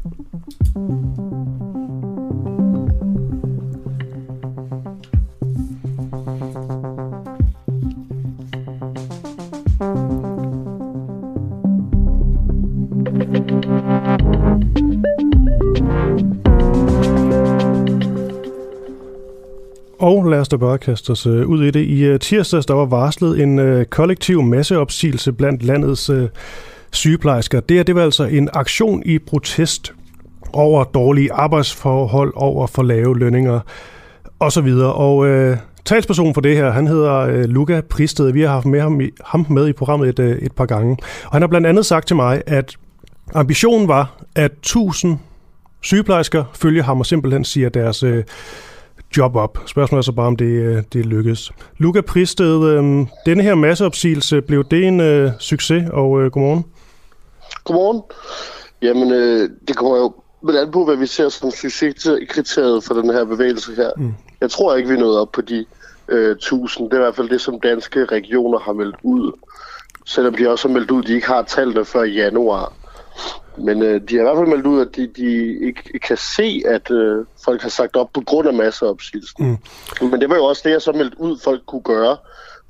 Og lad os da bare kaste os øh, ud i det. I øh, tirsdags der var varslet en øh, kollektiv masseopsigelse blandt landets øh, sygeplejersker. Det, her, det var altså en aktion i protest over dårlige arbejdsforhold, over for lave lønninger osv. Og øh, talsperson for det her, han hedder øh, Luca Pristed. Vi har haft med ham, i, ham med i programmet et, øh, et par gange. Og han har blandt andet sagt til mig, at ambitionen var, at 1000 sygeplejersker følge ham og simpelthen siger deres øh, job op. Spørgsmålet er så bare, om det, øh, det lykkes. Luca Pristed, øh, denne her masseopsigelse, blev det en øh, succes, og øh, godmorgen. Godmorgen. Jamen, øh, det kommer jo med an på, hvad vi ser som succeskriteriet for den her bevægelse her. Mm. Jeg tror ikke, vi nået op på de øh, 1000. Det er i hvert fald det, som danske regioner har meldt ud. Selvom de også har meldt ud, at de ikke har tallene før januar. Men øh, de har i hvert fald meldt ud, at de, de ikke kan se, at øh, folk har sagt op på grund af masseopsigelsen. Mm. Men det var jo også det, jeg så meldt ud, folk kunne gøre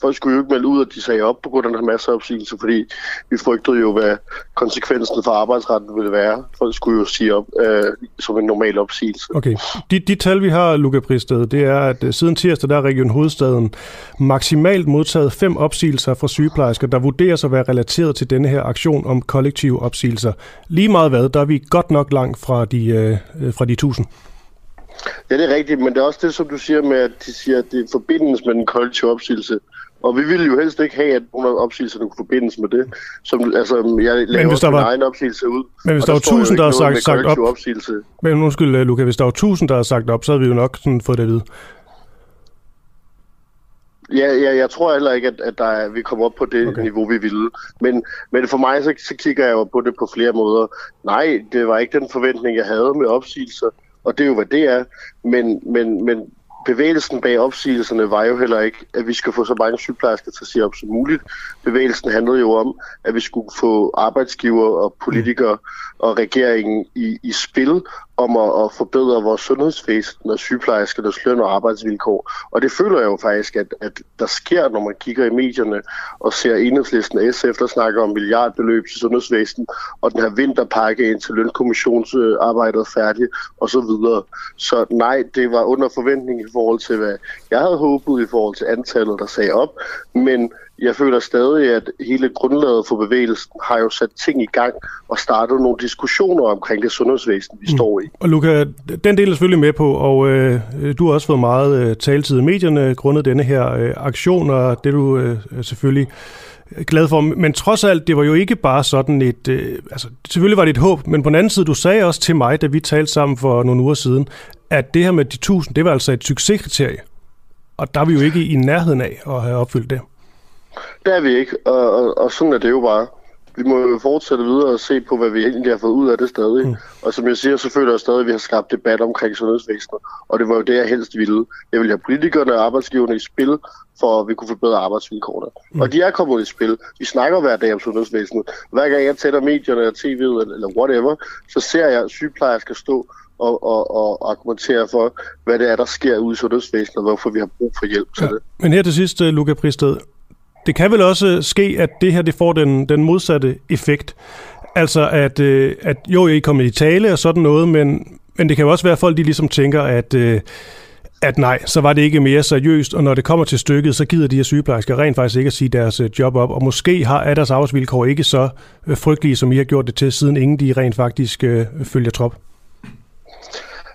folk skulle jo ikke melde ud, at de sagde op på grund af den her masseopsigelse, fordi vi frygtede jo, hvad konsekvensen for arbejdsretten ville være. Folk skulle jo sige op øh, som en normal opsigelse. Okay. De, de tal, vi har, Luca Pristed, det er, at uh, siden tirsdag, der er Region Hovedstaden maksimalt modtaget fem opsigelser fra sygeplejersker, der vurderes at være relateret til denne her aktion om kollektive opsigelser. Lige meget hvad, der er vi godt nok langt fra de, øh, fra de tusind. Ja, det er rigtigt, men det er også det, som du siger med, at de siger, at det forbindes med den kollektive opsigelse. Og vi ville jo helst ikke have, at nogle af opsigelserne kunne forbindes med det. Som, altså, jeg laver men hvis der var, egen opsigelse ud. Men hvis der, der var tusind, der har sagt, sagt op... Opsigelse. Men undskyld, øh, Luca, hvis der var tusind, der har sagt op, så havde vi jo nok sådan fået det at vide. Ja, ja, jeg tror heller ikke, at, at der er, vi kommer op på det okay. niveau, vi ville. Men, men for mig, så, så kigger jeg jo på det på flere måder. Nej, det var ikke den forventning, jeg havde med opsigelser. Og det er jo, hvad det er. Men, men, men bevægelsen bag opsigelserne var jo heller ikke, at vi skal få så mange sygeplejersker til at sige op som muligt. Bevægelsen handlede jo om, at vi skulle få arbejdsgiver og politikere og regeringen i, i spil om at, at forbedre vores sundhedsvæsen og sygeplejerskernes løn og arbejdsvilkår. Og det føler jeg jo faktisk, at, at der sker, når man kigger i medierne og ser enhedslisten SF, der snakker om milliardbeløb til sundhedsvæsen, og den her vinterpakke indtil lønkommissionsarbejdet er færdigt, og så videre. Så nej, det var under forventning i forhold til, hvad jeg havde håbet i forhold til antallet, der sagde op, men jeg føler stadig, at hele grundlaget for bevægelsen har jo sat ting i gang og startet nogle diskussioner omkring det sundhedsvæsen, vi mm. står i. Og Luca, den del er selvfølgelig med på, og øh, du har også fået meget øh, taletid i medierne grundet denne her øh, aktion, og det er du øh, selvfølgelig glad for. Men trods alt, det var jo ikke bare sådan et... Øh, altså, selvfølgelig var det et håb, men på den anden side, du sagde også til mig, da vi talte sammen for nogle uger siden, at det her med de tusind, det var altså et succeskriterie. Og der er vi jo ikke i nærheden af at have opfyldt det. Det er vi ikke, og, og, og sådan er det jo bare. Vi må jo fortsætte videre og se på, hvad vi egentlig har fået ud af det stadig. Mm. Og som jeg siger, så føler jeg stadig, at vi har skabt debat omkring sundhedsvæsenet. Og det var jo det, jeg helst ville. Jeg ville have politikerne og arbejdsgiverne i spil, for at vi kunne forbedre arbejdsvilkårene. Mm. Og de er kommet i spil. Vi snakker hver dag om sundhedsvæsenet. Hver gang jeg tætter medierne og tv'et eller whatever, så ser jeg sygeplejersker stå og, og, og argumentere for, hvad det er, der sker ude i sundhedsvæsenet, og hvorfor vi har brug for hjælp til ja. det. Men her til sidst, Luca Pristed, det kan vel også ske, at det her det får den, den modsatte effekt. Altså, at, øh, at jo, I kommer i tale og sådan noget, men, men det kan jo også være, at folk de ligesom tænker, at, øh, at nej, så var det ikke mere seriøst, og når det kommer til stykket, så gider de her sygeplejersker rent faktisk ikke at sige deres øh, job op, og måske har er deres arbejdsvilkår ikke så øh, frygtelige, som I har gjort det til, siden ingen de rent faktisk øh, følger trop.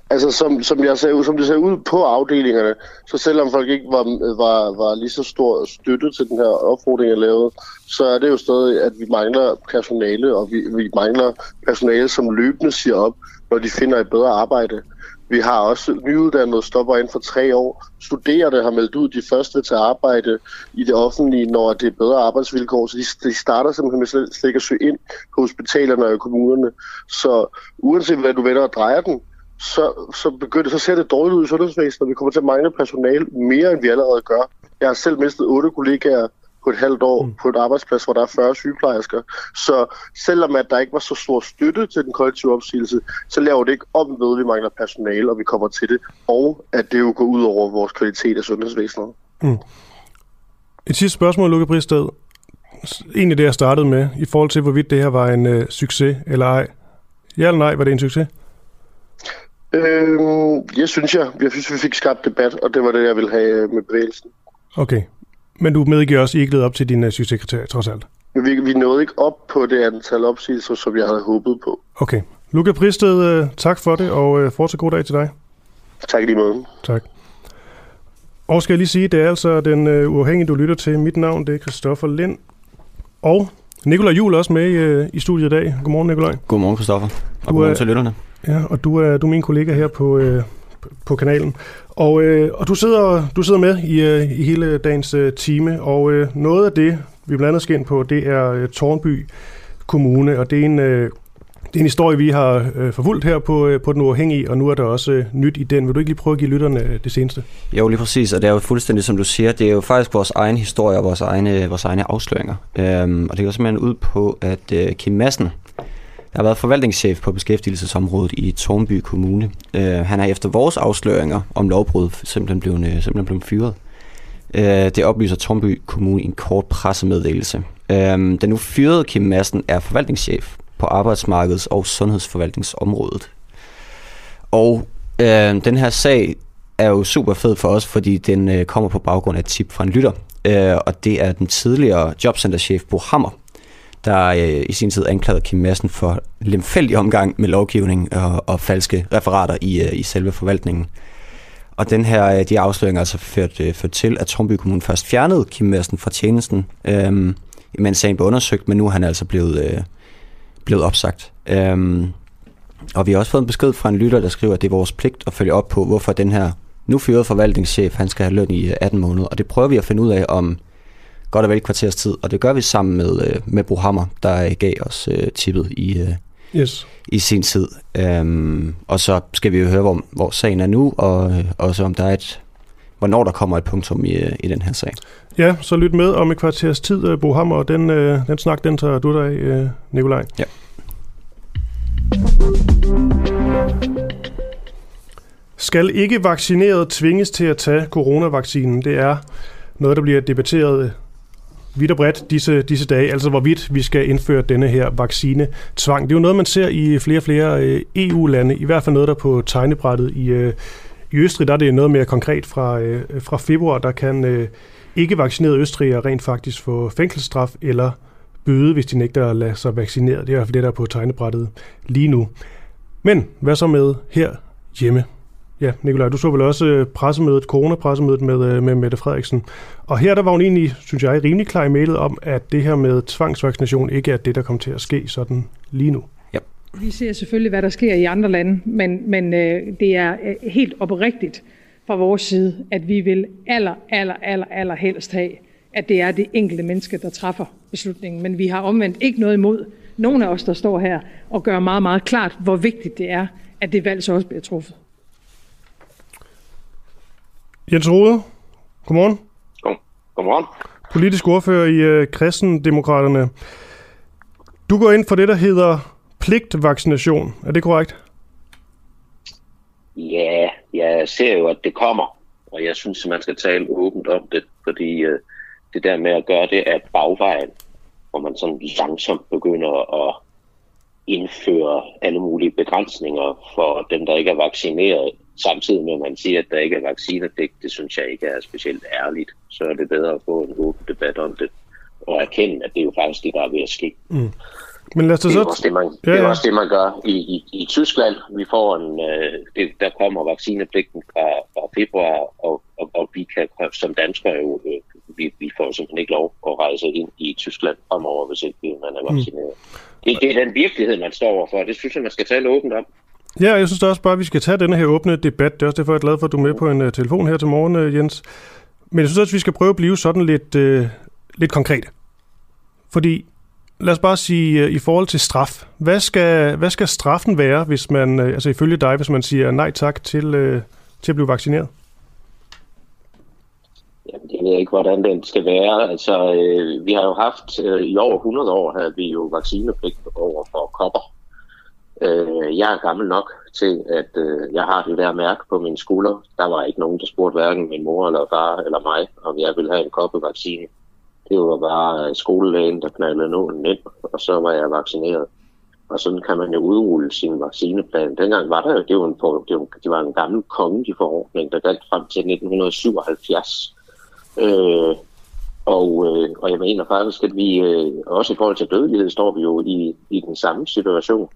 Altså, som, som, jeg ser, som det ser ud på afdelingerne, så selvom folk ikke var, var, var lige så stor støtte til den her opfordring, jeg lavede, så er det jo stadig, at vi mangler personale, og vi, vi mangler personale, som løbende siger op, når de finder et bedre arbejde. Vi har også nyuddannede stopper inden for tre år. Studerende har meldt ud, de første til at arbejde i det offentlige, når det er bedre arbejdsvilkår. Så de, de starter simpelthen med slet, slet ikke at søge ind på hospitalerne og kommunerne. Så uanset hvad du vender og drejer den, så, så, begynder, så ser det dårligt ud i sundhedsvæsenet, og vi kommer til at mangle personale mere, end vi allerede gør. Jeg har selv mistet otte kollegaer på et halvt år mm. på et arbejdsplads, hvor der er 40 sygeplejersker. Så selvom at der ikke var så stor støtte til den kollektive opsigelse, så laver det ikke om ved, at vi mangler personale, og vi kommer til det, og at det jo går ud over vores kvalitet af sundhedsvæsenet. Mm. Et sidste spørgsmål, Lukke Bristed. Egentlig det, jeg startede med, i forhold til, hvorvidt det her var en øh, succes eller ej. Ja eller nej, var det en succes? Øhm, jeg synes, jeg, jeg synes, vi fik skabt debat, og det var det, jeg ville have øh, med bevægelsen. Okay. Men du medgiver også, at I ikke led op til din uh, succeskriterie, trods alt? Vi, vi nåede ikke op på det antal opsigelser, som jeg havde håbet på. Okay. Luca Pristed, uh, tak for det, og fortsat god dag til dig. Tak i lige måde. Tak. Og skal jeg lige sige, det er altså den uh, uafhængige, du lytter til. Mit navn, det er Christoffer Lind. Og Nikolaj Jul er også med i, uh, i studiet i dag. Godmorgen, Nikolaj. Godmorgen, Christoffer. Og du godmorgen er, til lytterne. Ja, og du er, du er min kollega her på, øh, på kanalen. Og, øh, og du, sidder, du sidder med i, øh, i hele dagens øh, time, og øh, noget af det, vi blandt andet skal ind på, det er øh, Tornby Kommune, og det er en, øh, det er en historie, vi har øh, forvulgt her på, øh, på Den Uafhængige, og nu er der også øh, nyt i den. Vil du ikke lige prøve at give lytterne øh, det seneste? Jo, lige præcis, og det er jo fuldstændig som du siger, det er jo faktisk vores egen historie og vores egne, vores egne afsløringer. Øhm, og det går simpelthen ud på, at øh, Kim Madsen, jeg har været forvaltningschef på beskæftigelsesområdet i Tornby Kommune. Øh, han er efter vores afsløringer om lovbrud simpelthen blevet, øh, simpelthen blevet fyret. Øh, det oplyser Tornby Kommune i en kort pressemeddelelse. Øh, den nu fyrede Kim Madsen er forvaltningschef på arbejdsmarkeds- og sundhedsforvaltningsområdet. Og øh, den her sag er jo super fed for os, fordi den øh, kommer på baggrund af et tip fra en lytter. Øh, og det er den tidligere jobcenterchef Bo Hammer, der øh, i sin tid anklagede Kim Madsen for lemfældig omgang med lovgivning og, og falske referater i, øh, i selve forvaltningen. Og den her, øh, de afsløringer altså ført, øh, ført til, at Tromby Kommune først fjernede Kim Madsen fra tjenesten, øh, mens sagen blev undersøgt, men nu er han altså blevet, øh, blevet opsagt. Øh, og vi har også fået en besked fra en lytter, der skriver, at det er vores pligt at følge op på, hvorfor den her nu fyrede forvaltningschef, han skal have løn i øh, 18 måneder. Og det prøver vi at finde ud af, om godt og vel et kvarters tid, og det gør vi sammen med, øh, med Bo Hammer, der gav os øh, tippet i, øh, yes. i sin tid. Um, og så skal vi jo høre, hvor, hvor sagen er nu, og øh, også om der er et, hvornår der kommer et punktum i, øh, i den her sag. Ja, så lyt med om et kvarters tid, øh, Bo Hammer, og den, øh, den snak, den tager du dig af, øh, Nikolaj. Ja. Skal ikke vaccineret tvinges til at tage coronavaccinen? Det er noget, der bliver debatteret vidt og bredt disse, disse dage, altså hvorvidt vi skal indføre denne her vaccine tvang. Det er jo noget, man ser i flere og flere øh, EU-lande, i hvert fald noget, der på tegnebrættet i, øh, i Østrig, der er det noget mere konkret fra, øh, fra februar, der kan ikke vaccinerede østrigere rent faktisk få fængselsstraf eller bøde, hvis de nægter at lade sig vaccinere. Det er i hvert fald det, der er på tegnebrættet lige nu. Men hvad så med her hjemme? Ja, Nikolaj, du så vel også øh, pressemødet, coronapressemødet med, øh, med Mette Frederiksen. Og her der var hun egentlig, synes jeg, rimelig klar i mailet om, at det her med tvangsvaccination ikke er det, der kommer til at ske sådan lige nu. Ja. Vi ser selvfølgelig, hvad der sker i andre lande, men, men øh, det er øh, helt oprigtigt fra vores side, at vi vil aller, aller, aller, aller helst have, at det er det enkelte menneske, der træffer beslutningen. Men vi har omvendt ikke noget imod nogen af os, der står her og gør meget, meget klart, hvor vigtigt det er, at det valg så også bliver truffet. Jens Rode, godmorgen. God, godmorgen. Politisk ordfører i uh, Kristendemokraterne. Du går ind for det, der hedder pligtvaccination. Er det korrekt? Ja, jeg ser jo, at det kommer. Og jeg synes, man skal tale åbent om det. Fordi uh, det der med at gøre det af bagvejen, hvor man sådan langsomt begynder at indføre alle mulige begrænsninger for dem, der ikke er vaccineret, samtidig med, at man siger, at der ikke er vaccinepligt, det synes jeg ikke er specielt ærligt. Så er det bedre at få en åben debat om det, og erkende, at det er jo faktisk det, der er ved at ske. Mm. Men lad os det, er også det, man, ja, ja. det er også det, man gør i, i, i Tyskland. Vi får en, øh, det, der kommer vaccinepligten fra, fra februar, og, og, og vi kan som danskere jo, øh, vi, vi får simpelthen ikke lov at rejse ind i Tyskland fremover, hvis ikke man er mm. vaccineret. Mm. Det, det er den virkelighed, man står overfor. Det synes jeg, man skal tale åbent om. Ja, jeg synes også bare, at vi skal tage denne her åbne debat. Det er også derfor, jeg er glad for, at du er med på en uh, telefon her til morgen, uh, Jens. Men jeg synes også, at vi skal prøve at blive sådan lidt, uh, lidt konkrete. Fordi, lad os bare sige, uh, i forhold til straf. Hvad skal, hvad skal straffen være, hvis man, uh, altså ifølge dig, hvis man siger nej tak til, uh, til at blive vaccineret? Jamen, jeg ved ikke, hvordan den skal være. Altså, øh, vi har jo haft, øh, i over 100 år havde vi jo vaccinepligt over for kopper. Øh, jeg er gammel nok til, at øh, jeg har det der mærke på min skulder. Der var ikke nogen, der spurgte hverken min mor eller far eller mig, om jeg ville have en koppevaccine. Det var bare øh, skolelægen, der knaldede nålen ind, og så var jeg vaccineret. Og sådan kan man jo udrulle sin vaccineplan. Dengang var der jo, det var en, det var, det var en gammel kongelig forordning, der galt frem til 1977. Øh, og, øh, og jeg mener faktisk, at vi øh, også i forhold til dødelighed står vi jo i, i den samme situation,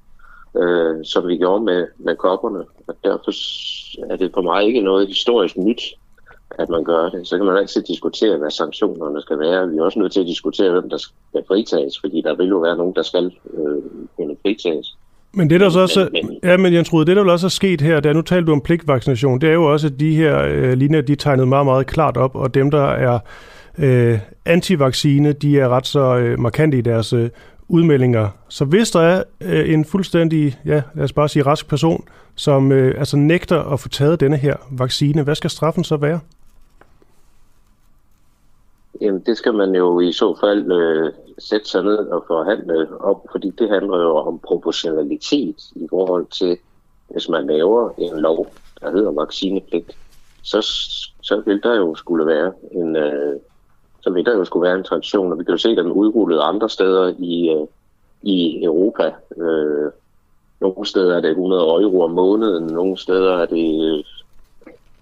øh, som vi gjorde med, med kopperne. Og derfor er det for mig ikke noget historisk nyt, at man gør det. Så kan man altid diskutere, hvad sanktionerne skal være. Vi er også nødt til at diskutere, hvem der skal fritages, fordi der vil jo være nogen, der skal øh, kunne fritages. Men det der så også, men, men, ja, men jeg troede, det der vil også er sket her, da nu talte du om pligtvaccination, det er jo også, at de her øh, linjer, de er tegnet meget, meget klart op, og dem, der er øh, antivaccine, de er ret så øh, markante i deres øh, udmeldinger. Så hvis der er øh, en fuldstændig, ja, lad os bare sige rask person, som øh, altså nægter at få taget denne her vaccine, hvad skal straffen så være? Jamen, det skal man jo i så fald øh, sætte sig ned og forhandle op, fordi det handler jo om proportionalitet i forhold til, hvis man laver en lov, der hedder vaccinepligt, så, så vil der jo skulle være en, øh, så vil der jo skulle være en tradition, og vi kan jo se den udrullet andre steder i, øh, i Europa. Øh, nogle steder er det 100 euro om måneden, nogle steder er det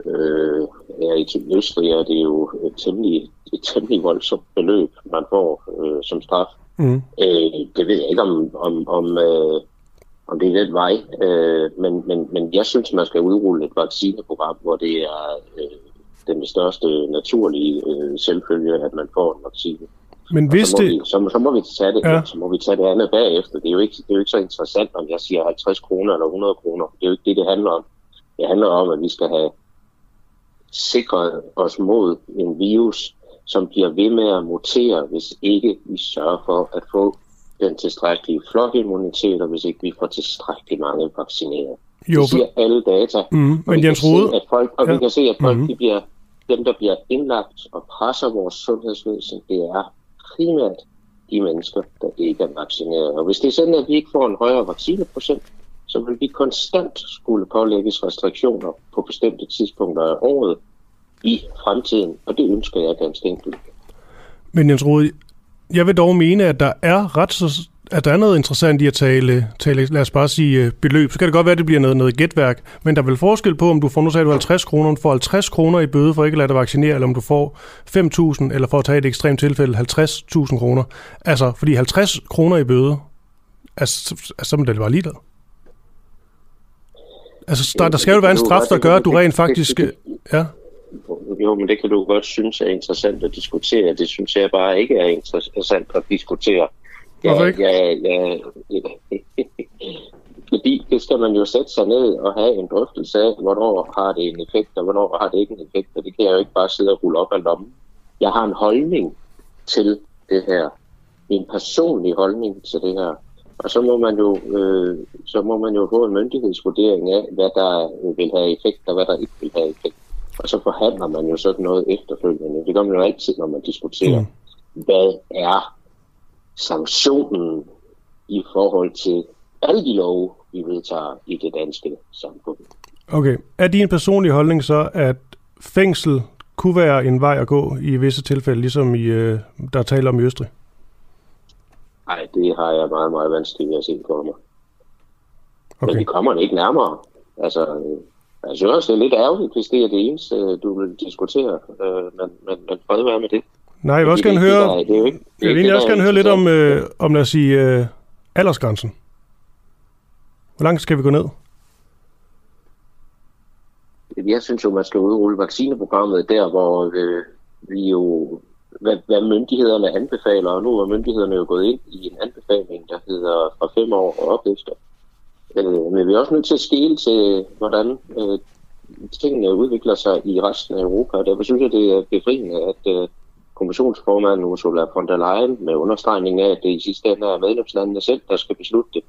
øh, ja, i Østrig er det jo et temmelig, et temmelig voldsomt beløb, man får øh, som straf. Mm. Øh, det ved jeg ikke, om, om, om, øh, om det er den vej, øh, men, men, men jeg synes, man skal udrulle et vaccineprogram, hvor det er øh, den største naturlige øh, selvfølge, at man får en vaccine. Men hvis så må, det... vi, så, så, må vi tage det, ja. så må vi tage det andet bagefter. Det er, jo ikke, det er jo ikke så interessant, om jeg siger 50 kroner eller 100 kroner. Det er jo ikke det, det handler om. Det handler om, at vi skal have sikret os mod en virus, som bliver ved med at mutere, hvis ikke vi sørger for at få den tilstrækkelige flokimmunitet, og hvis ikke vi får tilstrækkeligt mange vaccineret. Jo, det siger alle data. Mm, men Jens Rode... At folk, og ja. vi kan se, at folk, mm. de bliver, dem, der bliver indlagt og presser vores sundhedsvæsen, det er primært de mennesker, der ikke er vaccineret. Og hvis det er sådan, at vi ikke får en højere vaccineprocent, så vil vi konstant skulle pålægges restriktioner på bestemte tidspunkter af året i fremtiden, og det ønsker jeg ganske enkelt. Men Jens Rode, jeg vil dog mene, at der er ret så at der er noget interessant i at tale, tale, lad os bare sige, øh, beløb. Så kan det godt være, at det bliver noget, noget gætværk, men der er vel forskel på, om du får, nu sagde du 50 kroner, får 50 kroner i bøde for ikke at lade dig vaccinere, eller om du får 5.000, eller for at tage et ekstremt tilfælde, 50.000 kroner. Altså, fordi 50 kroner i bøde, altså, altså så er det bare ligeglad. Altså, der, der skal jo være en straf, der gør, at du rent faktisk... Ja. Jo, men det kan du godt synes er interessant at diskutere. Det synes jeg bare ikke er interessant at diskutere. Hvorfor ikke? Ja, ja, ja. Fordi det skal man jo sætte sig ned og have en drøftelse af, hvornår har det en effekt, og hvornår har det ikke en effekt, og det kan jeg jo ikke bare sidde og rulle op af lommen. Jeg har en holdning til det her. En personlig holdning til det her. Og så må man jo, øh, så må man jo få en myndighedsvurdering af, hvad der vil have effekt, og hvad der ikke vil have effekt. Og så forhandler man jo sådan noget efterfølgende. Det gør man jo altid, når man diskuterer, mm. hvad er sanktionen i forhold til alle de love, vi vedtager i det danske samfund. Okay. Er din personlige holdning så, at fængsel kunne være en vej at gå i visse tilfælde, ligesom i, øh, der taler om i Østrig? Nej, det har jeg meget, meget vanskeligt ved at se for mig. Okay. Men vi kommer ikke nærmere. Altså, jeg synes også, det er lidt ærgerligt, hvis det er det eneste, du vil diskutere. Øh, men, men, men fred være med det. Nej, jeg vil også gerne høre, det, det, det, jeg vil også gerne høre lidt om, øh, om lad os sige, øh, aldersgrænsen. Hvor langt skal vi gå ned? Jeg synes jo, man skal udrulle vaccineprogrammet der, hvor øh, vi jo, hvad, hvad myndighederne anbefaler, og nu er myndighederne jo gået ind i en anbefaling, der hedder fra fem år og op efter. Øh, men vi er også nødt til at skele til, hvordan øh, tingene udvikler sig i resten af Europa. Derfor synes jeg, det er befriende, at øh, kommissionsformanden Ursula von der Leyen med understregning af, at det i sidste ende er medlemslandene selv, der skal beslutte det.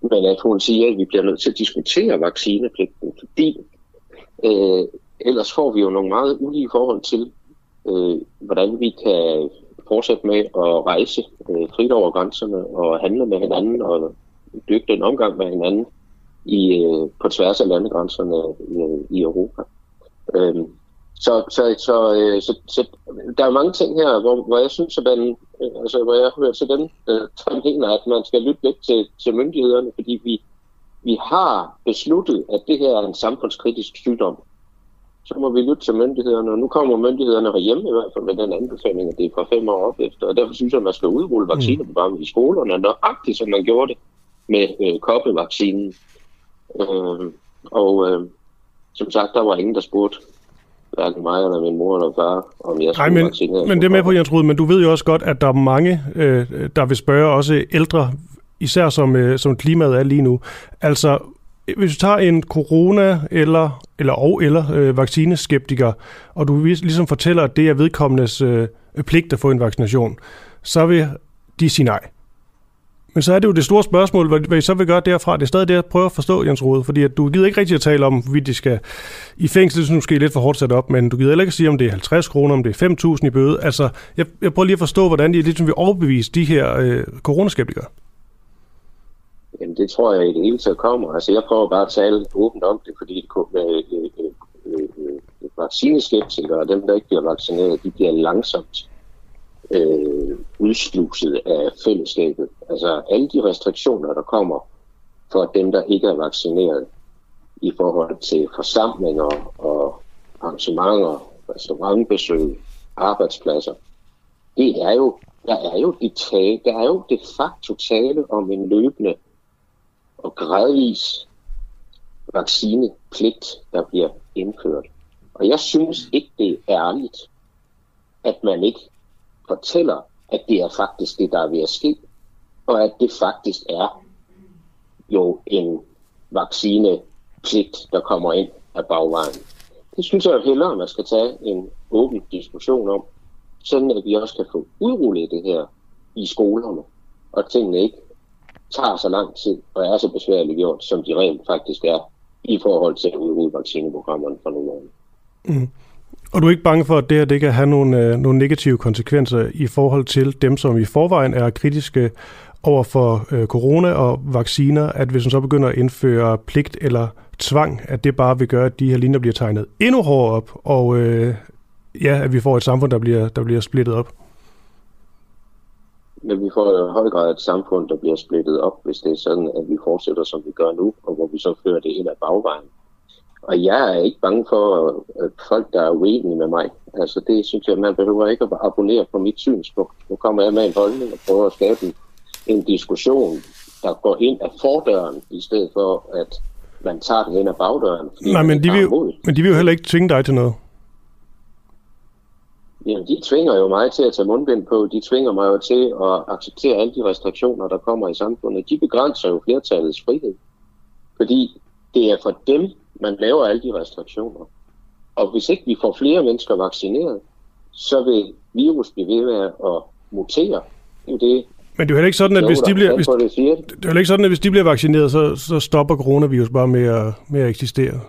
Men at hun siger, at vi bliver nødt til at diskutere vaccinepligten, fordi øh, ellers får vi jo nogle meget ulige forhold til, øh, hvordan vi kan fortsætte med at rejse øh, frit over grænserne og handle med hinanden og dygte en omgang med hinanden i, øh, på tværs af landegrænserne i, i Europa. Øh, så, så, så, øh, så, så der er mange ting her, hvor, hvor jeg synes, at man, øh, altså, hvor jeg hører til dem, øh, der mener, at man skal lytte lidt til, til myndighederne, fordi vi, vi har besluttet, at det her er en samfundskritisk sygdom. Så må vi lytte til myndighederne, og nu kommer myndighederne herhjemme i hvert fald med den anbefaling, at det er fra fem år op efter. Og derfor synes jeg, at man skal udrulle vaccineprogrammet i skolerne, nøjagtigt som man gjorde det med øh, koppevaccinen. Øh, og øh, som sagt, der var ingen, der spurgte hverken mig eller min mor eller far, om jeg skulle Nej, men, men det er med på, Jens Rud, men du ved jo også godt, at der er mange, øh, der vil spørge også ældre, især som, øh, som klimaet er lige nu. Altså, hvis du tager en corona eller, eller og eller øh, vaccineskeptiker, og du ligesom fortæller, at det er vedkommendes øh, pligt at få en vaccination, så vil de sige nej. Men så er det jo det store spørgsmål, hvad I så vil gøre derfra. Det er stadig det, jeg prøver at forstå, Jens Rode, fordi at du gider ikke rigtig at tale om, hvorvidt de skal i fængsel, det er måske lidt for hårdt sat op, men du gider heller ikke at sige, om det er 50 kroner, om det er 5.000 i bøde. Altså, jeg, jeg prøver lige at forstå, hvordan de ligesom vil overbevise de her øh, coronaskeptikere. Jamen, det tror jeg i det hele taget kommer. Altså, jeg prøver bare at tale åbent om det, fordi det, øh, øh, øh, øh, vaccineskeptikere og dem, der ikke bliver vaccineret, de bliver langsomt øh, udsluset af fællesskabet. Altså alle de restriktioner, der kommer for dem, der ikke er vaccineret i forhold til forsamlinger og arrangementer, restaurantbesøg, arbejdspladser, det er jo, der er jo de tale, der er jo de facto tale om en løbende og gradvis vaccinepligt, der bliver indført. Og jeg synes ikke, det er ærligt, at man ikke fortæller, at det er faktisk det, der er ved at ske, og at det faktisk er jo en vaccinepligt, der kommer ind af bagvejen. Det synes jeg hellere, man skal tage en åben diskussion om, sådan at vi også kan få udrullet det her i skolerne, og tingene ikke tager så lang tid og er så besværligt gjort, som de rent faktisk er i forhold til at udrulle vaccineprogrammerne for nogle år. Mm. Og du er ikke bange for, at det her det kan have nogle, øh, nogle negative konsekvenser i forhold til dem, som i forvejen er kritiske over for øh, corona og vacciner, at hvis man så begynder at indføre pligt eller tvang, at det bare vil gøre, at de her linjer bliver tegnet endnu hårdere op, og øh, ja, at vi får et samfund, der bliver, der bliver splittet op? Men vi får i høj grad et samfund, der bliver splittet op, hvis det er sådan, at vi fortsætter, som vi gør nu, og hvor vi så fører det ind ad bagvejen. Og jeg er ikke bange for folk, der er uenige med mig. Altså det synes jeg, man behøver ikke at abonnere på mit synspunkt. Nu kommer jeg med en holdning og prøver at skabe en, en diskussion, der går ind af fordøren, i stedet for at man tager den ind af bagdøren. Nej, men de, vil, men de vil jo heller ikke tvinge dig til noget. Jamen, de tvinger jo mig til at tage mundbind på. De tvinger mig jo til at acceptere alle de restriktioner, der kommer i samfundet. De begrænser jo flertallets frihed. Fordi det er for dem, man laver alle de restriktioner. Og hvis ikke vi får flere mennesker vaccineret, så vil virus blive ved med at mutere. Det er jo det, men det er jo ikke sådan, at hvis de bliver, hvis, det er ikke sådan, at hvis de bliver vaccineret, så, så stopper coronavirus bare med at, med at eksistere.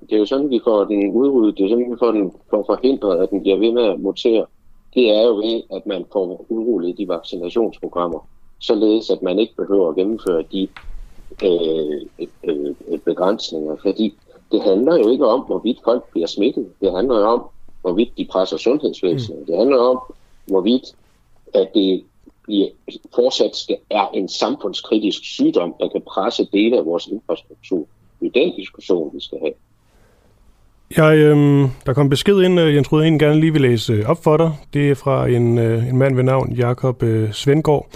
Det er jo sådan, vi får den udryddet. Det er sådan, vi får den får forhindret, at den bliver ved med at mutere. Det er jo ved, at man får udrullet de vaccinationsprogrammer, således at man ikke behøver at gennemføre de øh, øh, begrænsninger, fordi det handler jo ikke om, hvorvidt folk bliver smittet. Det handler jo om, hvorvidt de presser sundhedsvæsenet. Mm. Det handler om, hvorvidt at det bliver, fortsat skal, er en samfundskritisk sygdom, der kan presse dele af vores infrastruktur. Det er den diskussion, vi skal have. Jeg, øh, der kom besked ind, øh, Jens Røde, gerne lige vil læse op for dig. Det er fra en, øh, en mand ved navn Jakob øh, Svendgaard.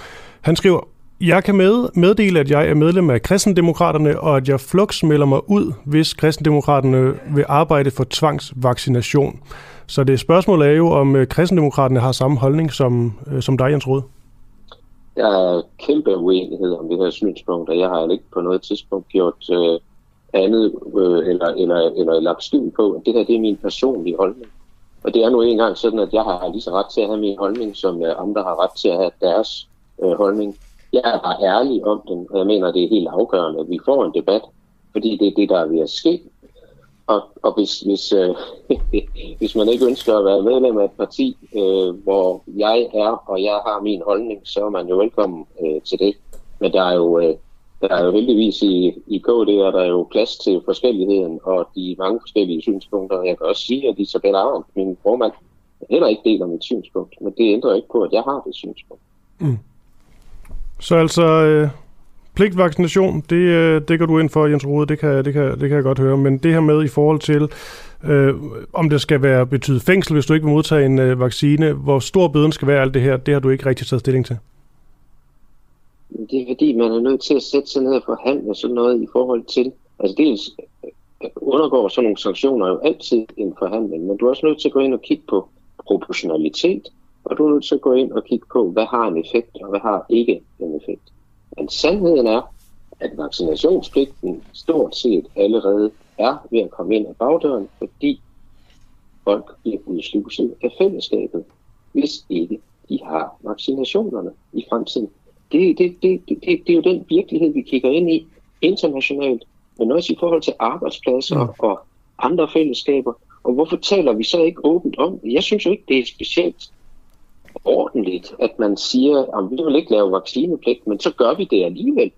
Han skriver, jeg kan med, meddele, at jeg er medlem af kristendemokraterne, og at jeg flux melder mig ud, hvis kristendemokraterne vil arbejde for tvangsvaccination. Så det spørgsmål er jo, om øh, kristendemokraterne har samme holdning som, øh, som dig, Jens Rode. Der er kæmpe uenighed om det her synspunkt, og jeg har ikke på noget tidspunkt gjort øh, andet øh, eller, eller, eller lagt skjul på, at det her det er min personlige holdning. Og det er nu engang sådan, at jeg har lige så ret til at have min holdning, som øh, andre har ret til at have deres øh, holdning. Jeg er bare ærlig om den, og jeg mener, det er helt afgørende, at vi får en debat, fordi det er det, der er ved at ske. Og, og hvis, hvis, øh, hvis man ikke ønsker at være medlem af et parti, øh, hvor jeg er, og jeg har min holdning, så er man jo velkommen øh, til det. Men der er jo, øh, der er jo heldigvis i, i KD, er der jo plads til forskelligheden og de mange forskellige synspunkter. Jeg kan også sige, at Isabel Arendt, min formand, heller ikke deler mit synspunkt, men det ændrer ikke på, at jeg har det synspunkt. Mm. Så altså, øh, pligtvaccination, det, øh, det går du ind for, Jens Rode, det kan, det, kan, det kan jeg godt høre, men det her med i forhold til, øh, om det skal være betyde fængsel, hvis du ikke vil modtage en øh, vaccine, hvor stor bøden skal være alt det her, det har du ikke rigtig taget stilling til. Det er fordi, man er nødt til at sætte sig ned og forhandle sådan noget i forhold til, altså dels øh, undergår sådan nogle sanktioner jo altid en forhandling, men du er også nødt til at gå ind og kigge på proportionalitet, og du er nødt til at gå ind og kigge på, hvad har en effekt, og hvad har ikke en effekt. Men sandheden er, at vaccinationspligten stort set allerede er ved at komme ind ad bagdøren, fordi folk bliver udsluset af fællesskabet, hvis ikke de har vaccinationerne i fremtiden. Det, det, det, det, det, det er jo den virkelighed, vi kigger ind i internationalt, men også i forhold til arbejdspladser ja. Og andre fællesskaber. Og hvorfor taler vi så ikke åbent om det? Jeg synes jo ikke, det er specielt ordentligt, at man siger, at vi vil ikke lave vaccinepligt, men så gør vi det alligevel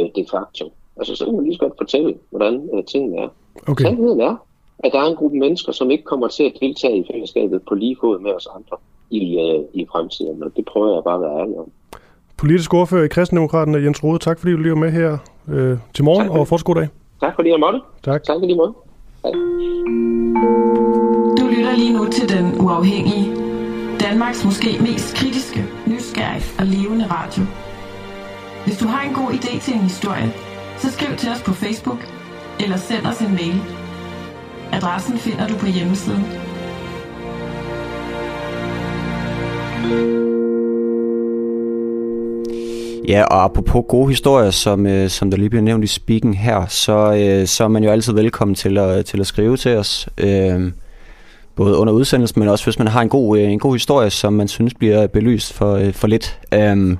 øh, de facto. Altså, så kan man lige så godt fortælle, hvordan øh, tingene er. Okay. Sandheden er, at der er en gruppe mennesker, som ikke kommer til at deltage i fællesskabet på lige fod med os andre i, øh, i fremtiden, og det prøver jeg bare at være ærlig om. Politisk ordfører i Kristendemokraterne, Jens Rode, tak fordi du lige var med her øh, til morgen, og fortsat god dag. Tak fordi jeg måtte. Tak. Tak fordi måtte. Hej. Du lytter lige nu til Den Uafhængige Danmarks måske mest kritiske, nysgerrige og levende radio. Hvis du har en god idé til en historie, så skriv til os på Facebook eller send os en mail. Adressen finder du på hjemmesiden. Ja, og apropos gode historier, som, øh, som der lige bliver nævnt i speaking her, så, øh, så er man jo altid velkommen til at, til at skrive til os. Øh, både under udsendelsen, men også hvis man har en god, øh, en god historie, som man synes bliver belyst for, øh, for lidt. Um,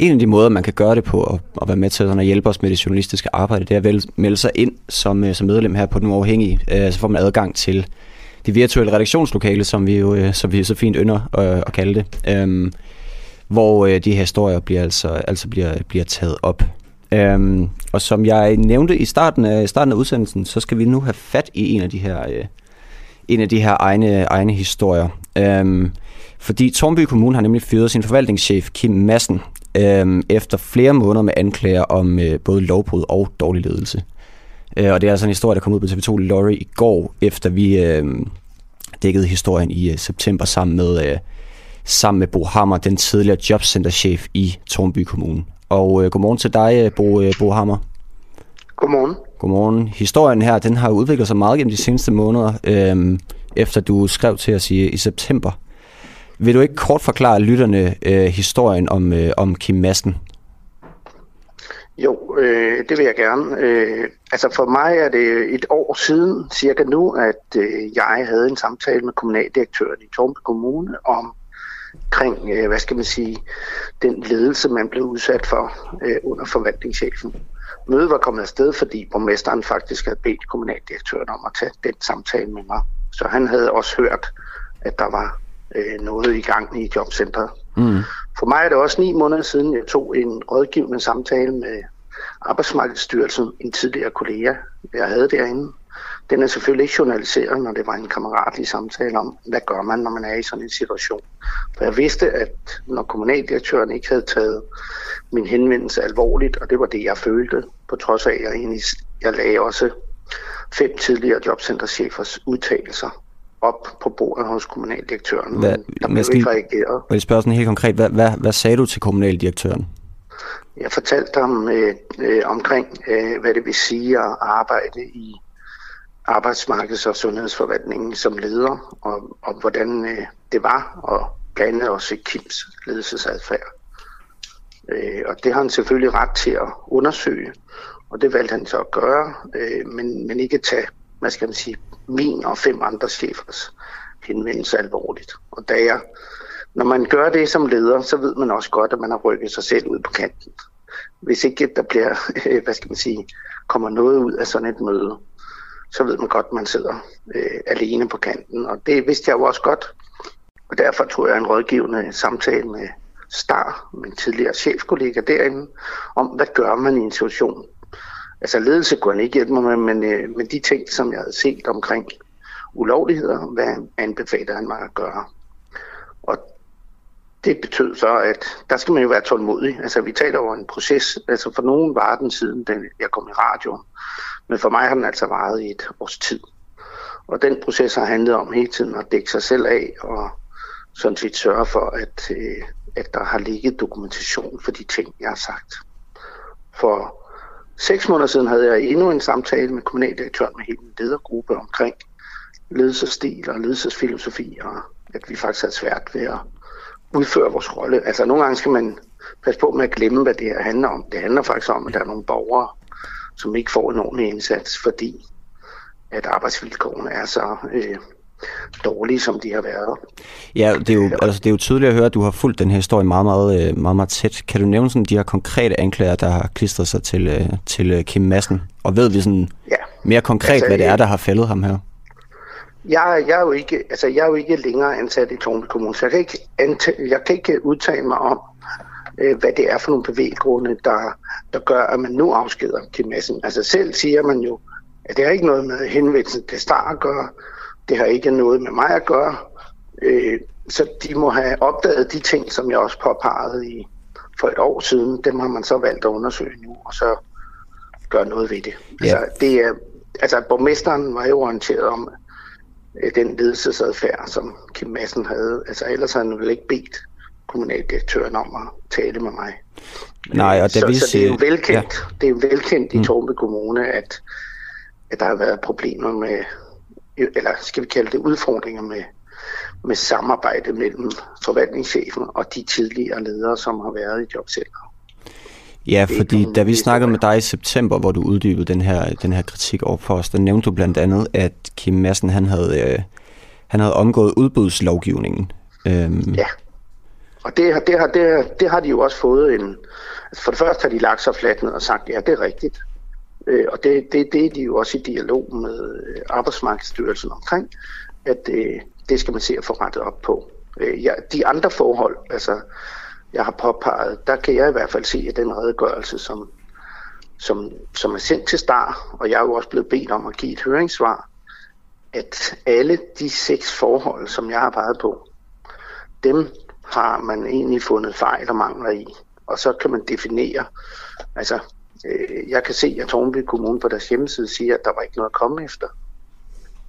en af de måder, man kan gøre det på at, at være med til at hjælpe os med det journalistiske arbejde, det er at melde sig ind som, øh, som medlem her på Den Uafhængige. Uh, så får man adgang til det virtuelle redaktionslokale, som vi jo som vi så fint ynder at, at kalde det. Um, hvor uh, de her historier bliver altså, altså bliver, bliver taget op. Um, og som jeg nævnte i starten af, starten af udsendelsen, så skal vi nu have fat i en af de her uh, en af de her egne, egne historier. Øhm, fordi Tornby Kommune har nemlig fyret sin forvaltningschef Kim Madsen øhm, efter flere måneder med anklager om øh, både lovbrud og dårlig ledelse. Øh, og det er altså en historie, der kom ud på TV2 Lorry i går, efter vi øh, dækkede historien i øh, september sammen med, øh, sammen med Bo Hammer, den tidligere jobcenterchef i Tornby Kommune. Og øh, godmorgen til dig, øh, Bo, øh, Bo Hammer. Godmorgen. Godmorgen. Historien her, den har udviklet sig meget gennem de seneste måneder, øhm, efter du skrev til os i, i september. Vil du ikke kort forklare lytterne øh, historien om, øh, om Kim Madsen? Jo, øh, det vil jeg gerne. Øh, altså for mig er det et år siden cirka nu, at øh, jeg havde en samtale med kommunaldirektøren i Tormpe Kommune om kring, øh, hvad skal man sige, den ledelse, man blev udsat for øh, under forvaltningschefen. Mødet var kommet afsted, fordi borgmesteren faktisk havde bedt kommunaldirektøren om at tage den samtale med mig. Så han havde også hørt, at der var øh, noget i gang i jobcentret. Mm. For mig er det også ni måneder siden, jeg tog en rådgivende samtale med Arbejdsmarkedsstyrelsen, en tidligere kollega, jeg havde derinde. Den er selvfølgelig ikke journaliseret, når det var en kammeratlig samtale om, hvad gør man, når man er i sådan en situation. For jeg vidste, at når kommunaldirektøren ikke havde taget min henvendelse alvorligt, og det var det, jeg følte, på trods af, at jeg, egentlig, jeg lagde også fem tidligere jobcenterchefers udtalelser op på bordet hos kommunaldirektøren. Hvad, der blev ikke reageret. Jeg spørge sådan helt konkret, hvad, hvad, hvad sagde du til kommunaldirektøren? Jeg fortalte ham øh, øh, omkring, øh, hvad det vil sige at arbejde i arbejdsmarkeds- og sundhedsforvaltningen som leder, og, og hvordan øh, det var, og blandt andet også Kims ledelsesadfærd. Øh, og det har han selvfølgelig ret til at undersøge, og det valgte han så at gøre, øh, men, men ikke tage, hvad skal man sige, min og fem andre chefers henvendelse alvorligt. Og da jeg, når man gør det som leder, så ved man også godt, at man har rykket sig selv ud på kanten. Hvis ikke der bliver, hvad skal man sige, kommer noget ud af sådan et møde, så ved man godt, at man sidder øh, alene på kanten. Og det vidste jeg jo også godt. Og derfor tror jeg en rådgivende samtale med Star, min tidligere chefkollega derinde, om hvad gør man i en situation. Altså ledelse kunne han ikke hjælpe mig med, men, øh, men de ting, som jeg havde set omkring ulovligheder, hvad anbefaler han mig at gøre. Og det betød så, at der skal man jo være tålmodig. Altså vi taler over en proces. Altså for nogen var den siden, den, jeg kom i radio. Men for mig har den altså varet i et års tid. Og den proces har handlet om hele tiden at dække sig selv af og sådan set sørge for, at, øh, at der har ligget dokumentation for de ting, jeg har sagt. For seks måneder siden havde jeg endnu en samtale med kommunaldirektøren med hele en ledergruppe omkring ledelsesstil og ledelsesfilosofi, og at vi faktisk har svært ved at udføre vores rolle. Altså nogle gange skal man passe på med at glemme, hvad det her handler om. Det handler faktisk om, at der er nogle borgere, som ikke får en ordentlig indsats, fordi at arbejdsvilkårene er så øh, dårlige, som de har været. Ja, det er, jo, altså, det er jo tydeligt at høre, at du har fulgt den her historie meget, meget, øh, meget, meget tæt. Kan du nævne sådan de her konkrete anklager, der har klistret sig til, øh, til øh, Kim Madsen? Og ved vi sådan ja. mere konkret, altså, hvad det er, der har fældet ham her? Jeg, jeg, er jo ikke, altså, jeg er jo ikke længere ansat i Tornby Kommune, så jeg kan ikke, anta- jeg kan ikke udtale mig om, øh, hvad det er for nogle bevæggrunde, der, der gør, at man nu afskeder Kim Madsen. Altså selv siger man jo, at det har ikke noget med henvendelsen til Star at gøre, det har ikke noget med mig at gøre, øh, så de må have opdaget de ting, som jeg også påpegede i, for et år siden. Dem har man så valgt at undersøge nu, og så gøre noget ved det. Ja. Altså, det er, altså, borgmesteren var jo orienteret om øh, den ledelsesadfærd, som Kim Madsen havde. Altså, ellers havde han vel ikke bedt kommunaldirektøren om at tale med mig. Nej, og det, så, vi så det er jo velkendt, ja. det er jo velkendt i mm. Torbe Kommune, at, at der har været problemer med, eller skal vi kalde det udfordringer med, med samarbejde mellem forvaltningschefen og de tidligere ledere, som har været i jobcenteret. Ja, fordi da vi snakkede med dig i september, hvor du uddybede den her, den her kritik over for os, der nævnte du blandt andet, at Kim Madsen han havde, øh, han havde omgået udbudslovgivningen. Øhm. Ja, og det, det, har, det, det har de jo også fået en... Altså for det første har de lagt sig fladt ned og sagt, ja, det er rigtigt. Øh, og det, det, det er de jo også i dialog med øh, Arbejdsmarkedsstyrelsen omkring, at øh, det skal man se at få rettet op på. Øh, ja, de andre forhold, altså jeg har påpeget, der kan jeg i hvert fald se, at den redegørelse, som, som, som er sendt til Star, og jeg er jo også blevet bedt om at give et høringssvar, at alle de seks forhold, som jeg har peget på, dem har man egentlig fundet fejl og mangler i. Og så kan man definere, altså øh, jeg kan se, at Tornby Kommune på deres hjemmeside siger, at der var ikke noget at komme efter.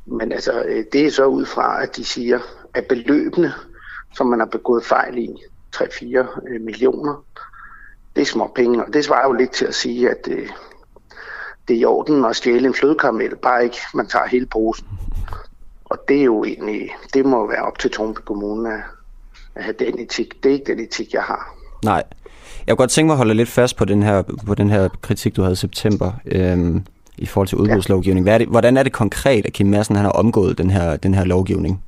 Men altså, øh, det er så ud fra, at de siger, at beløbene, som man har begået fejl i, 3-4 øh, millioner, det er små penge. Og det svarer jo lidt til at sige, at øh, det er i orden at stjæle en flødekaramel, bare ikke man tager hele posen. Og det er jo egentlig, det må være op til Tornby Kommune at, at have den etik. Det er ikke den etik, jeg har. Nej. Jeg kunne godt tænke mig at holde lidt fast på den her, på den her kritik, du havde i september øhm, i forhold til udbudslovgivning. Hvad er det, hvordan er det konkret, at Kim Madsen han har omgået den her, den her lovgivning?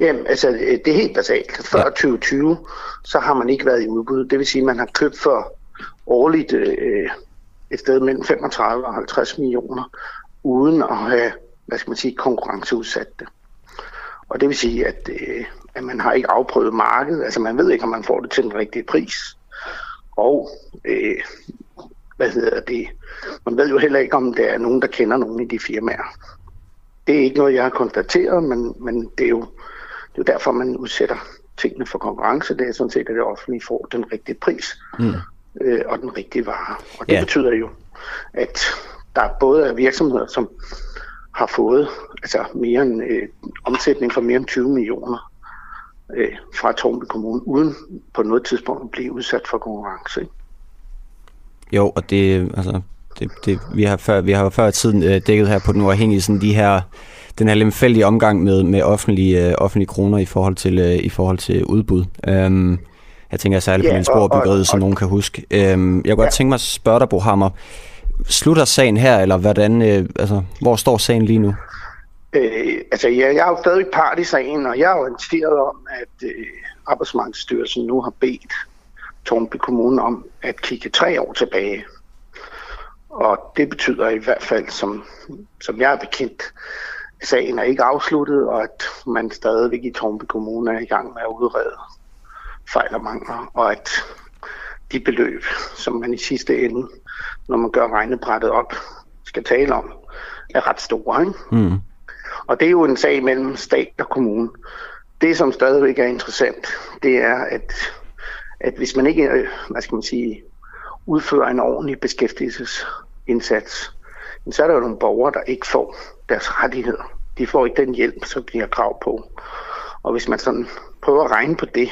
Jamen, altså, det er helt basalt. Før ja. 2020, så har man ikke været i udbud. Det vil sige, at man har købt for årligt øh, et sted mellem 35 og 50 millioner, uden at have, hvad skal man sige, konkurrenceudsat det. Og det vil sige, at, øh, at man har ikke afprøvet markedet. Altså, man ved ikke, om man får det til den rigtige pris. Og øh, hvad hedder det? Man ved jo heller ikke, om der er nogen, der kender nogen i de firmaer. Det er ikke noget, jeg har konstateret, men, men det er jo det er derfor, man udsætter tingene for konkurrence. Det er sådan set, at det offentlige får den rigtige pris mm. øh, og den rigtige vare. Og det ja. betyder jo, at der både er virksomheder, som har fået altså mere end øh, omsætning for mere end 20 millioner øh, fra Tornby Kommune, uden på noget tidspunkt at blive udsat for konkurrence. Ikke? Jo, og det, altså, det, det, vi har før, vi har før tiden øh, dækket her på den uafhængige, sådan de her den her lemfældige omgang med, med offentlige, øh, offentlige kroner i forhold til, øh, i forhold til udbud. Um, jeg tænker særligt på ja, sporebyggeriet, som nogen kan huske. Um, jeg kunne ja. godt tænke mig at spørge dig, Bo Hammer, slutter sagen her, eller hvordan, øh, altså, hvor står sagen lige nu? Øh, altså, jeg, jeg er jo stadig part i sagen, og jeg er orienteret om, at øh, Arbejdsmarkedsstyrelsen nu har bedt Tornby Kommune om at kigge tre år tilbage Og det betyder i hvert fald, som, som jeg er bekendt, sagen er ikke afsluttet, og at man stadigvæk i Tornby Kommune er i gang med at udrede fejl og mangler, og at de beløb, som man i sidste ende, når man gør regnebrættet op, skal tale om, er ret store. Ikke? Mm. Og det er jo en sag mellem stat og kommune. Det, som stadigvæk er interessant, det er, at, at hvis man ikke, øh, hvad skal man sige, udfører en ordentlig beskæftigelsesindsats, så er der jo nogle borgere, der ikke får deres rettigheder. De får ikke den hjælp, som de har krav på. Og hvis man sådan prøver at regne på det,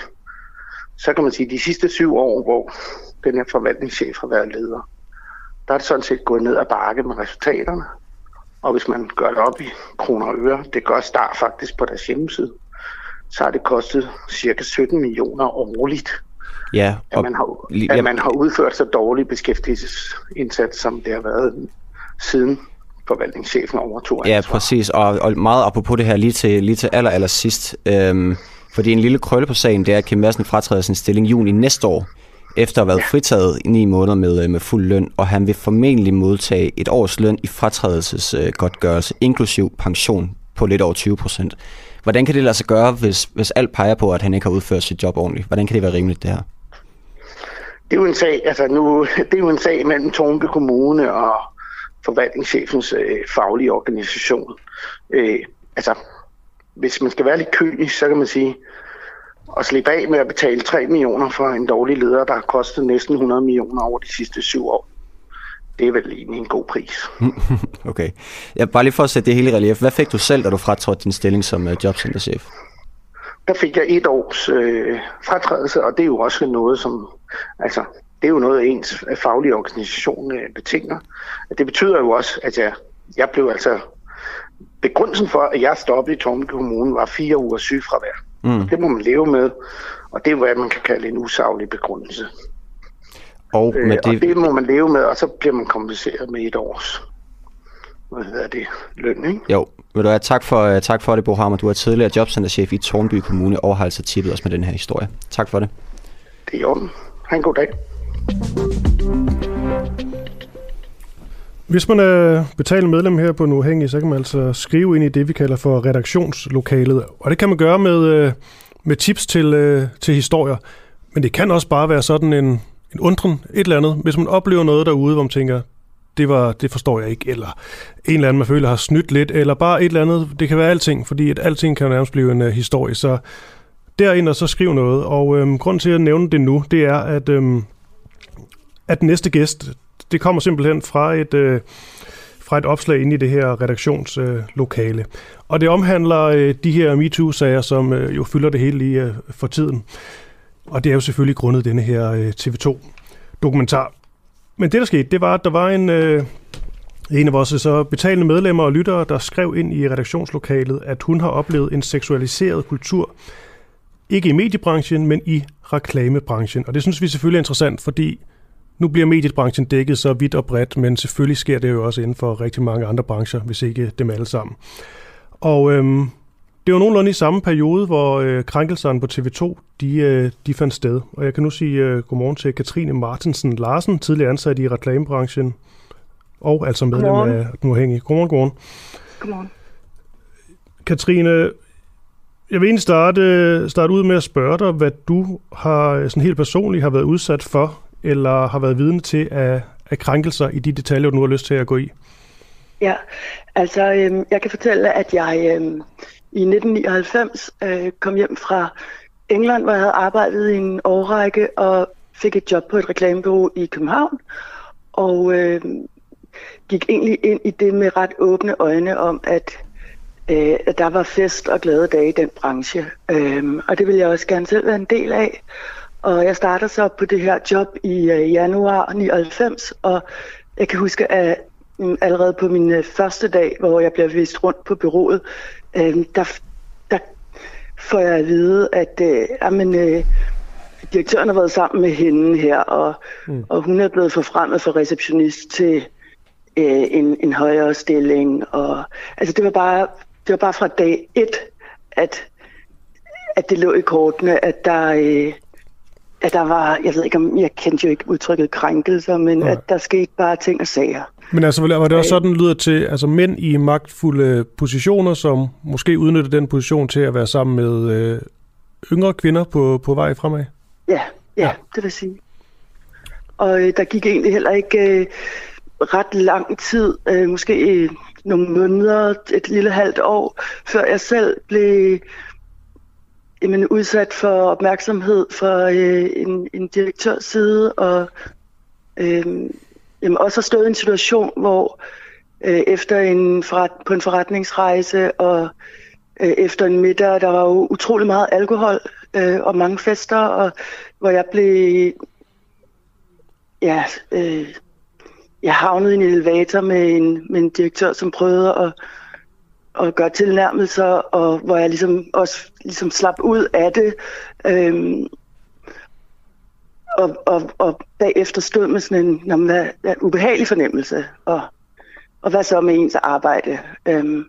så kan man sige, at de sidste syv år, hvor den her forvaltningschef har været leder, der er det sådan set gået ned ad bakke med resultaterne. Og hvis man gør det op i kroner og øre, det gør Star faktisk på deres hjemmeside, så har det kostet cirka 17 millioner årligt, ja, og, at, man har, at man har udført så dårlig beskæftigelsesindsats, som det har været siden forvaltningschefen overtog Ja, præcis, og, og meget apropos det her lige til, lige til aller, aller sidst, øhm, fordi en lille krølle på sagen, det er, at Kim Madsen fratræder sin stilling i juni næste år, efter at have været fritaget i ni måneder med, øh, med fuld løn, og han vil formentlig modtage et års løn i fratrædelsesgodtgørelse, inklusiv pension på lidt over 20 procent. Hvordan kan det lade sig gøre, hvis, hvis alt peger på, at han ikke har udført sit job ordentligt? Hvordan kan det være rimeligt, det her? Det er jo en sag, altså nu, det er jo en sag mellem Tornby Kommune og forvaltningschefens øh, faglige organisation. Øh, altså, hvis man skal være lidt kynisk, så kan man sige, at slippe af med at betale 3 millioner for en dårlig leder, der har kostet næsten 100 millioner over de sidste syv år. Det er vel egentlig en god pris. okay. Ja, bare lige for at sætte det hele i relief. Hvad fik du selv, da du fratrådte din stilling som uh, jobcenterchef? Der fik jeg et års øh, fratrædelse, og det er jo også noget, som... Altså, det er jo noget, ens faglige organisation øh, betinger. Det betyder jo også, at jeg, jeg blev altså... Begrundelsen for, at jeg stoppede i Tormke Kommune, var fire uger sygefravær. Mm. Det må man leve med, og det er, hvad man kan kalde en usaglig begrundelse. Og, med øh, det... og det må man leve med, og så bliver man kompenseret med et års hvad hedder det, løn, ikke? Jo, vil du have tak for, uh, tak for det, Bo Hammer. Du er tidligere jobcenterchef i Tornby Kommune og har altså tippet os med den her historie. Tak for det. Det er jo Ha' en god dag. Hvis man er betalende medlem her på Nuhængig, så kan man altså skrive ind i det, vi kalder for redaktionslokalet. Og det kan man gøre med, øh, med tips til, øh, til historier. Men det kan også bare være sådan en, en undren, et eller andet. Hvis man oplever noget derude, hvor man tænker, det, var, det forstår jeg ikke, eller en eller anden, man føler har snydt lidt, eller bare et eller andet. Det kan være alting, fordi at alting kan nærmest blive en uh, historie. Så derind og så skriv noget. Og øhm, grund til at nævne det nu, det er, at, øhm, at næste gæst, det kommer simpelthen fra et, øh, fra et opslag inde i det her redaktionslokale. Øh, og det omhandler øh, de her MeToo-sager, som øh, jo fylder det hele lige øh, for tiden. Og det er jo selvfølgelig grundet denne her øh, TV2-dokumentar. Men det, der skete, det var, at der var en, øh, en af vores øh, så betalende medlemmer og lyttere, der skrev ind i redaktionslokalet, at hun har oplevet en seksualiseret kultur, ikke i mediebranchen, men i reklamebranchen. Og det synes vi selvfølgelig er interessant, fordi nu bliver mediebranchen dækket så vidt og bredt, men selvfølgelig sker det jo også inden for rigtig mange andre brancher, hvis ikke dem alle sammen. Og øhm, det var nogenlunde i samme periode, hvor øh, krænkelserne på TV2 de, øh, de fandt sted. Og jeg kan nu sige øh, godmorgen til Katrine Martensen Larsen, tidligere ansat i reklamebranchen, og altså medlem godmorgen. af Den Uafhængige. Godmorgen, godmorgen. Godmorgen. Katrine, jeg vil egentlig starte, starte ud med at spørge dig, hvad du har sådan helt personligt har været udsat for eller har været vidne til af, af krænkelser i de detaljer, du nu har lyst til at gå i? Ja, altså øh, jeg kan fortælle, at jeg øh, i 1999 øh, kom hjem fra England, hvor jeg havde arbejdet i en årrække og fik et job på et reklamebureau i København. Og øh, gik egentlig ind i det med ret åbne øjne om, at, øh, at der var fest og glade dage i den branche. Øh, og det ville jeg også gerne selv være en del af. Og jeg starter så på det her job i uh, januar 99, og jeg kan huske, at um, allerede på min uh, første dag, hvor jeg bliver vist rundt på byrådet, uh, der, der får jeg at vide, at uh, jamen, uh, direktøren har været sammen med hende her, og, mm. og hun er blevet forfremmet fra receptionist til uh, en, en højere stilling. Og, altså det var, bare, det var bare fra dag et, at, at det lå i kortene, at der... Uh, at der var, jeg ved ikke om, jeg kendte jo ikke udtrykket krænkelser, men ja. at der skete bare ting og sager. Men altså, var det også sådan, lyder til, altså mænd i magtfulde positioner, som måske udnytter den position til at være sammen med øh, yngre kvinder på, på vej fremad? Ja, ja, ja, det vil sige. Og øh, der gik egentlig heller ikke øh, ret lang tid, øh, måske øh, nogle måneder, et lille halvt år, før jeg selv blev jamen, udsat for opmærksomhed fra øh, en, en direktørs side, og øh, jamen, også har stået i en situation, hvor øh, efter en forret, på en forretningsrejse og øh, efter en middag, der var jo utrolig meget alkohol øh, og mange fester, og hvor jeg blev ja, øh, jeg havnede i en elevator med en, med en direktør, som prøvede at, at gøre tilnærmelser, og hvor jeg ligesom også ligesom slap ud af det. Øhm, og, og, og bagefter stod med sådan en jamen, hvad, hvad, ubehagelig fornemmelse. Og, og hvad så med ens arbejde? Øhm,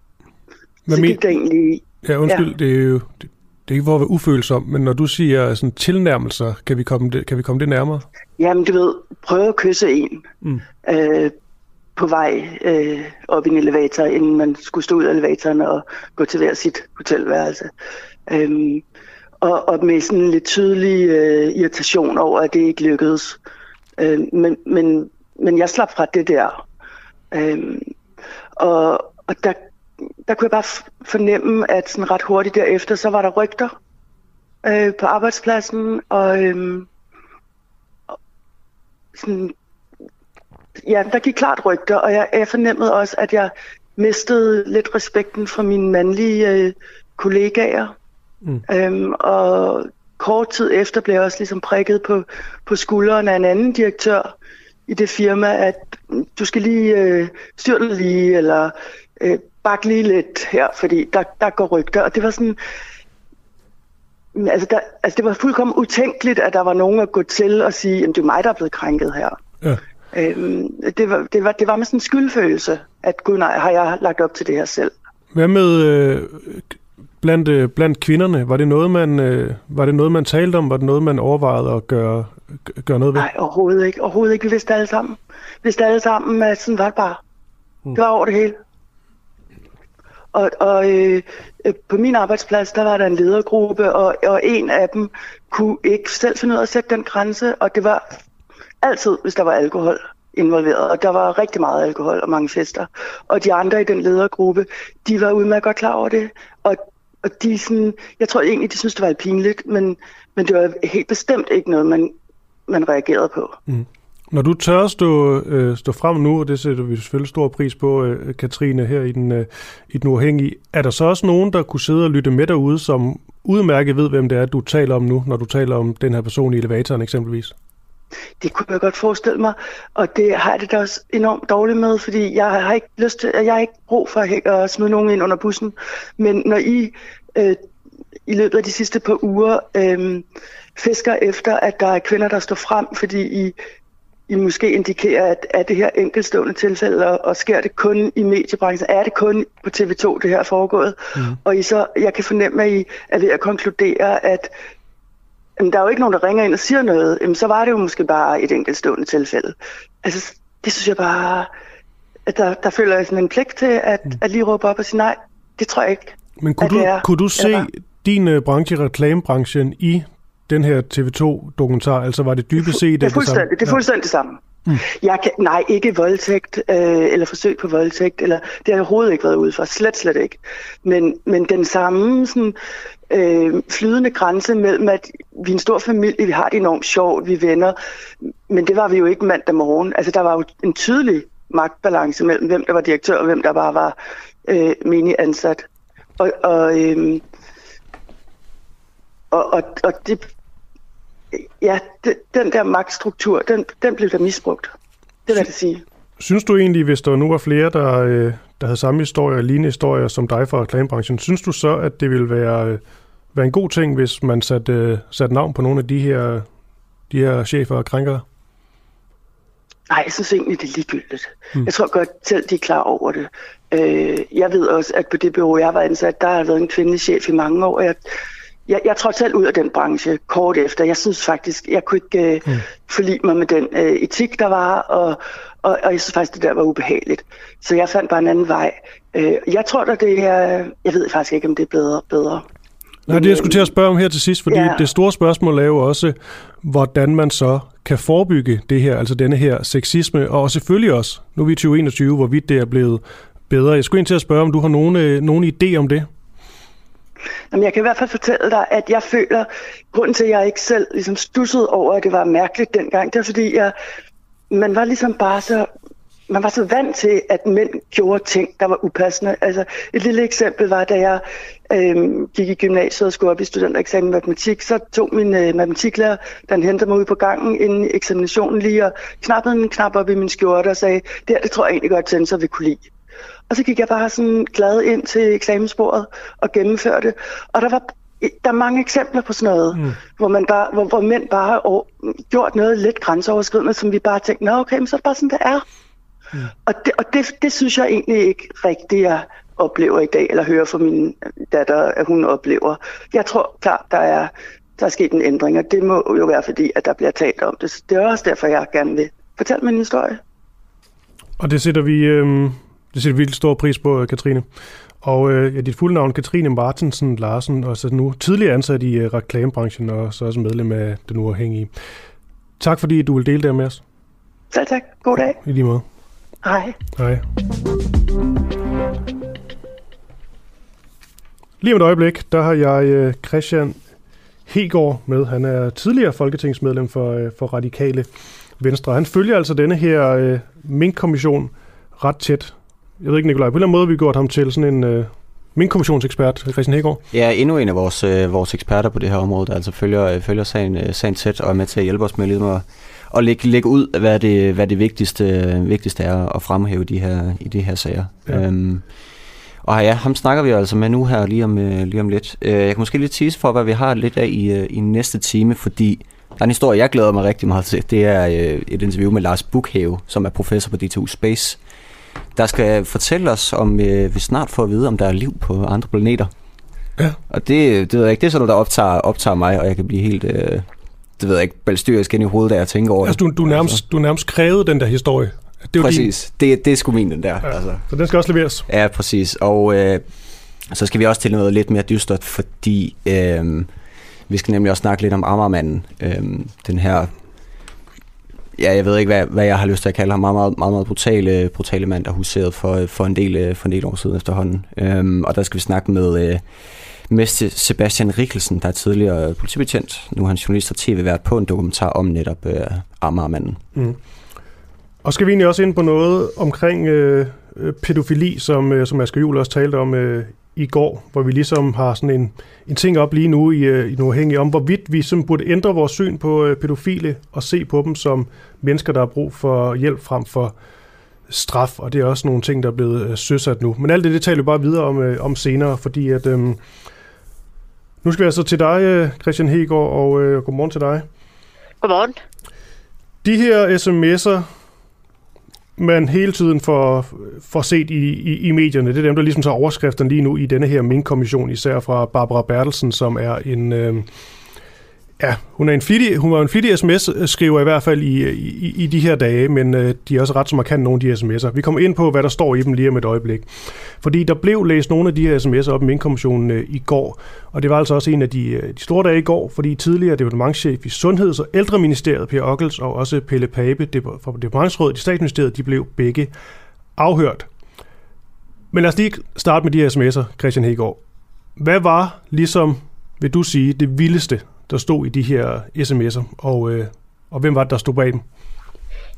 så gik det egentlig... Ja, undskyld, ja. det er jo... Det, det er ikke for at være ufølsom, men når du siger sådan tilnærmelser, kan vi komme det, kan vi komme det nærmere? Jamen, du ved, prøve at kysse en mm. øh, på vej øh, op i en elevator, inden man skulle stå ud af elevatoren og gå til hver sit hotelværelse. Øhm, og, og med sådan en lidt tydelig øh, irritation over, at det ikke lykkedes. Øh, men, men, men jeg slap fra det der. Øh, og, og der, der kunne jeg bare fornemme, at sådan ret hurtigt derefter, så var der rygter øh, på arbejdspladsen, og øh, sådan, ja, der gik klart rygter, og jeg, jeg fornemmede også, at jeg mistede lidt respekten for mine mandlige øh, kollegaer. Mm. Øhm, og kort tid efter blev jeg også ligesom prikket på, på skulderen af en anden direktør i det firma, at du skal lige øh, styrte lige, eller øh, bakke lige lidt her, fordi der, der går rygter. Og det var sådan, altså, der, altså det var fuldkommen utænkeligt, at der var nogen at gå til og sige, at det er mig, der er blevet krænket her. Ja. Øhm, det, var, det, var, det var med sådan en skyldfølelse, at gud nej, har jeg lagt op til det her selv. Hvad med øh, blandt, øh, blandt kvinderne? Var det, noget, man, øh, var det noget, man talte om? Var det noget, man overvejede at gøre, gøre noget ved? Nej, overhovedet ikke. Overhovedet ikke. Vi vidste alle sammen. Vi vidste alle sammen, at sådan var det bare. Hmm. Det var over det hele. Og, og øh, øh, på min arbejdsplads, der var der en ledergruppe, og, og en af dem kunne ikke selv finde ud af at sætte den grænse, og det var altid, hvis der var alkohol involveret, og der var rigtig meget alkohol og mange fester. Og de andre i den ledergruppe, de var udmærket godt klar over det, og, og de sådan, jeg tror egentlig, de synes, det var pinligt, men, men det var helt bestemt ikke noget, man, man reagerede på. Mm. Når du tør stå, øh, stå frem nu, og det sætter vi selvfølgelig stor pris på, øh, Katrine, her i den, øh, i den uafhængige, er der så også nogen, der kunne sidde og lytte med derude, som udmærket ved, hvem det er, du taler om nu, når du taler om den her person i elevatoren eksempelvis? Det kunne jeg godt forestille mig, og det har jeg det da også enormt dårligt med, fordi jeg har ikke lyst til, jeg har ikke brug for at smide nogen ind under bussen, men når I øh, i løbet af de sidste par uger øh, fisker efter, at der er kvinder, der står frem, fordi I i måske indikerer, at er det her enkeltstående tilfælde, og, og sker det kun i mediebranchen? Er det kun på TV2, det her er foregået? Mm. Og I så, jeg kan fornemme, at I er ved at konkludere, at jamen, der er jo ikke nogen, der ringer ind og siger noget. Jamen, så var det jo måske bare et enkeltstående tilfælde. Altså, det synes jeg bare, at der, der føler jeg sådan en pligt til, at, mm. at lige råbe op og sige nej. Det tror jeg ikke. Men kunne, du, er, kunne du se din uh, branche, reklamebranchen, i den her TV2-dokumentar? Altså var det dybest set det, det, samme? Det er fuldstændig det samme. Mm. Jeg kan, nej, ikke voldtægt øh, eller forsøg på voldtægt. Eller, det har jeg overhovedet ikke været ude for. Slet, slet ikke. Men, men den samme sådan, øh, flydende grænse mellem, at vi er en stor familie, vi har det enormt sjovt, vi er venner. Men det var vi jo ikke mandag morgen. Altså, der var jo en tydelig magtbalance mellem, hvem der var direktør og hvem der bare var øh, menig ansat. Og, og, øh, og, og, og det ja, det, den der magtstruktur, den, den blev der misbrugt. Det vil jeg sige. Synes du egentlig, hvis der nu var flere, der, øh, der havde samme historie, lignende historier som dig fra reklamebranchen, synes du så, at det ville være, øh, være en god ting, hvis man satte, øh, satte navn på nogle af de her, de her chefer og krænkere? Nej, jeg synes egentlig, det er ligegyldigt. Hmm. Jeg tror godt selv, de er klar over det. jeg ved også, at på det bureau, jeg var ansat, der har været en kvindelig chef i mange år, jeg jeg, jeg trådte selv ud af den branche kort efter. Jeg synes faktisk, jeg kunne ikke øh, mm. forlige mig med den øh, etik, der var, og, og, og jeg synes faktisk, det der var ubehageligt. Så jeg fandt bare en anden vej. Øh, jeg tror da, det er... Jeg ved faktisk ikke, om det er bedre. bedre. Nej, det jeg skulle til at spørge om her til sidst, fordi ja. det store spørgsmål er jo også, hvordan man så kan forebygge det her, altså denne her sexisme, og selvfølgelig også, nu er vi i 2021, hvorvidt det er blevet bedre. Jeg skulle ind til at spørge, om du har nogen, øh, nogen idé om det? Jamen, jeg kan i hvert fald fortælle dig, at jeg føler, grunden til, at jeg ikke selv ligesom stussede over, at det var mærkeligt dengang, det er fordi, jeg, man var ligesom bare så man var så vant til, at mænd gjorde ting, der var upassende. Altså, et lille eksempel var, da jeg øh, gik i gymnasiet og skulle op i studentereksamen i matematik, så tog min øh, matematiklærer, den hentede mig ud på gangen inden eksaminationen lige og knappede en knap op i min skjorte og sagde, det her, det tror jeg egentlig godt, sensor vil kunne lide. Og så gik jeg bare sådan glad ind til eksamensbordet og gennemførte. Og der var der er mange eksempler på sådan noget, mm. hvor, man bare, hvor, hvor mænd bare har gjort noget lidt grænseoverskridende, som vi bare tænkte, nå okay, men så er det bare sådan, det er. Mm. Og, det, og det, det synes jeg egentlig ikke rigtigt, jeg oplever i dag, eller hører fra min datter, at hun oplever. Jeg tror klart, der er, der er sket en ændring, og det må jo være fordi, at der bliver talt om det. Det er også derfor, jeg gerne vil fortælle min historie. Og det sætter vi, øh, det sætter vi virkelig stor pris på, Katrine. Og øh, ja, dit fulde navn Katrine Martensen Larsen, og så nu tidligere ansat i øh, reklamebranchen, og så også medlem af Den Uafhængige. Tak fordi du vil dele det med os. Selv tak. God dag. I lige måde. Hej. Hej. Lige om et øjeblik, der har jeg øh, Christian Hegård med. Han er tidligere folketingsmedlem for, øh, for Radikale Venstre. Han følger altså denne her øh, Mink-kommission ret tæt. Jeg ved ikke, Nikolaj, på en eller anden måde vi gjort ham til sådan en øh, Mink-kommissionsekspert, Christian Hegård. Ja, endnu en af vores, øh, vores eksperter på det her område, der altså følger, øh, følger sagen, øh, sagen tæt og er med til at hjælpe os med ligesom at og lægge, lægge ud, hvad det, hvad det vigtigste, vigtigste er at fremhæve de her, i de her sager. Ja. Øhm, og ja, ham snakker vi altså med nu her lige om, øh, lige om lidt. Øh, jeg kan måske lige tease for, hvad vi har lidt af i, øh, i næste time, fordi der er en historie, jeg glæder mig rigtig meget til. Det er et interview med Lars Bukhave, som er professor på DTU Space, der skal fortælle os, om vi snart får at vide, om der er liv på andre planeter. Ja. Og det, det ved jeg ikke, det er sådan noget, der optager, optager mig, og jeg kan blive helt, øh, det ved jeg ikke, balstyrisk ind i hovedet, da jeg tænker over altså, du, du, nærmest, altså. du nærmest krævede den der historie. Det er præcis, din... det, det er sgu min den der. Ja, altså. Så den skal også leveres. Ja, præcis. Og øh, så skal vi også til noget lidt mere dystert, fordi øh, vi skal nemlig også snakke lidt om Amagermanden. Øh, den her ja, jeg ved ikke, hvad, hvad jeg har lyst til at kalde ham, meget, meget, meget, meget brutale, brutale mand, der huserede for, for, en del, for en del år siden efterhånden. Øhm, og der skal vi snakke med, øh, med Sebastian Rikkelsen, der er tidligere politibetjent. Nu er han journalist og tv-vært på en dokumentar om netop øh, Amagermanden. Mm. Og skal vi egentlig også ind på noget omkring øh, øh pædofili, som, øh, som Asger Juhl også talte om øh, i går, hvor vi ligesom har sådan en, en ting op lige nu i, øh, i Uafhængige om, hvorvidt vi som burde ændre vores syn på øh, pædofile og se på dem som mennesker, der har brug for hjælp frem for straf, og det er også nogle ting, der er blevet øh, søsat nu. Men alt det, det taler vi bare videre om, øh, om senere, fordi at øh, nu skal vi altså til dig, øh, Christian Hegård, og øh, godmorgen til dig. Godmorgen. De her sms'er, man hele tiden får, får set i, i, i medierne, det er dem, der ligesom tager overskriften lige nu i denne her Mink-kommission, især fra Barbara Bertelsen, som er en... Øh, Ja, hun, er en flittig, hun var en flittig sms-skriver i hvert fald i, i, i de her dage, men øh, de er også ret så markant nogle af de her sms'er. Vi kommer ind på, hvad der står i dem lige om et øjeblik. Fordi der blev læst nogle af de her sms'er op i Minkkommissionen øh, i går, og det var altså også en af de, øh, de store dage i går, fordi tidligere departementchef i Sundheds- og Ældreministeriet, Per Ockels, og også Pelle Pape fra Departementsrådet i Statsministeriet, de blev begge afhørt. Men lad os lige starte med de her sms'er, Christian Hegård. Hvad var ligesom, vil du sige, det vildeste, der stod i de her sms'er, og, øh, og hvem var det, der stod bag dem?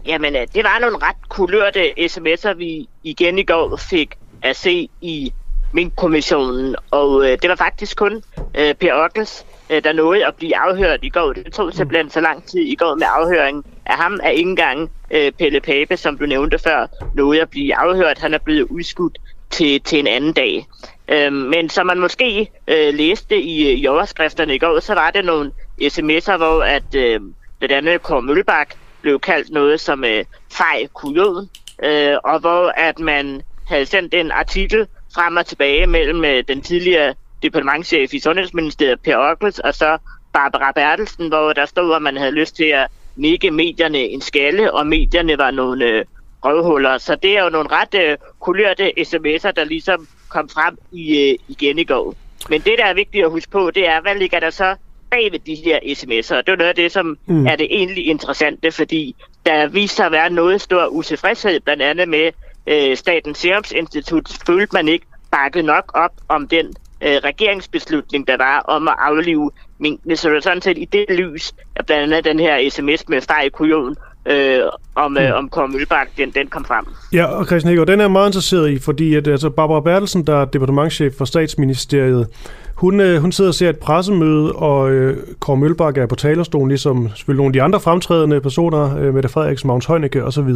Jamen, øh, det var nogle ret kulørte sms'er, vi igen i går fik at se i min kommissionen, og øh, det var faktisk kun øh, Per Ockels, øh, der nåede at blive afhørt i går. Det tog simpelthen så lang tid i går med afhøringen af ham er ikke engang øh, Pelle Pape, som du nævnte før, nåede at blive afhørt. Han er blevet udskudt til, til en anden dag. Øhm, men som man måske øh, læste i, øh, i overskrifterne i går, så var det nogle sms'er, hvor at øh, det andet Kåre Mølbak blev kaldt noget som øh, fej kujon, øh, og hvor at man havde sendt en artikel frem og tilbage mellem øh, den tidligere departementchef i Sundhedsministeriet, Per Ockels, og så Barbara Bertelsen, hvor der stod, at man havde lyst til at nikke medierne en skalle, og medierne var nogle øh, røvhuller. Så det er jo nogle ret øh, kulørte sms'er, der ligesom kom frem i, øh, igen i går. Men det, der er vigtigt at huske på, det er, hvad ligger der så bag ved de her sms'er? Det er noget af det, som mm. er det egentlig interessante, fordi der viser sig at være noget stor utilfredshed, blandt andet med øh, Statens Serum Institut, følte man ikke bakket nok op om den øh, regeringsbeslutning, der var om at aflive minkene. Så det er sådan set i det lys, at blandt andet den her sms med Fej Kujon, øh, om, øh, mm. om Kåre Mølbak, den, den kom frem. Ja, og Christian Hækker, den er jeg meget interesseret i, fordi at, altså Barbara Bertelsen, der er departementchef for statsministeriet, hun, øh, hun sidder og ser et pressemøde, og øh, Kåre Mølbak er på talerstolen, ligesom selvfølgelig nogle af de andre fremtrædende personer, øh, Mette Frederiksen, Magnus Heunicke osv.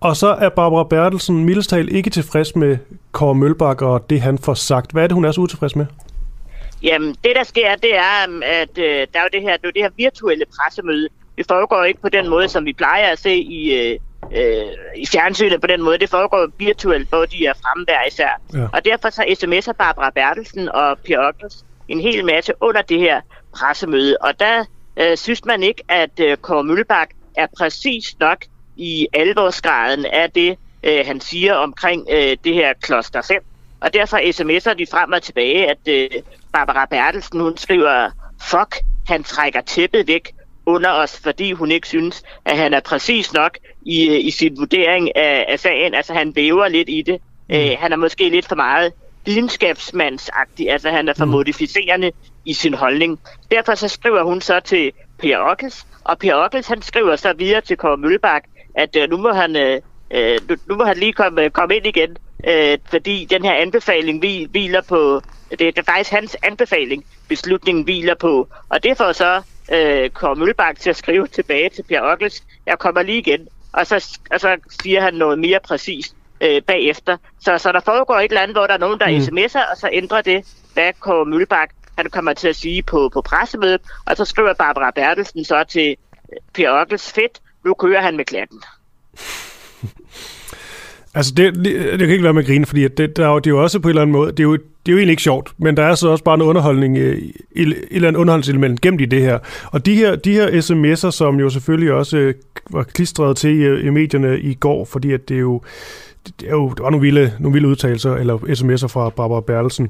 Og så er Barbara Bertelsen mildestal ikke tilfreds med Kåre Mølbak og det, han får sagt. Hvad er det, hun er så utilfreds med? Jamen, det der sker, det er, at øh, der er jo det her, det, er det her virtuelle pressemøde. Det foregår ikke på den måde, som vi plejer at se i, øh, øh, i fjernsynet på den måde. Det foregår virtuelt, hvor de er fremme hver især. Ja. Og derfor så sms'er Barbara Bertelsen og Per Ockels en hel masse under det her pressemøde. Og der øh, synes man ikke, at øh, Kåre Møllebak er præcis nok i alvorsgraden af det, øh, han siger omkring øh, det her kloster 5. Og derfor sms'er de frem og tilbage, at øh, Barbara Bertelsen, hun skriver, fuck, han trækker tæppet væk under os, fordi hun ikke synes, at han er præcis nok i, øh, i sin vurdering af, af sagen. Altså han væver lidt i det. Mm. Øh, han er måske lidt for meget videnskabsmandsagtig, altså han er for mm. modificerende i sin holdning. Derfor så skriver hun så til Per Ockels, og Per Ockels han skriver så videre til Kåre Mølbak, at øh, nu, må han, øh, øh nu, nu må han lige komme, komme ind igen, øh, fordi den her anbefaling vi, hviler på, det, det er faktisk hans anbefaling, beslutningen hviler på, og det får så øh, Kåre Mølbak til at skrive tilbage til Per Ockels, jeg kommer lige igen, og så, og så siger han noget mere præcist øh, bagefter. Så, så der foregår et eller andet, hvor der er nogen, der mm. sms'er, og så ændrer det, hvad Kåre Mølbak han kommer til at sige på, på pressemødet, og så skriver Barbara Bertelsen så til Per Ockels fedt, nu kører han med klatten. Altså, det, det, det kan ikke være med at grine, fordi det, der, det er jo også på en eller anden måde, det er, jo, det er jo egentlig ikke sjovt, men der er så også bare noget underholdning, øh, et, et eller andet underholdningselement gemt i det her. Og de her, de her sms'er, som jo selvfølgelig også øh, var klistret til i, i medierne i går, fordi at det er jo, det, er jo, det var nogle vilde, nogle vilde udtalelser, eller sms'er fra Barbara Bertelsen.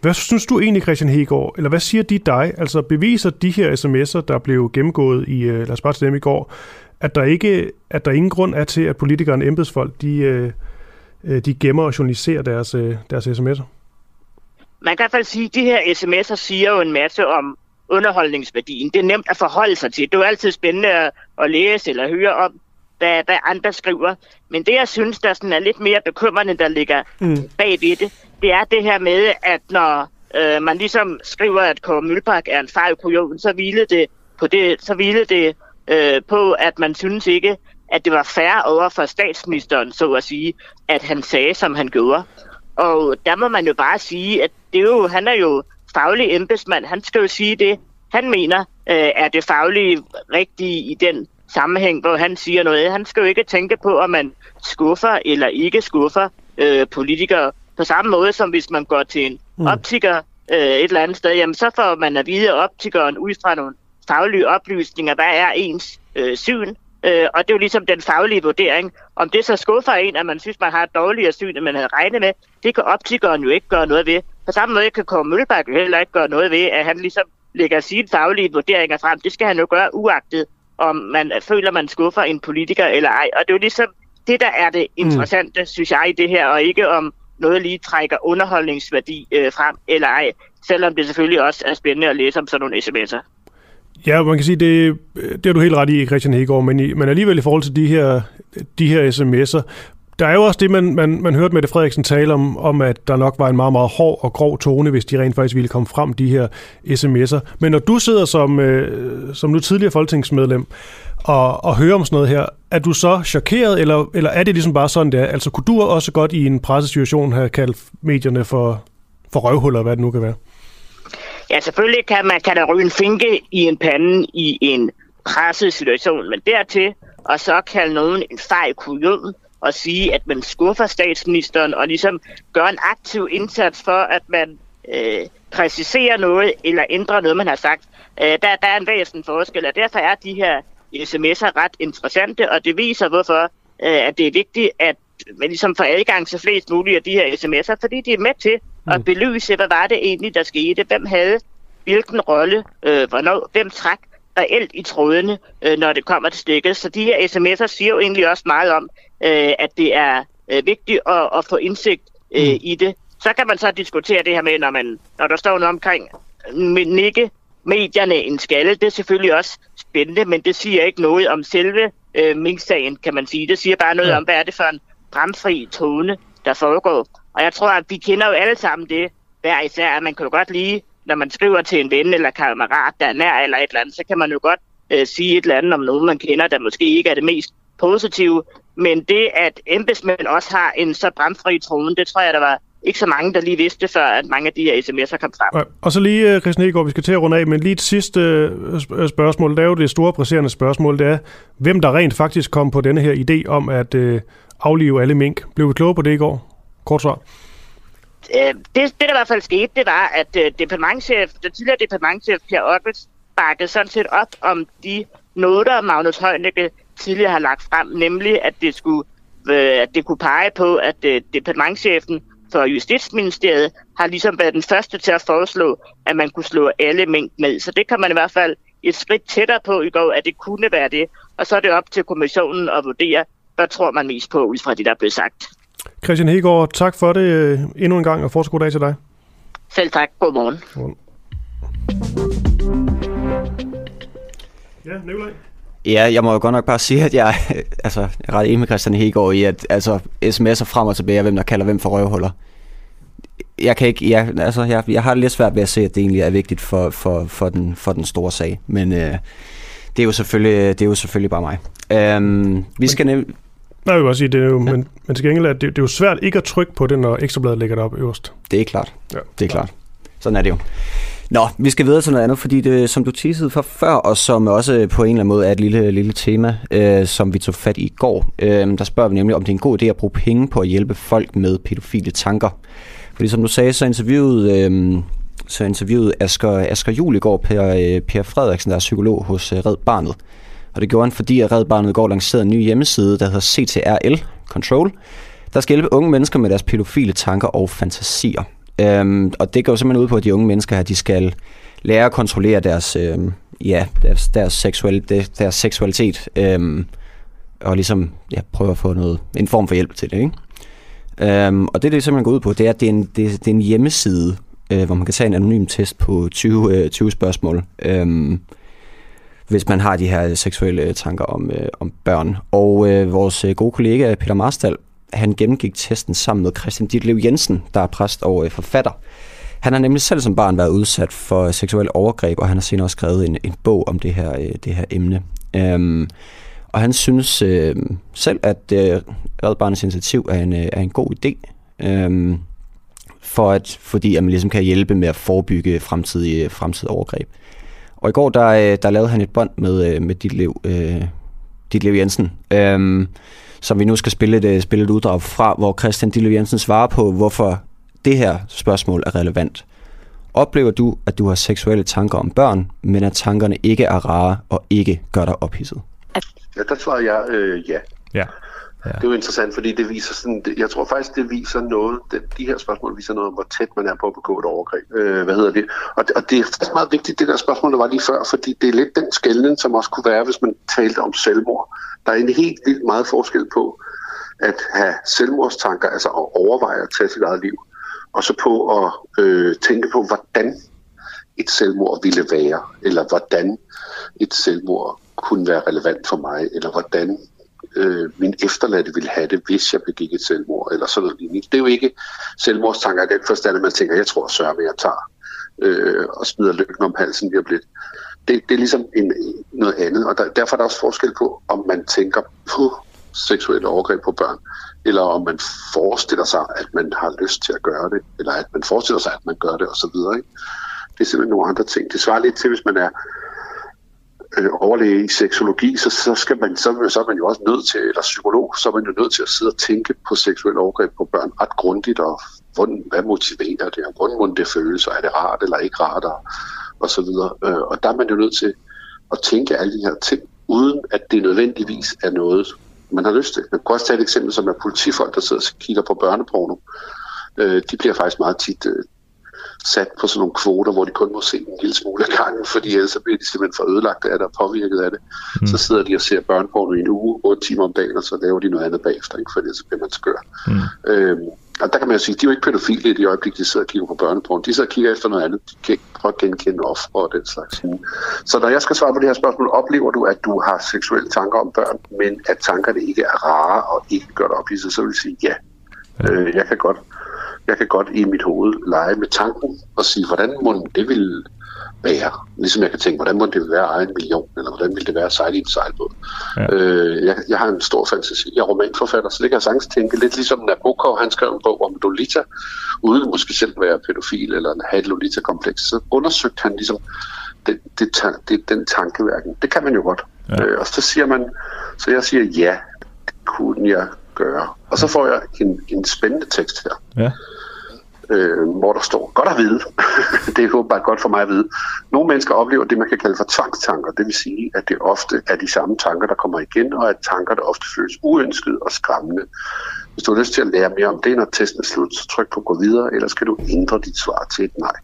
Hvad synes du egentlig, Christian Hegård, eller hvad siger de dig? Altså beviser de her sms'er, der blev gennemgået i, øh, lad os bare dem i går, at der ikke at der ingen grund er til, at politikerne og embedsfolk, de, øh, øh, de gemmer og journaliserer deres, øh, deres sms'er? Man kan i hvert fald sige, at de her sms'er siger jo en masse om underholdningsværdien. Det er nemt at forholde sig til. Det er jo altid spændende at læse eller høre om, hvad, hvad andre skriver. Men det, jeg synes, der sådan er lidt mere bekymrende, der ligger mm. bag ved det, det er det her med, at når øh, man ligesom skriver, at Kåre Mølbak er en fejl kujon, så hvilede det på det, så hvilede det øh, på, at man synes ikke, at det var fair over for statsministeren, så at sige, at han sagde, som han gjorde. Og der må man jo bare sige, at det er jo, han er jo faglig embedsmand. Han skal jo sige det, han mener øh, er det faglige rigtige i den sammenhæng, hvor han siger noget. Han skal jo ikke tænke på, om man skuffer eller ikke skuffer øh, politikere. På samme måde som hvis man går til en mm. optiker øh, et eller andet sted, jamen så får man at vide optikeren ud fra nogle faglige oplysninger, hvad er ens øh, syn, øh, og det er jo ligesom den faglige vurdering. Om det så skuffer en, at man synes, man har et dårligere syn, end man havde regnet med, det kan optikeren jo ikke gøre noget ved. På samme måde kan Kåre Møllebak jo heller ikke gøre noget ved, at han ligesom lægger sine faglige vurderinger frem. Det skal han jo gøre uagtet, om man føler, man skuffer en politiker eller ej. Og det er jo ligesom det, der er det mm. interessante, mm. synes jeg, i det her, og ikke om noget lige trækker underholdningsværdi øh, frem eller ej, selvom det selvfølgelig også er spændende at læse om sådan nogle sms'er. Ja, man kan sige, det, det er du helt ret i, Christian Hegård, men, i, men alligevel i forhold til de her, de her sms'er, der er jo også det, man, man, man hørte Mette Frederiksen tale om, om, at der nok var en meget, meget hård og grov tone, hvis de rent faktisk ville komme frem, de her sms'er. Men når du sidder som, øh, som nu tidligere folketingsmedlem og, og hører om sådan noget her, er du så chokeret, eller, eller er det ligesom bare sådan det er? Altså kunne du også godt i en pressesituation have kaldt medierne for, for røvhuller, hvad det nu kan være? Ja, selvfølgelig kan man kan der ryge en finke i en pande i en presset situation, men dertil, og så kalde nogen en fejl kujon, og sige, at man skuffer statsministeren, og ligesom gør en aktiv indsats for, at man øh, præcisere noget eller ændre noget, man har sagt. Øh, der, der er en væsentlig forskel, og derfor er de her sms'er ret interessante, og det viser, hvorfor øh, at det er vigtigt, at man ligesom får adgang til flest mulige af de her sms'er, fordi de er med til at mm. belyse, hvad var det egentlig, der skete, hvem havde hvilken rolle, øh, hvornår, hvem træk reelt i trådene, øh, når det kommer til stikket. Så de her sms'er siger jo egentlig også meget om, øh, at det er øh, vigtigt at, at få indsigt øh, mm. i det. Så kan man så diskutere det her med, når, man, når der står noget omkring nikke medierne en skalle. Det er selvfølgelig også spændende, men det siger ikke noget om selve øh, Mink-sagen, kan man sige. Det siger bare noget ja. om, hvad er det for en bramfri tone, der foregår. Og jeg tror, at vi kender jo alle sammen det, hver især, at man kan jo godt lige, når man skriver til en ven eller kammerat, der er nær eller et eller andet, så kan man jo godt øh, sige et eller andet om nogen, man kender, der måske ikke er det mest positive. Men det, at embedsmænd også har en så bramfri tone, det tror jeg, der var ikke så mange, der lige vidste, før at mange af de her sms'er kom frem. Ja, og så lige, øh, Christian Egaard, vi skal til at runde af, men lige et sidste øh, øh, spørgsmål, det er jo det store presserende spørgsmål, det er, hvem der rent faktisk kom på denne her idé om at øh, aflive alle mink. Blev vi kloge på det i går? Kort svar. Øh, det, det, der i hvert fald skete, det var, at øh, departementchef, den tidligere departementchef Per Ottes, bakkede sådan set op om de noter, Magnus Heunicke tidligere har lagt frem, nemlig at det skulle øh, at det kunne pege på, at øh, departementchefen for Justitsministeriet har ligesom været den første til at foreslå, at man kunne slå alle mængd med. Så det kan man i hvert fald et skridt tættere på i går, at det kunne være det. Og så er det op til kommissionen at vurdere, hvad tror man mest på, ud fra det, der er blevet sagt. Christian Hegård, tak for det øh, endnu en gang, og fortsat god dag til dig. Selv tak. God morgen. Godmorgen. Ja, Nikolaj. Ja, jeg må jo godt nok bare sige, at jeg, altså, jeg er ret enig med Christian Hegård i, at altså, sms'er frem og tilbage, hvem der kalder hvem for røvhuller. Jeg, kan ikke, jeg, altså, jeg, jeg har lidt svært ved at se, at det egentlig er vigtigt for, for, for, den, for den store sag. Men øh, det, er jo selvfølgelig, det er jo selvfølgelig bare mig. Øhm, vi skal nem- Nej, jeg vil bare sige, det er jo, ja. men, men til gengæld er det, det er jo svært ikke at trykke på det, når ekstrabladet ligger op øverst. Det er klart. Ja, det er klart. Sådan er det jo. Nå, vi skal videre til noget andet, fordi det, som du teasede for før, og som også på en eller anden måde er et lille, lille tema, øh, som vi tog fat i i går, øh, der spørger vi nemlig, om det er en god idé at bruge penge på at hjælpe folk med pædofile tanker. Fordi som du sagde, så interviewede, øh, så interviewede Asger, Asger Jul i går Per, øh, per Frederiksen, der er psykolog hos øh, Red Barnet. Og det gjorde han, fordi at Red Barnet går lanceret en ny hjemmeside, der hedder CTRL Control, der skal hjælpe unge mennesker med deres pædofile tanker og fantasier. Øhm, og det går simpelthen ud på, at de unge mennesker her, de skal lære at kontrollere deres, øhm, ja, deres, deres, seksuel, deres seksualitet, øhm, og ligesom ja, prøve at få noget, en form for hjælp til det. Ikke? Øhm, og det, det simpelthen går ud på, det er, at det er en, det, det er en hjemmeside, øh, hvor man kan tage en anonym test på 20, øh, 20 spørgsmål, øh, hvis man har de her seksuelle tanker om, øh, om børn. Og øh, vores øh, gode kollega Peter Marstal, han gennemgik testen sammen med Christian Ditlev Jensen, der er præst og øh, forfatter. Han har nemlig selv som barn været udsat for seksuel overgreb, og han har senere også skrevet en, en bog om det her, øh, det her emne. Øhm, og han synes øh, selv, at øh, Red Barnets initiativ er en, øh, er en god idé, øh, for at, fordi at man ligesom kan hjælpe med at forebygge fremtidige, fremtidige overgreb. Og i går, der, øh, der lavede han et bånd med, øh, med Ditlev, øh, Ditlev Jensen, øh, som vi nu skal spille et, øh, spille et uddrag fra, hvor Christian Ditlev Jensen svarer på, hvorfor det her spørgsmål er relevant. Oplever du, at du har seksuelle tanker om børn, men at tankerne ikke er rare og ikke gør dig ophidset? Ja, der svarer jeg øh, ja. Ja. Ja. Det er jo interessant, fordi det viser sådan, jeg tror faktisk, det viser noget, det, de her spørgsmål viser noget om, hvor tæt man er på at begå et overgreb. Øh, hvad hedder det? Og, og det er meget vigtigt, det der spørgsmål, der var lige før, fordi det er lidt den skældning, som også kunne være, hvis man talte om selvmord. Der er en helt vildt meget forskel på at have selvmordstanker, altså at overveje at tage sit eget liv, og så på at øh, tænke på, hvordan et selvmord ville være, eller hvordan et selvmord kunne være relevant for mig, eller hvordan øh, min efterladte ville have det, hvis jeg begik et selvmord, eller sådan noget lignende. Det er jo ikke selvmordstanker i den forstand, at man tænker, jeg tror, sørger jeg tager øh, og smider lykken om halsen lige lidt. Det, det er ligesom en, noget andet, og der, derfor er der også forskel på, om man tænker på seksuelle overgreb på børn, eller om man forestiller sig, at man har lyst til at gøre det, eller at man forestiller sig, at man gør det, osv. Det er simpelthen nogle andre ting. Det svarer lidt til, hvis man er øh, overlæge i seksologi, så, så, skal man, så, så er man jo også nødt til, eller psykolog, så er man jo nødt til at sidde og tænke på seksuelle overgreb på børn ret grundigt og hvordan, hvad motiverer det, og hvordan må det føles, og er det rart eller ikke rart, og, og så videre. Øh, og der er man jo nødt til at tænke alle de her ting, uden at det nødvendigvis er noget, man har lyst til. Man kan også tage et eksempel, som er politifolk, der sidder og kigger på børneporno. Øh, de bliver faktisk meget tit øh, sat på sådan nogle kvoter, hvor de kun må se en lille smule af gangen, fordi ellers så bliver de simpelthen for ødelagt af det og påvirket af det. Mm. Så sidder de og ser børneporno i en uge, 8 timer om dagen, og så laver de noget andet bagefter, ikke? fordi så bliver man skør. Mm. Øhm, og der kan man jo sige, de er jo ikke pædofile i det øjeblik, de sidder og kigger på børneporno. De sidder og kigger efter noget andet. De kan ikke prøve at genkende offer og den slags. Mm. Så når jeg skal svare på det her spørgsmål, oplever du, at du har seksuelle tanker om børn, men at tankerne ikke er rare og ikke gør det op i sig, så vil jeg sige ja. ja. Øh, jeg kan godt jeg kan godt i mit hoved lege med tanken og sige, hvordan må det vil være. Ligesom jeg kan tænke, hvordan må det være at eje en million, eller hvordan vil det være at sejle i en sejlbåd. Ja. Øh, jeg, jeg har en stor fantasi. Jeg er romanforfatter, så det kan jeg sagtens tænke. Lidt ligesom Nabokov, han skrev en bog om Lolita, uden måske selv være pædofil eller have et Lolita-kompleks. Så undersøgte han ligesom det, det, det, den tankeværken. Det kan man jo godt. Ja. Øh, og så siger man, så jeg siger ja, kunne jeg gøre. Og så får jeg en, en spændende tekst her. Ja øh, hvor der står, godt at vide, det er bare godt for mig at vide. Nogle mennesker oplever det, man kan kalde for tvangstanker, det vil sige, at det ofte er de samme tanker, der kommer igen, og at tanker, der ofte føles uønskede og skræmmende. Hvis du har lyst til at lære mere om det, når testen er slut, så tryk på gå videre, eller skal du ændre dit svar til et nej.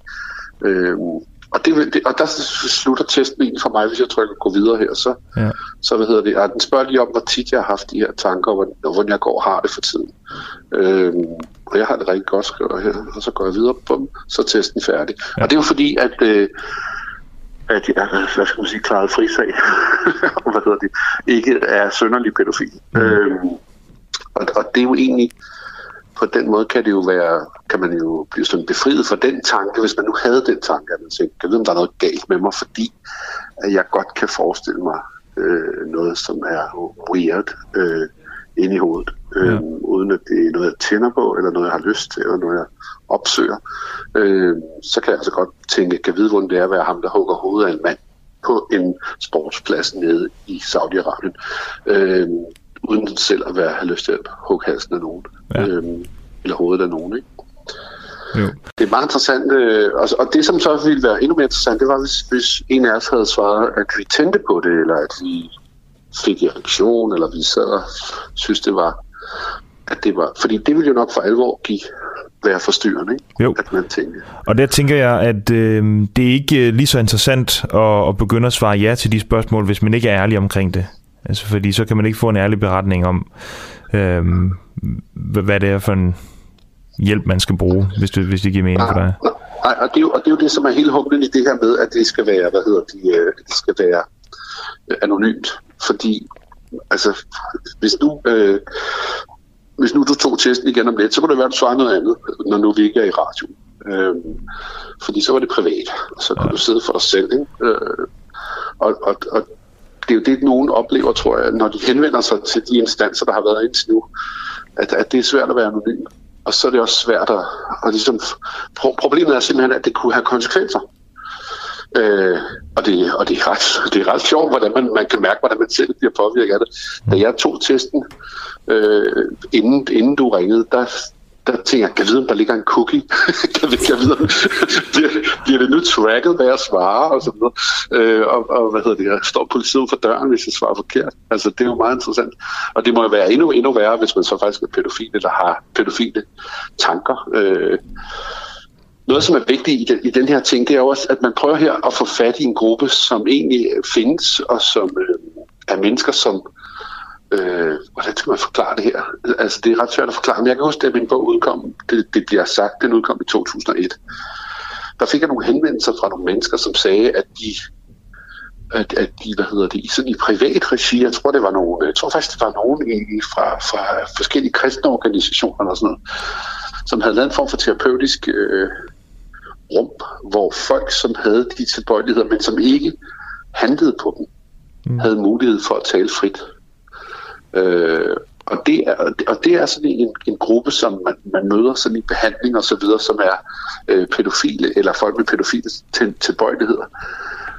Øh, og, det, det, og der slutter testen egentlig for mig, hvis jeg trykker gå videre her, så, ja. så hvad hedder det, ja, den spørger lige om, hvor tit jeg har haft de her tanker, og hvordan jeg går og har det for tiden. Øhm, og jeg har det rigtig godt skrevet her, og så går jeg videre på dem, så er testen færdig. Ja. Og det er jo fordi, at, øh, at jeg, hvad skal man sige, klaret frisag, og hvad hedder det, ikke er sønderlig pædofil. Mm. Øhm, og, og det er jo egentlig, på den måde kan det jo være, kan man jo blive sådan befriet for den tanke, hvis man nu havde den tanke, at man tænker, kan vide, om der er noget galt med mig, fordi at jeg godt kan forestille mig øh, noget, som er weird øh, inde i hovedet, øh, ja. uden at det er noget, jeg tænder på, eller noget, jeg har lyst til, eller noget, jeg opsøger. Øh, så kan jeg altså godt tænke, kan vide, hvordan det er at være ham, der hugger hovedet af en mand på en sportsplads nede i Saudi-Arabien. Øh, uden selv at være, have lyst til at hugge halsen af nogen. Ja. Øhm, eller hovedet af nogen, ikke? Jo. Det er meget interessant, øh, og, og det som så ville være endnu mere interessant, det var, hvis, hvis en af os havde svaret, at vi tændte på det, eller at vi fik reaktion, eller vi sad og synes, det var, at det var, fordi det ville jo nok for alvor give være forstyrrende, ikke? Jo. at man tænker. Og der tænker jeg, at øh, det er ikke lige så interessant at, at begynde at svare ja til de spørgsmål, hvis man ikke er ærlig omkring det. Altså, fordi så kan man ikke få en ærlig beretning om, øhm, hvad det er for en hjælp, man skal bruge, hvis, det, hvis det giver mening for dig. Nej, og det, er jo, og det er jo det, som er helt humlen i det her med, at det skal være, hvad hedder de, øh, det skal være øh, anonymt. Fordi, altså, hvis nu, øh, hvis nu du tog testen igen om lidt, så kunne det være, at du svarer noget andet, når nu vi ikke er i radio. Øh, fordi så var det privat, og så kunne ja. du sidde for dig selv. Ikke? Øh, og, og, og det er jo det, nogen oplever, tror jeg, når de henvender sig til de instanser, der har været indtil nu, at, at det er svært at være anonym. Og så er det også svært at... Og ligesom, problemet er simpelthen, at det kunne have konsekvenser. Øh, og det, og det, er ret, det er ret sjovt, hvordan man, man kan mærke, hvordan man selv bliver påvirket af det. Da jeg tog testen, øh, inden, inden du ringede, der, der tænker jeg, kan jeg vide, om der ligger en cookie? kan, vi, kan jeg vide, bliver, bliver det nu tracket, hvad jeg svarer? Og, så videre? Øh, og, og, hvad hedder det, står politiet for døren, hvis jeg svarer forkert. Altså, det er jo meget interessant. Og det må jo være endnu, endnu værre, hvis man så faktisk er pædofil, eller har pædofile tanker. Øh, noget, som er vigtigt i den, i den her ting, det er også, at man prøver her at få fat i en gruppe, som egentlig findes, og som øh, er mennesker, som Øh, hvordan skal man forklare det her? Altså, det er ret svært at forklare, men jeg kan huske, at min bog udkom, det, det bliver sagt, den udkom i 2001. Der fik jeg nogle henvendelser fra nogle mennesker, som sagde, at de at, at de, hvad hedder det, sådan i privat regi, jeg tror, det var nogle, jeg tror faktisk, det var nogen i, fra, fra forskellige kristne organisationer eller sådan noget, som havde lavet en form for terapeutisk øh, rum, hvor folk, som havde de tilbøjeligheder, men som ikke handlede på dem, mm. havde mulighed for at tale frit. Øh, og, det er, og det er sådan en, en gruppe, som man, man møder sådan i behandling og så videre, som er øh, pædofile eller folk med pædofile til, tilbøjeligheder,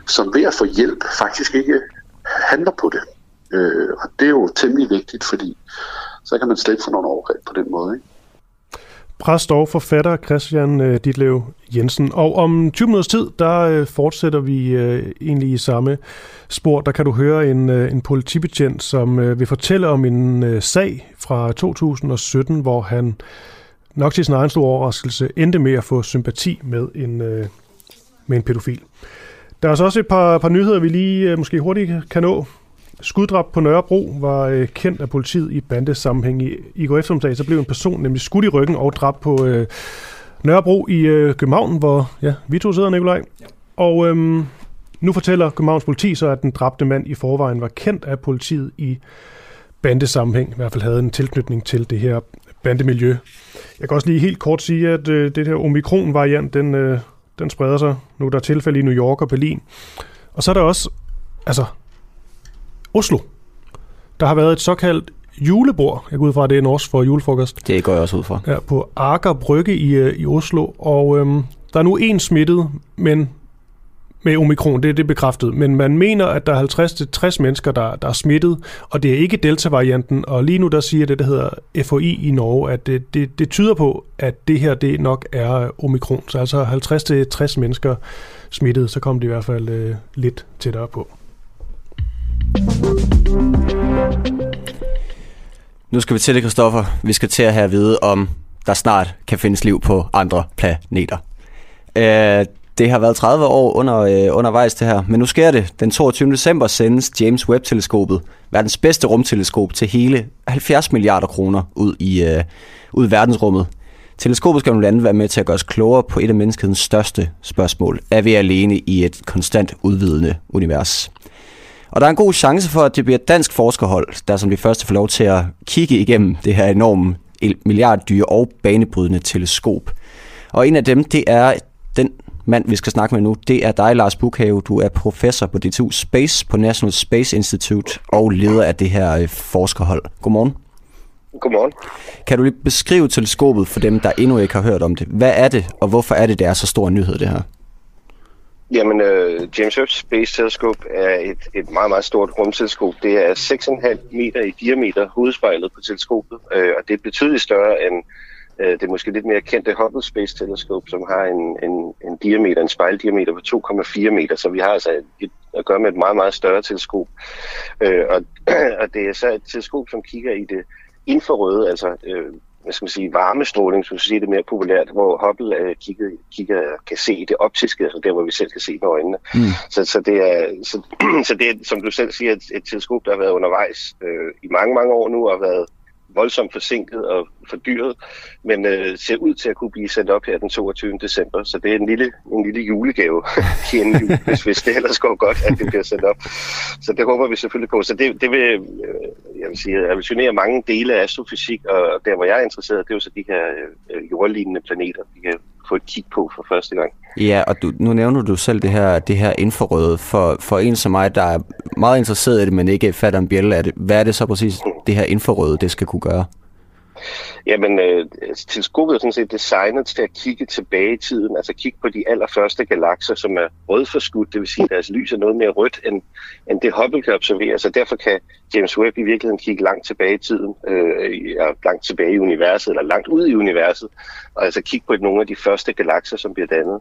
som ved at få hjælp faktisk ikke handler på det. Øh, og det er jo temmelig vigtigt, fordi så kan man slet ikke få nogle overgreb på den måde. Ikke? Præst og forfatter Christian øh, Ditlev Jensen. Og om 20 minutters tid, der øh, fortsætter vi øh, egentlig i samme spor. Der kan du høre en, øh, en politibetjent, som øh, vil fortælle om en øh, sag fra 2017, hvor han nok til sin egen store overraskelse endte med at få sympati med en, med en pædofil. Der er så også et par, par nyheder, vi lige måske hurtigt kan nå. Skuddrab på Nørrebro var øh, kendt af politiet i bandesammenhæng. I, I går eftermiddag så blev en person nemlig skudt i ryggen og dræbt på øh, Nørrebro i øh, København, hvor ja, vi to sidder, Nikolaj. Ja. Og øhm, nu fortæller Københavns politi så, at den dræbte mand i forvejen var kendt af politiet i bandesammenhæng. I hvert fald havde en tilknytning til det her bandemiljø. Jeg kan også lige helt kort sige, at øh, det her omikron-variant, den, øh, den spreder sig. Nu er der tilfælde i New York og Berlin. Og så er der også, altså Oslo. Der har været et såkaldt julebord. Jeg går ud fra, at det er norsk for julefrokost. Det går jeg også ud fra. Ja, på Aker Brygge i, øh, i Oslo. Og øhm, der er nu en smittet, men med omikron, det er det bekræftet. Men man mener, at der er 50-60 mennesker, der, der er smittet, og det er ikke delta-varianten. Og lige nu der siger det, der hedder FOI i Norge, at det, det, det tyder på, at det her det nok er omikron. Så altså 50-60 mennesker smittet, så kommer det i hvert fald øh, lidt tættere på. Nu skal vi til det, Kristoffer. Vi skal til at have at vide, om der snart kan findes liv på andre planeter. Øh, det har været 30 år under, øh, undervejs det her, men nu sker det. Den 22. december sendes James Webb-teleskopet, verdens bedste rumteleskop, til hele 70 milliarder kroner ud i, øh, ud i verdensrummet. Teleskopet skal blandt andet være med til at gøre os klogere på et af menneskehedens største spørgsmål. Er vi alene i et konstant udvidende univers? Og der er en god chance for, at det bliver et dansk forskerhold, der som de første får lov til at kigge igennem det her enorme milliarddyre og banebrydende teleskop. Og en af dem, det er den mand, vi skal snakke med nu, det er dig, Lars Bukhave. Du er professor på DTU Space på National Space Institute og leder af det her øh, forskerhold. Godmorgen. Godmorgen. Kan du lige beskrive teleskopet for dem, der endnu ikke har hørt om det? Hvad er det, og hvorfor er det, det er så stor nyhed, det her? Jamen, uh, James Webb Space Telescope er et, et meget, meget stort rumteleskop. Det er 6,5 meter i diameter hovedspejlet på teleskopet, uh, og det er betydeligt større end uh, det måske lidt mere kendte Hubble Space Telescope, som har en, en, en diameter, en spejldiameter på 2,4 meter, så vi har altså et, et, at gøre med et meget, meget større teleskop. Uh, og, og det er så et teleskop, som kigger i det infrarøde, altså uh, hvad skal man sige, varmestråling, så sige det mere populært, hvor Hubble uh, kigger, kigger, kan se det optiske, altså der, hvor vi selv kan se med øjnene. Mm. Så, så, det er, så, så det er, som du selv siger, et, et teleskop, der har været undervejs øh, i mange, mange år nu, og har været voldsomt forsinket og fordyret, men øh, ser ud til at kunne blive sendt op her den 22. december. Så det er en lille, en lille julegave inden jul, hvis, hvis det ellers går godt, at det bliver sendt op. Så det håber vi selvfølgelig på. Så det, det vil, øh, jeg vil sige, revolutionere mange dele af astrofysik, og der hvor jeg er interesseret, det er jo så de her øh, jordlignende planeter, de her få et kig på for første gang. Ja, og du, nu nævner du selv det her, det her infrarøde. For, for en som mig, der er meget interesseret i det, men ikke fatter en bjælle af det, hvad er det så præcis, det her infrarøde, det skal kunne gøre? Jamen, øh, teleskopet er sådan set designet til at kigge tilbage i tiden, altså kigge på de allerførste galakser, som er rødforskudt, det vil sige, at deres lys er noget mere rødt, end, end det Hubble kan observere. Så derfor kan James Webb i virkeligheden kigge langt tilbage i tiden, øh, langt tilbage i universet, eller langt ud i universet, og altså kigge på nogle af de første galakser, som bliver dannet.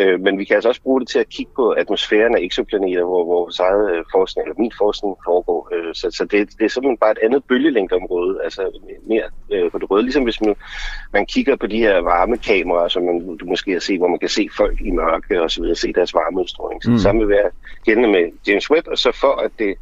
Øh, men vi kan altså også bruge det til at kigge på atmosfæren af eksoplaneter, hvor vores eget øh, forskning, eller min forskning foregår. Øh, så så det, det er simpelthen bare et andet bølgelængdeområde, altså mere øh, på det røde. Ligesom hvis man, man kigger på de her varmekameraer, som man, du måske har set, hvor man kan se folk i mørke og så videre, se deres varmeudstråling. Så mm. det samme vil være gældende med James Webb, og så for at det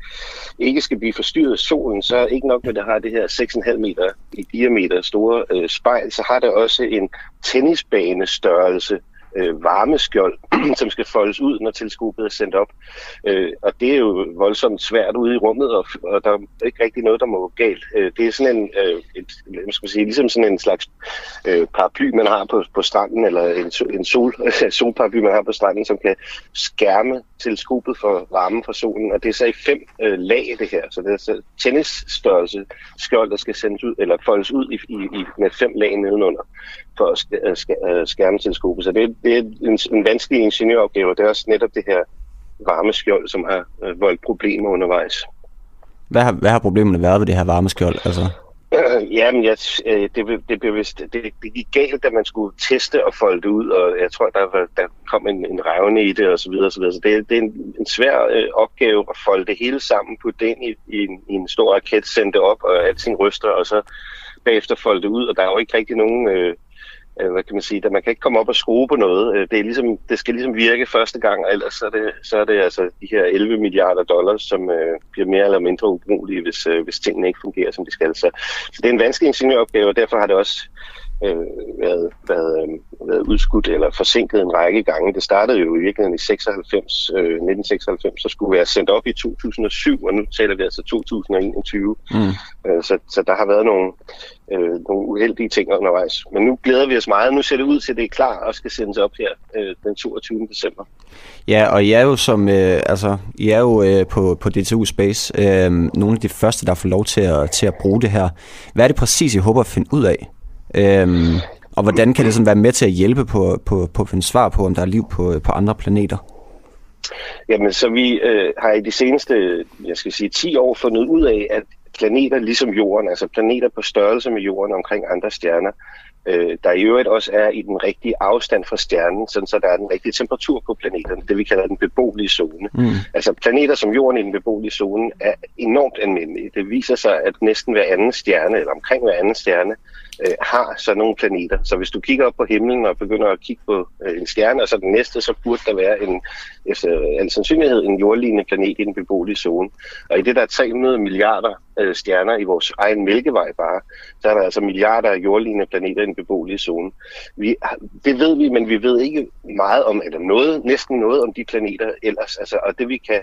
ikke skal blive forstyrret solen, så ikke nok med, at det har det her 6,5 meter i diameter store øh, spejl, så har det også en tennisbane størrelse øh, varmeskjold, som skal foldes ud, når teleskopet er sendt op. Øh, og det er jo voldsomt svært ude i rummet, og, og der er ikke rigtig noget, der må gå galt. Øh, det er sådan en, øh, et, man skal sige, ligesom sådan en slags øh, paraply, man har på, på stranden, eller en, en sol, solparaply, man har på stranden, som kan skærme teleskopet for varmen fra solen. Og det er så i fem øh, lag, det her. Så det er så tennisstørrelse skjold, der skal sendes ud, eller foldes ud i, i, i, med fem lag nedenunder for at skærme teleskopet. Så det, det er en, en vanskelig ingeniøropgave, og det er også netop det her varmeskjold, som har øh, voldt problemer undervejs. Hvad har, hvad har problemerne været ved det her varmeskjold? Altså? Ja, men jeg, øh, det, det, blev vist, det, det gik galt, da man skulle teste og folde det ud, og jeg tror, der, var, der kom en, en revne i det, og så videre, og så videre. Så det, det er en, en svær øh, opgave at folde det hele sammen, det ind i, i, en, i en stor raket, sende det op, og alting ryster, og så bagefter folde det ud, og der er jo ikke rigtig nogen... Øh, øh, hvad kan man sige, at man kan ikke komme op og skrue på noget. Øh, det, er ligesom, det skal ligesom virke første gang, og ellers så er det, så er det altså de her 11 milliarder dollars, som øh, bliver mere eller mindre ubrugelige, hvis, øh, hvis tingene ikke fungerer, som de skal. Så, så det er en vanskelig ingeniøropgave, og derfor har det også øh, været, været, øh, været udskudt eller forsinket en række gange. Det startede jo i virkeligheden i 96, øh, 1996, så skulle være sendt op i 2007, og nu taler vi altså 2021. Mm. Øh, så, så der har været nogle, øh, nogle uheldige ting undervejs. Men nu glæder vi os meget. Nu ser det ud til, at det er klar og skal sendes op her øh, den 22. december. Ja, og I er jo som, øh, altså, I er jo øh, på, på DTU Space øh, nogle af de første, der får lov til at, til at bruge det her. Hvad er det præcis, I håber at finde ud af? Øhm, og hvordan kan det sådan være med til at hjælpe på, på, på at finde svar på, om der er liv på, på andre planeter? Jamen, så vi øh, har i de seneste, jeg skal sige, 10 år fundet ud af, at planeter ligesom Jorden, altså planeter på størrelse med Jorden omkring andre stjerner, øh, der i øvrigt også er i den rigtige afstand fra stjernen, sådan så der er den rigtige temperatur på planeterne, det vi kalder den beboelige zone. Mm. Altså planeter som Jorden i den beboelige zone er enormt almindelige. Det viser sig, at næsten hver anden stjerne, eller omkring hver anden stjerne, øh, har sådan nogle planeter. Så hvis du kigger op på himlen og begynder at kigge på øh, en stjerne, og så den næste, så burde der være en, efter øh, al sandsynlighed en jordlignende planet i den beboelige zone. Og i det der er 300 milliarder øh, stjerner i vores egen mælkevej bare, så er der altså milliarder af jordlignende planeter i den beboelige zone. Vi, det ved vi, men vi ved ikke meget om, eller noget, næsten noget om de planeter ellers. Altså, og det vi kan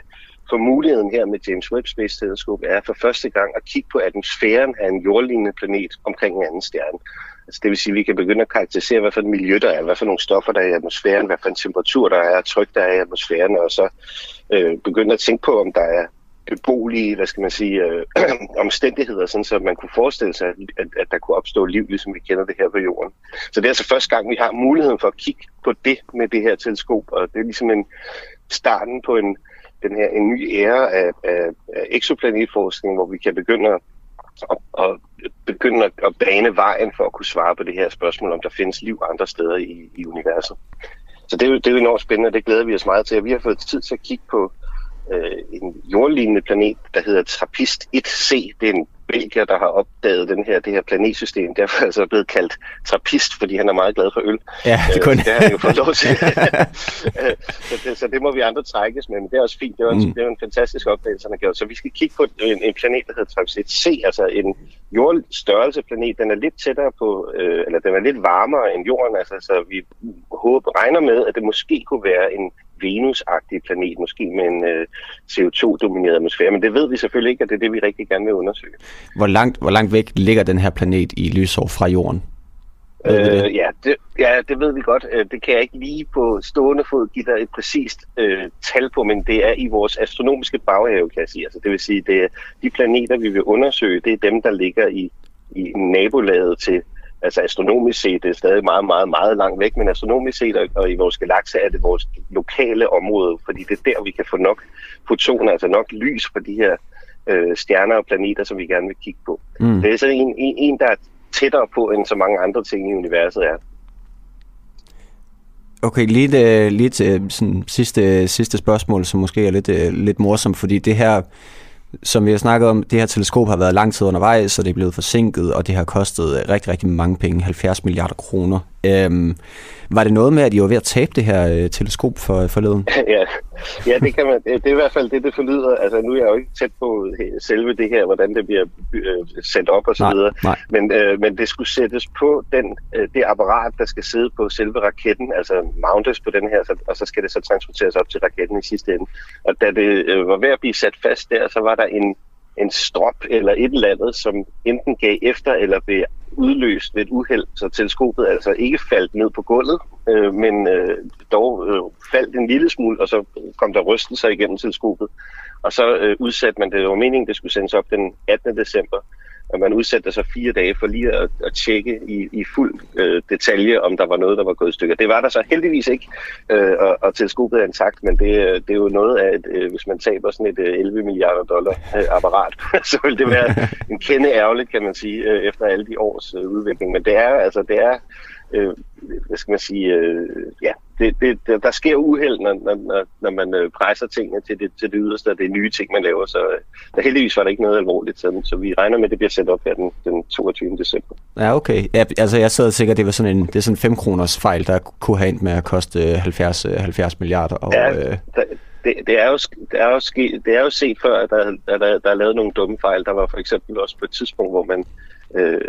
for muligheden her med James Webb Space Telescope er for første gang at kigge på atmosfæren af en jordlignende planet omkring en anden stjerne. Altså det vil sige, at vi kan begynde at karakterisere, hvad for et miljø der er, hvad for nogle stoffer der er i atmosfæren, hvad for en temperatur der er, tryk der er i atmosfæren, og så øh, begynde at tænke på, om der er beboelige, hvad skal man sige, øh, omstændigheder, sådan så man kunne forestille sig, at, at der kunne opstå liv, ligesom vi kender det her på jorden. Så det er altså første gang, vi har muligheden for at kigge på det med det her teleskop, og det er ligesom en starten på en, den her en ny ære af, af, af exoplanetforskning, hvor vi kan begynde at, at, at begynde at bane vejen for at kunne svare på det her spørgsmål, om der findes liv andre steder i, i universet. Så det er, jo, det er jo enormt spændende, og det glæder vi os meget til. Vi har fået tid til at kigge på øh, en jordlignende planet, der hedder Trappist 1c. Det er en belgier, der har opdaget den her, det her planetsystem. Derfor er altså blevet kaldt trappist, fordi han er meget glad for øl. Ja, det kunne øh, det har han jo fået lov til. så, det, så det må vi andre trækkes med, men det er også fint. Det er, også, mm. det er en fantastisk opdagelse, han har gjort. Så vi skal kigge på en, en planet, der hedder Trappist 1c, altså en jordstørrelse planet. Den er lidt tættere på, øh, eller den er lidt varmere end jorden, altså, så vi håber, regner med, at det måske kunne være en Venus-agtig planet, måske med en øh, CO2-domineret atmosfære. Men det ved vi selvfølgelig ikke, og det er det, vi rigtig gerne vil undersøge. Hvor langt, hvor langt væk ligger den her planet i lysår fra Jorden? Øh? Ja, det, ja, det ved vi godt. Øh, det kan jeg ikke lige på stående fod give dig et præcist øh, tal på, men det er i vores astronomiske baghave, kan jeg sige. Altså, det vil sige, det er de planeter, vi vil undersøge, det er dem, der ligger i, i nabolaget til altså astronomisk set, det er stadig meget, meget, meget langt væk, men astronomisk set og, og i vores galakse er det vores lokale område, fordi det er der, vi kan få nok fotoner, altså nok lys på de her øh, stjerner og planeter, som vi gerne vil kigge på. Mm. Det er så en, en, en, der er tættere på, end så mange andre ting i universet er. Okay, lidt, uh, lidt uh, sådan sidste, sidste spørgsmål, som måske er lidt, uh, lidt morsomt, fordi det her som vi har snakket om, det her teleskop har været lang tid undervejs, så det er blevet forsinket, og det har kostet rigtig, rigtig mange penge, 70 milliarder kroner. Øhm, var det noget med, at I var ved at tabe det her øh, teleskop for, forleden? ja. ja, det kan man. Det er i hvert fald det, det forlyder. Altså, nu er jeg jo ikke tæt på selve det her, hvordan det bliver øh, sendt op og så nej, videre. Nej. Men, øh, men det skulle sættes på den, øh, det apparat, der skal sidde på selve raketten, altså mountes på den her, så, og så skal det så transporteres op til raketten i sidste ende. Og da det øh, var ved at blive sat fast der, så var der en en strop eller et eller andet, som enten gav efter eller blev udløst ved et uheld, så teleskopet altså ikke faldt ned på gulvet, øh, men øh, dog øh, faldt en lille smule, og så kom der rystelser igennem teleskopet. Og så øh, udsatte man det, det var meningen, det skulle sendes op den 18. december, at man udsætter sig fire dage for lige at, at tjekke i, i fuld øh, detalje, om der var noget, der var gået i stykker. Det var der så heldigvis ikke, øh, og, og teleskopet er intakt, men det, øh, det er jo noget af, at øh, hvis man taber sådan et øh, 11 milliarder dollar øh, apparat, så vil det være en kende ærgerligt, kan man sige, øh, efter alle de års øh, udvikling. Men det er altså, det er øh, hvad skal man sige, øh, ja, det, det, der sker uheld, når, når, når man øh, presser tingene til det, til det yderste, og det er nye ting, man laver. Så øh, der heldigvis var der ikke noget alvorligt, så, så vi regner med, at det bliver sendt op her den, den 22. december. Ja, okay. Ja, altså jeg sad sikkert, det var sådan en, det er sådan en 5 kroners fejl, der kunne have endt med at koste 70, 70 milliarder. Og, ja, øh... det, det, er jo, det, er jo ske, det er jo set før, at der, der, der, der er lavet nogle dumme fejl. Der var for eksempel også på et tidspunkt, hvor man øh,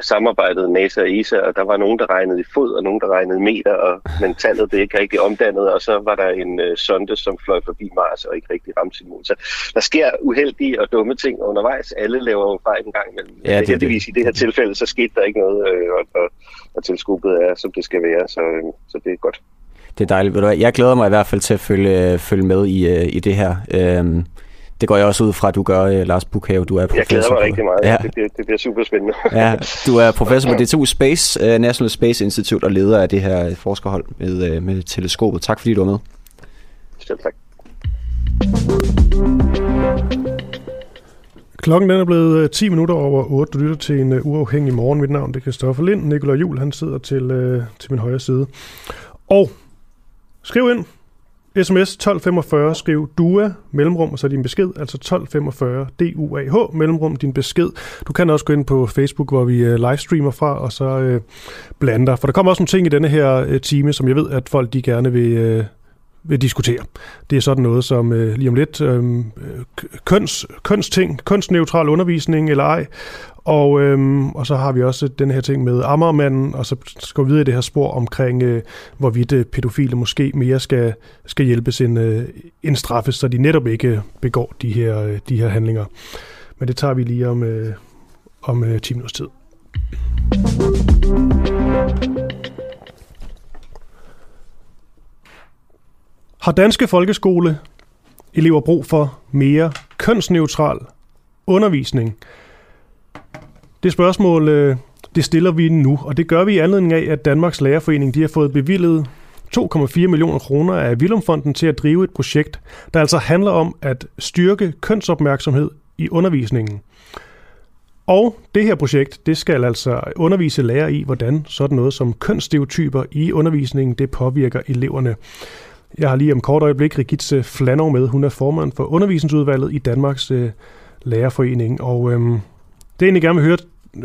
samarbejdede NASA og ESA, og der var nogen, der regnede i fod, og nogen, der regnede meter, og, men tallet det ikke rigtig omdannet, og så var der en øh, sonde, som fløj forbi Mars og ikke rigtig ramte sin mål. Så der sker uheldige og dumme ting undervejs. Alle laver jo fejl en gang imellem. Ja, det, heldigvis det. i det her tilfælde, så skete der ikke noget, øh, og, og, og teleskopet er, som det skal være, så, øh, så det er godt. Det er dejligt. Jeg glæder mig i hvert fald til at følge, følge med i, øh, i det her. Øhm, det går jeg også ud fra, at du gør, øh, Lars Bukhave. Du er professor. Jeg glæder mig rigtig meget. Ja. Det, det, det bliver super spændende. ja, du er professor på DTU Space, uh, National Space Institute, og leder af det her forskerhold med, uh, med teleskopet. Tak fordi du var med. Selv tak. Klokken den er blevet 10 minutter over 8. Du lytter til en uafhængig morgen. Mit navn det er Christoffer Lind. Nikolaj Jul han sidder til, til min højre side. Og skriv ind SMS 1245, skriv DUA, mellemrum, og så din besked, altså 1245, D-U-A-H, mellemrum, din besked. Du kan også gå ind på Facebook, hvor vi øh, livestreamer fra, og så øh, blander. For der kommer også nogle ting i denne her øh, time, som jeg ved, at folk de gerne vil, øh, vil diskutere. Det er sådan noget som øh, lige om lidt øhm, øh, køns, kønsting, kønsneutral undervisning eller ej, og, øhm, og så har vi også den her ting med Ammermanden, og så skal vi videre i det her spor omkring, øh, hvorvidt øh, pædofile måske mere skal, skal hjælpes end, øh, end straffes, så de netop ikke begår de her, øh, de her handlinger. Men det tager vi lige om, øh, om øh, 10 minutters tid. Har danske folkeskole elever brug for mere kønsneutral undervisning? Det spørgsmål, øh, det stiller vi nu, og det gør vi i anledning af, at Danmarks Lærerforening de har fået bevillet 2,4 millioner kroner af Vilumfonden til at drive et projekt, der altså handler om at styrke kønsopmærksomhed i undervisningen. Og det her projekt, det skal altså undervise lærere i, hvordan sådan noget som kønsstereotyper i undervisningen, det påvirker eleverne. Jeg har lige om kort øjeblik Rigitze Flanov med. Hun er formand for undervisningsudvalget i Danmarks øh, Lærerforening. Og øhm, det, jeg egentlig gerne vil høre,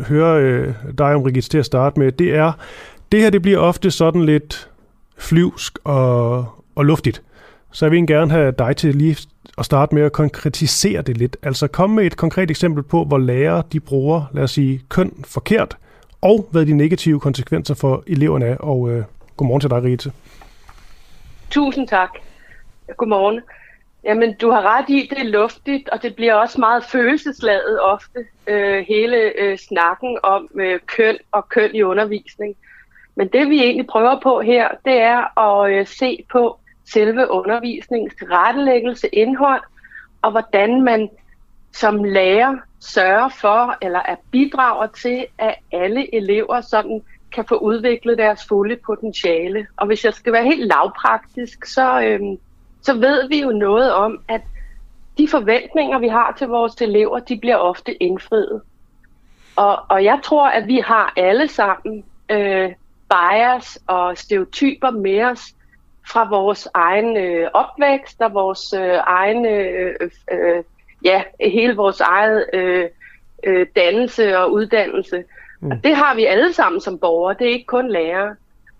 høre øh, dig om, Rigis, til at starte med, det er, det her det bliver ofte sådan lidt flyvsk og, og luftigt. Så jeg vil gerne have dig til lige at starte med at konkretisere det lidt. Altså kom med et konkret eksempel på, hvor lærere de bruger, lad os sige, køn forkert, og hvad de negative konsekvenser for eleverne er. Og øh, godmorgen til dig, Rite. Tusind tak. Godmorgen. Jamen, du har ret i, det er luftigt, og det bliver også meget følelsesladet ofte, øh, hele øh, snakken om øh, køn og køn i undervisning. Men det vi egentlig prøver på her, det er at øh, se på selve undervisningens rettelæggelse, indhold, og hvordan man som lærer sørger for, eller er bidrager til, at alle elever sådan kan få udviklet deres fulde potentiale. Og hvis jeg skal være helt lavpraktisk, så... Øh, så ved vi jo noget om, at de forventninger, vi har til vores elever, de bliver ofte indfriet. Og, og jeg tror, at vi har alle sammen øh, bias og stereotyper med os fra vores egen øh, opvækst og vores øh, egen, øh, øh, ja, hele vores eget øh, øh, dannelse og uddannelse. Mm. Og det har vi alle sammen som borgere, det er ikke kun lærere.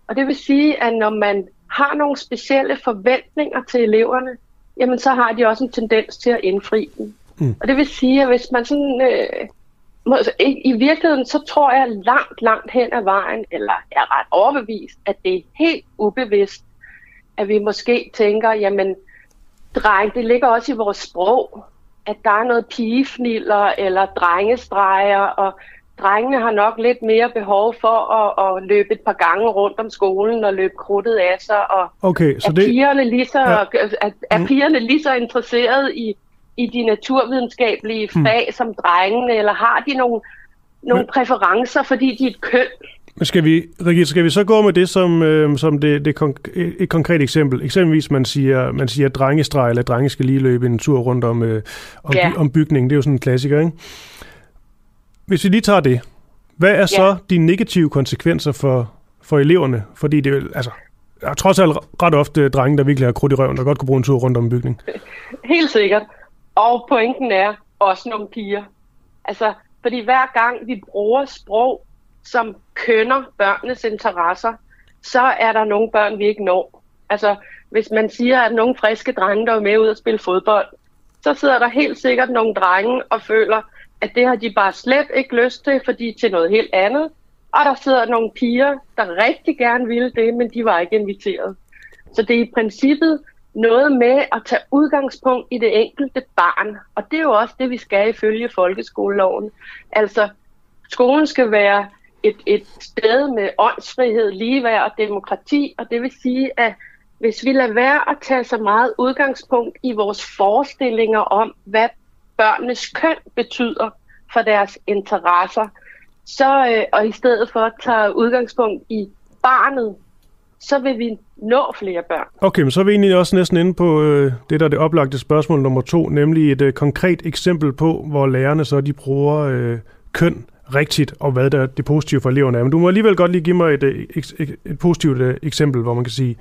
Og det vil sige, at når man har nogle specielle forventninger til eleverne, jamen så har de også en tendens til at indfri dem. Mm. Og det vil sige, at hvis man sådan... Øh, må, i, I virkeligheden, så tror jeg langt, langt hen ad vejen, eller er ret overbevist, at det er helt ubevidst, at vi måske tænker, jamen, dreng, det ligger også i vores sprog, at der er noget pigefniller eller drengestreger, og drengene har nok lidt mere behov for at, at løbe et par gange rundt om skolen og løbe krudtet af sig. Og okay, så er, det... pigerne lige så, ja. er, er mm. pigerne lige så interesserede i i de naturvidenskabelige hmm. fag som drengene, eller har de nogle, nogle Men... præferencer, fordi de er et køn? Men skal vi, Rigitte, skal vi så gå med det som, øh, som det, det konk- et konkret eksempel? Eksempelvis man siger, man siger drengestreg, eller drenge skal lige løbe en tur rundt om, øh, om, ja. om bygningen. Det er jo sådan en klassiker, ikke? Hvis vi lige tager det, hvad er ja. så de negative konsekvenser for, for eleverne? Fordi det er altså, er trods alt ret ofte drenge, der virkelig har krudt i røven, der godt kunne bruge en tur rundt om bygningen. Helt sikkert. Og pointen er også nogle piger. Altså, fordi hver gang vi bruger sprog, som kønner børnenes interesser, så er der nogle børn, vi ikke når. Altså, hvis man siger, at nogle friske drenge, der er med ud at spille fodbold, så sidder der helt sikkert nogle drenge og føler, at det har de bare slet ikke lyst til, fordi til noget helt andet. Og der sidder nogle piger, der rigtig gerne ville det, men de var ikke inviteret. Så det er i princippet noget med at tage udgangspunkt i det enkelte barn. Og det er jo også det, vi skal ifølge folkeskoleloven. Altså, skolen skal være et, et sted med åndsfrihed, ligeværd og demokrati, og det vil sige, at hvis vi lader være at tage så meget udgangspunkt i vores forestillinger om, hvad børnenes køn betyder for deres interesser, så, øh, og i stedet for at tage udgangspunkt i barnet, så vil vi nå flere børn. Okay, men så er vi egentlig også næsten inde på øh, det, der er det oplagte spørgsmål nummer to, nemlig et øh, konkret eksempel på, hvor lærerne så de bruger øh, køn rigtigt, og hvad der er det positive for eleverne er. Men du må alligevel godt lige give mig et, et, et, et positivt øh, eksempel, hvor man kan sige,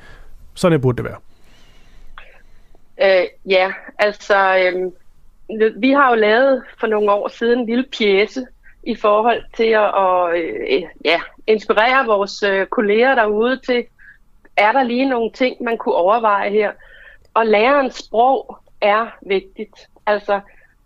sådan burde det være. Øh, ja, altså, øh, vi har jo lavet for nogle år siden en lille pjæse i forhold til at og, øh, ja, inspirere vores øh, kolleger derude til, er der lige nogle ting, man kunne overveje her. Og lærerens sprog er vigtigt. Altså,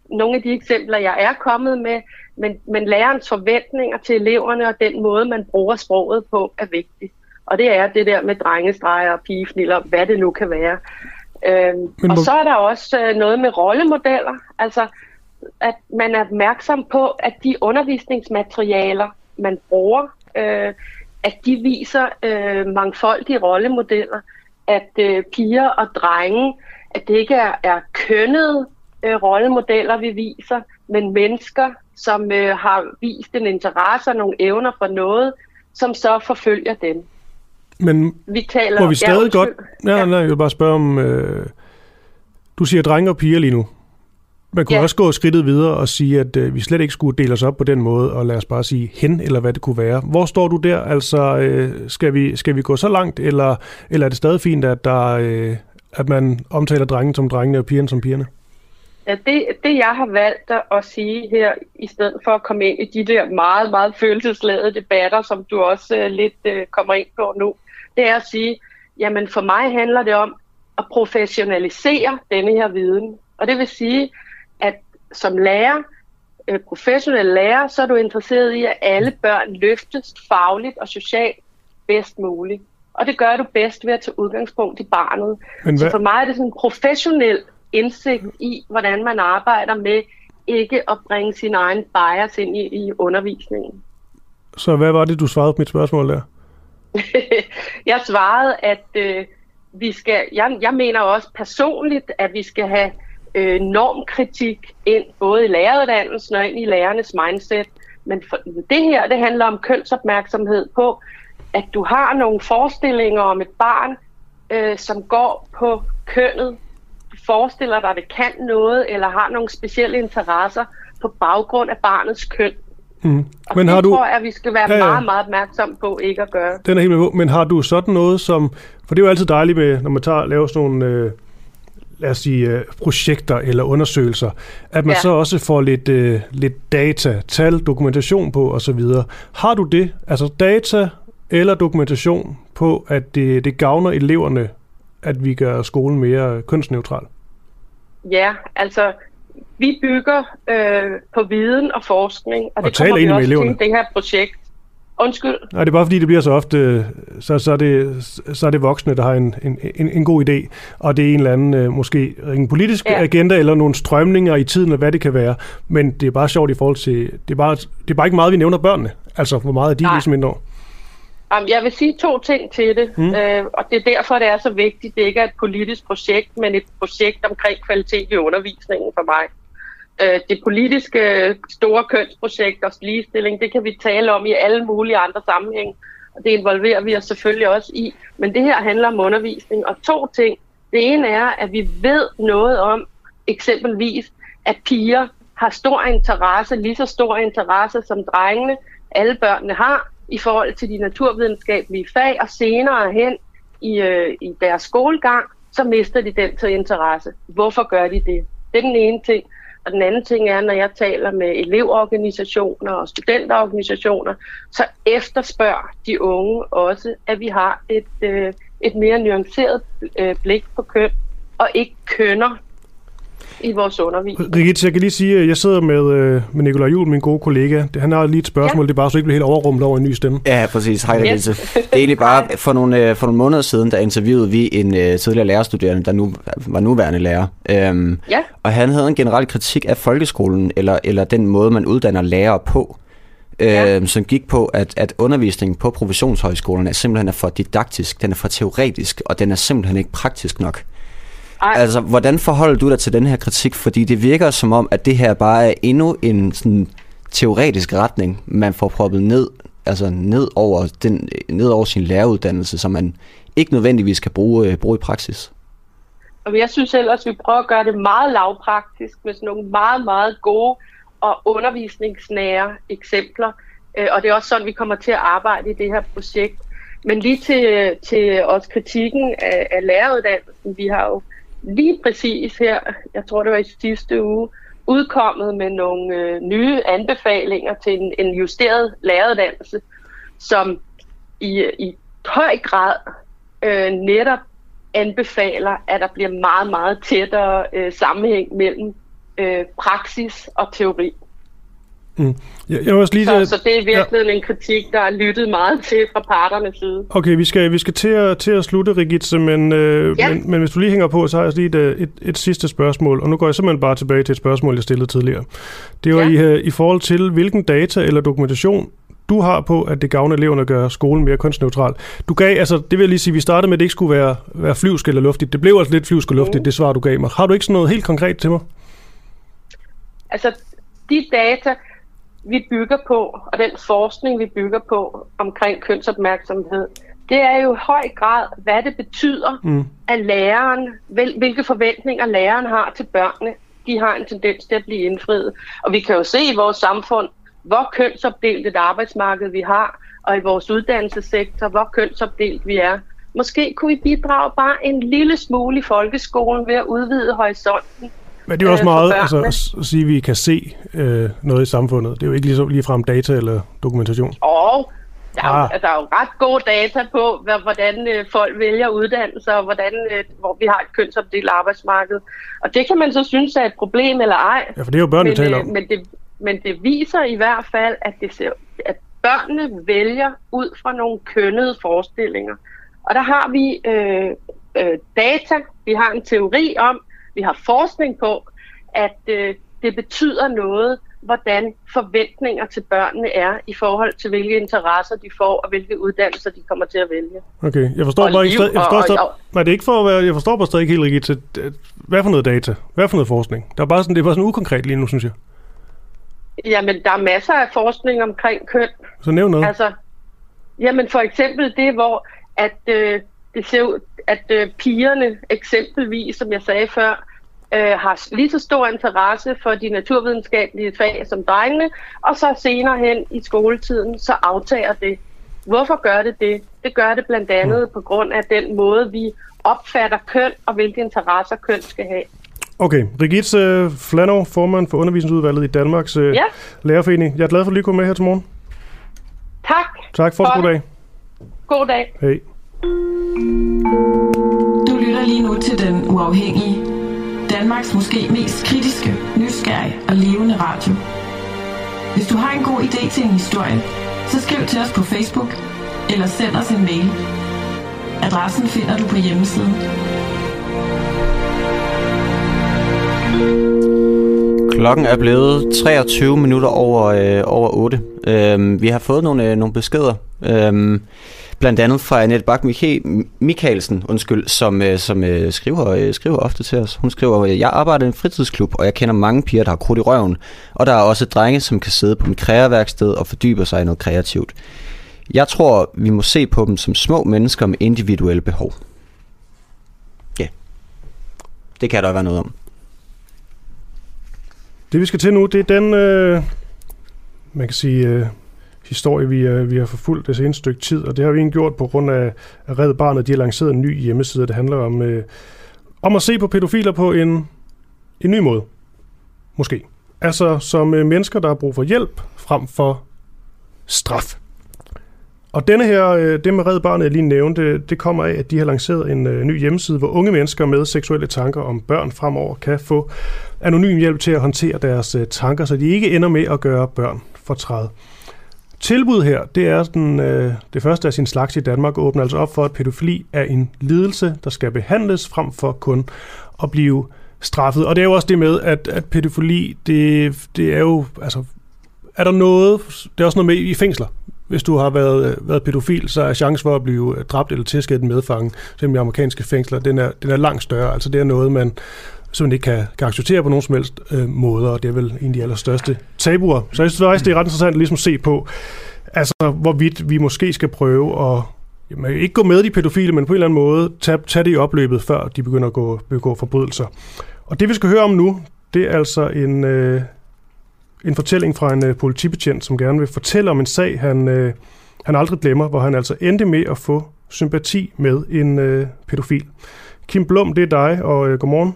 nogle af de eksempler, jeg er kommet med, men, men lærerens forventninger til eleverne og den måde, man bruger sproget på, er vigtigt. Og det er det der med drengestreger og pigefniller, hvad det nu kan være. Øhm, men, og så er der også øh, noget med rollemodeller. Altså, at man er opmærksom på, at de undervisningsmaterialer, man bruger, øh, at de viser øh, mangfoldige rollemodeller, at øh, piger og drenge, at det ikke er, er kønnede øh, rollemodeller, vi viser, men mennesker, som øh, har vist en interesse og nogle evner for noget, som så forfølger dem. Men vi taler, må vi stadig ja, godt... Ja, ja. Nej, jeg vil bare spørge om... Øh, du siger drenge og piger lige nu. Man kunne ja. også gå skridtet videre og sige, at øh, vi slet ikke skulle dele os op på den måde, og lad os bare sige hen, eller hvad det kunne være. Hvor står du der? Altså, øh, skal, vi, skal vi gå så langt, eller, eller er det stadig fint, at, der, øh, at man omtaler drengen som drengene og pigerne som pigerne? Ja, det, det jeg har valgt at sige her, i stedet for at komme ind i de der meget, meget følelsesladede debatter, som du også øh, lidt øh, kommer ind på nu, det er at sige, jamen for mig handler det om at professionalisere denne her viden. Og det vil sige, at som lærer, øh, professionel lærer, så er du interesseret i, at alle børn løftes fagligt og socialt bedst muligt. Og det gør du bedst ved at tage udgangspunkt i barnet. Men Så for mig er det sådan en professionel indsigt i, hvordan man arbejder med ikke at bringe sin egen bias ind i, i undervisningen. Så hvad var det, du svarede på mit spørgsmål der? jeg svarede, at øh, vi skal, jeg, jeg mener også personligt, at vi skal have øh, normkritik ind, både i læreruddannelsen og ind i lærernes mindset. Men for, det her, det handler om kønsopmærksomhed på, at du har nogle forestillinger om et barn, øh, som går på kønnet, du forestiller dig, at det kan noget, eller har nogle specielle interesser på baggrund af barnets køn. Mm. Og Men det har du... tror jeg, at vi skal være ja, ja. meget, meget opmærksom på ikke at gøre. Den er helt med på. Men har du sådan noget som... For det er jo altid dejligt med, når man tager laver sådan nogle... Øh, lad os sige, øh, projekter eller undersøgelser, at man ja. så også får lidt, øh, lidt data, tal, dokumentation på osv. Har du det, altså data eller dokumentation på, at det, det gavner eleverne, at vi gør skolen mere kønsneutral? Ja, altså vi bygger øh, på viden og forskning, og, og det kommer vi også til det her projekt. Undskyld. Nej, det er bare fordi, det bliver så ofte, så, så, er, det, så er det voksne, der har en, en, en, en god idé, og det er en eller anden, øh, måske en politisk ja. agenda, eller nogle strømninger i tiden, eller hvad det kan være. Men det er bare sjovt i forhold til, det er bare, det er bare ikke meget, vi nævner børnene. Altså, hvor meget er de Nej. ligesom ind Um, jeg vil sige to ting til det, mm. øh, og det er derfor, det er så vigtigt. Det ikke er et politisk projekt, men et projekt omkring kvalitet i undervisningen for mig. Øh, det politiske store kønsprojekt og ligestilling, det kan vi tale om i alle mulige andre sammenhænge, og det involverer vi os selvfølgelig også i. Men det her handler om undervisning, og to ting. Det ene er, at vi ved noget om eksempelvis, at piger har stor interesse, lige så stor interesse som drengene, alle børnene har, i forhold til de naturvidenskabelige fag, og senere hen i, øh, i deres skolegang, så mister de den til interesse. Hvorfor gør de det? Det er den ene ting. Og den anden ting er, når jeg taler med elevorganisationer og studenterorganisationer, så efterspørger de unge også, at vi har et, øh, et mere nuanceret øh, blik på køn, og ikke kønner i vores undervisning. Rigit, jeg kan lige sige, at jeg sidder med, øh, med Nikolaj Juhl, min gode kollega. Han har lige et spørgsmål, ja. det er bare så ikke bliver helt overrumlet over en ny stemme. Ja, præcis. Hej. Yes. Det er egentlig bare, for nogle, øh, for nogle måneder siden, der interviewede vi en uh, tidligere lærerstuderende, der nu var nuværende lærer. Um, ja. Og han havde en generel kritik af folkeskolen, eller, eller den måde, man uddanner lærere på. Ja. som gik på, at, at undervisningen på professionshøjskolen er simpelthen er for didaktisk, den er for teoretisk, og den er simpelthen ikke praktisk nok. Ej. Altså, hvordan forholder du dig til den her kritik? Fordi det virker som om, at det her bare er endnu en sådan, teoretisk retning, man får proppet ned, altså ned over, den, ned over sin læreruddannelse, som man ikke nødvendigvis kan bruge, øh, bruge i praksis. Og jeg synes ellers, at vi prøver at gøre det meget lavpraktisk med sådan nogle meget, meget gode og undervisningsnære eksempler. Øh, og det er også sådan, vi kommer til at arbejde i det her projekt. Men lige til, til også kritikken af, af læreruddannelsen, vi har jo lige præcis her, jeg tror det var i sidste uge, udkommet med nogle øh, nye anbefalinger til en, en justeret læreruddannelse, som i, i høj grad øh, netop anbefaler, at der bliver meget, meget tættere øh, sammenhæng mellem øh, praksis og teori. Mm. Jeg, jeg også lige, så, så det er virkelig ja. en kritik, der er lyttet meget til fra parternes side. Okay, vi skal, vi skal til, at, til at slutte, Rigitze, men, øh, ja. men, men hvis du lige hænger på, så har jeg lige et, øh, et, et sidste spørgsmål, og nu går jeg simpelthen bare tilbage til et spørgsmål, jeg stillede tidligere. Det var ja. i, øh, i forhold til, hvilken data eller dokumentation du har på, at det gavner eleverne at gøre skolen mere kunstneutral. Du gav, altså det vil jeg lige sige, vi startede med, at det ikke skulle være, være flyvsk eller luftigt. Det blev altså lidt flyvsk og luftigt, mm. det svar, du gav mig. Har du ikke sådan noget helt konkret til mig? Altså, de data, vi bygger på, og den forskning, vi bygger på omkring kønsopmærksomhed, det er jo i høj grad, hvad det betyder, mm. at læreren, hvilke forventninger læreren har til børnene, de har en tendens til at blive indfriet. Og vi kan jo se i vores samfund, hvor kønsopdelt et arbejdsmarked vi har, og i vores uddannelsessektor, hvor kønsopdelt vi er. Måske kunne vi bidrage bare en lille smule i folkeskolen ved at udvide horisonten men det er jo også øh, meget altså, at sige, at vi kan se øh, noget i samfundet. Det er jo ikke lige, lige frem data eller dokumentation. Og der er, ah. jo, der er jo ret gode data på, hvordan øh, folk vælger uddannelser, og hvordan, øh, hvor vi har et kønsopdelt arbejdsmarked. Og det kan man så synes er et problem eller ej. Ja, for det er jo børnene, men, taler om. Øh, men, det, men det viser i hvert fald, at, det ser, at børnene vælger ud fra nogle kønnede forestillinger. Og der har vi øh, øh, data, vi har en teori om, vi har forskning på, at øh, det betyder noget, hvordan forventninger til børnene er i forhold til, hvilke interesser de får, og hvilke uddannelser de kommer til at vælge. Okay, jeg forstår og bare ikke stadig, jeg forstår stadig, og, nej, det er ikke for at være, jeg forstår bare stadig ikke helt rigtigt til, hvad for noget data, hvad for noget forskning? Der er bare sådan, det er bare sådan ukonkret lige nu, synes jeg. Jamen, der er masser af forskning omkring køn. Så nævn noget. Altså, jamen for eksempel det, hvor at øh, det ser ud, at øh, pigerne eksempelvis, som jeg sagde før, øh, har lige så stor interesse for de naturvidenskabelige fag som drengene, og så senere hen i skoletiden, så aftager det. Hvorfor gør det det? Det gør det blandt andet mm. på grund af den måde, vi opfatter køn og hvilke interesser køn skal have. Okay, Rigitze uh, Flanov, formand for undervisningsudvalget i Danmarks uh, ja. Lærerforening. Jeg er glad for at lige komme med her til morgen. Tak. Tak for, for god dag. God dag. Hej. Du lytter lige nu til Den Uafhængige. Danmarks måske mest kritiske, nysgerrige og levende radio. Hvis du har en god idé til en historie, så skriv til os på Facebook eller send os en mail. Adressen finder du på hjemmesiden. Klokken er blevet 23 minutter over, øh, over 8. Øhm, vi har fået nogle, øh, nogle beskeder. Øhm, blandt andet fra Annette Bak Mikkelsen, undskyld, som, øh, som øh, skriver, øh, skriver ofte til os. Hun skriver, jeg arbejder i en fritidsklub, og jeg kender mange piger, der har krudt i røven. Og der er også drenge, som kan sidde på mit kreaværksted og fordybe sig i noget kreativt. Jeg tror, vi må se på dem som små mennesker med individuelle behov. Ja, det kan der være noget om. Det vi skal til nu, det er den, øh, man kan sige, øh, historie, vi, øh, vi har forfulgt det seneste stykke tid, og det har vi egentlig gjort på grund af, at Red Barnet de har lanceret en ny hjemmeside, der handler om, øh, om at se på pædofiler på en, en ny måde. Måske. Altså som øh, mennesker, der har brug for hjælp, frem for straf. Og denne her, øh, det med Red Barnet, jeg lige nævnte, det kommer af, at de har lanceret en øh, ny hjemmeside, hvor unge mennesker med seksuelle tanker om børn fremover kan få anonym hjælp til at håndtere deres øh, tanker, så de ikke ender med at gøre børn fortræd. Tilbud her, det er den, øh, det første af sin slags i Danmark, åbner altså op for, at pædofili er en lidelse, der skal behandles frem for kun at blive straffet. Og det er jo også det med, at, at pædofili, det, det er jo, altså, er der noget, det er også noget med i fængsler hvis du har været, været pædofil, så er chancen for at blive øh, dræbt eller tilskædet en medfange, som i amerikanske fængsler, den er, den er langt større. Altså det er noget, man simpelthen ikke kan, kan acceptere på nogen som helst øh, måder, og det er vel en af de allerstørste tabuer. Så jeg synes faktisk, det er ret interessant ligesom at ligesom se på, altså hvorvidt vi måske skal prøve at jamen, ikke gå med de pædofile, men på en eller anden måde tage, tage det i opløbet, før de begynder at gå, begå forbrydelser. Og det vi skal høre om nu, det er altså en, øh, en fortælling fra en øh, politibetjent, som gerne vil fortælle om en sag, han, øh, han aldrig glemmer, hvor han altså endte med at få sympati med en øh, pædofil. Kim Blum, det er dig, og øh, godmorgen.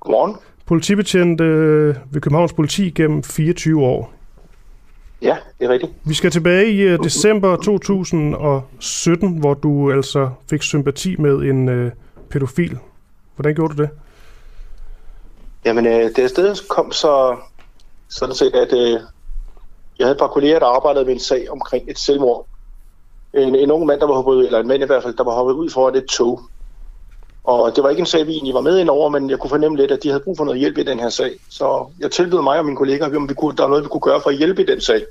Godmorgen. Politibetjent øh, ved Københavns Politi gennem 24 år. Ja, det er rigtigt. Vi skal tilbage i øh, december 2017, hvor du altså fik sympati med en øh, pædofil. Hvordan gjorde du det? Jamen, øh, det afsted kom så sådan set, at øh, jeg havde et par kolleger, der arbejdede med en sag omkring et selvmord. En, en ung mand, der var hoppet eller en mand i hvert fald, der var hoppet ud foran et tog. Og det var ikke en sag, vi egentlig var med ind over, men jeg kunne fornemme lidt, at de havde brug for noget hjælp i den her sag. Så jeg tilbød mig og mine kolleger, om vi kunne, der var noget, vi kunne gøre for at hjælpe i den sag.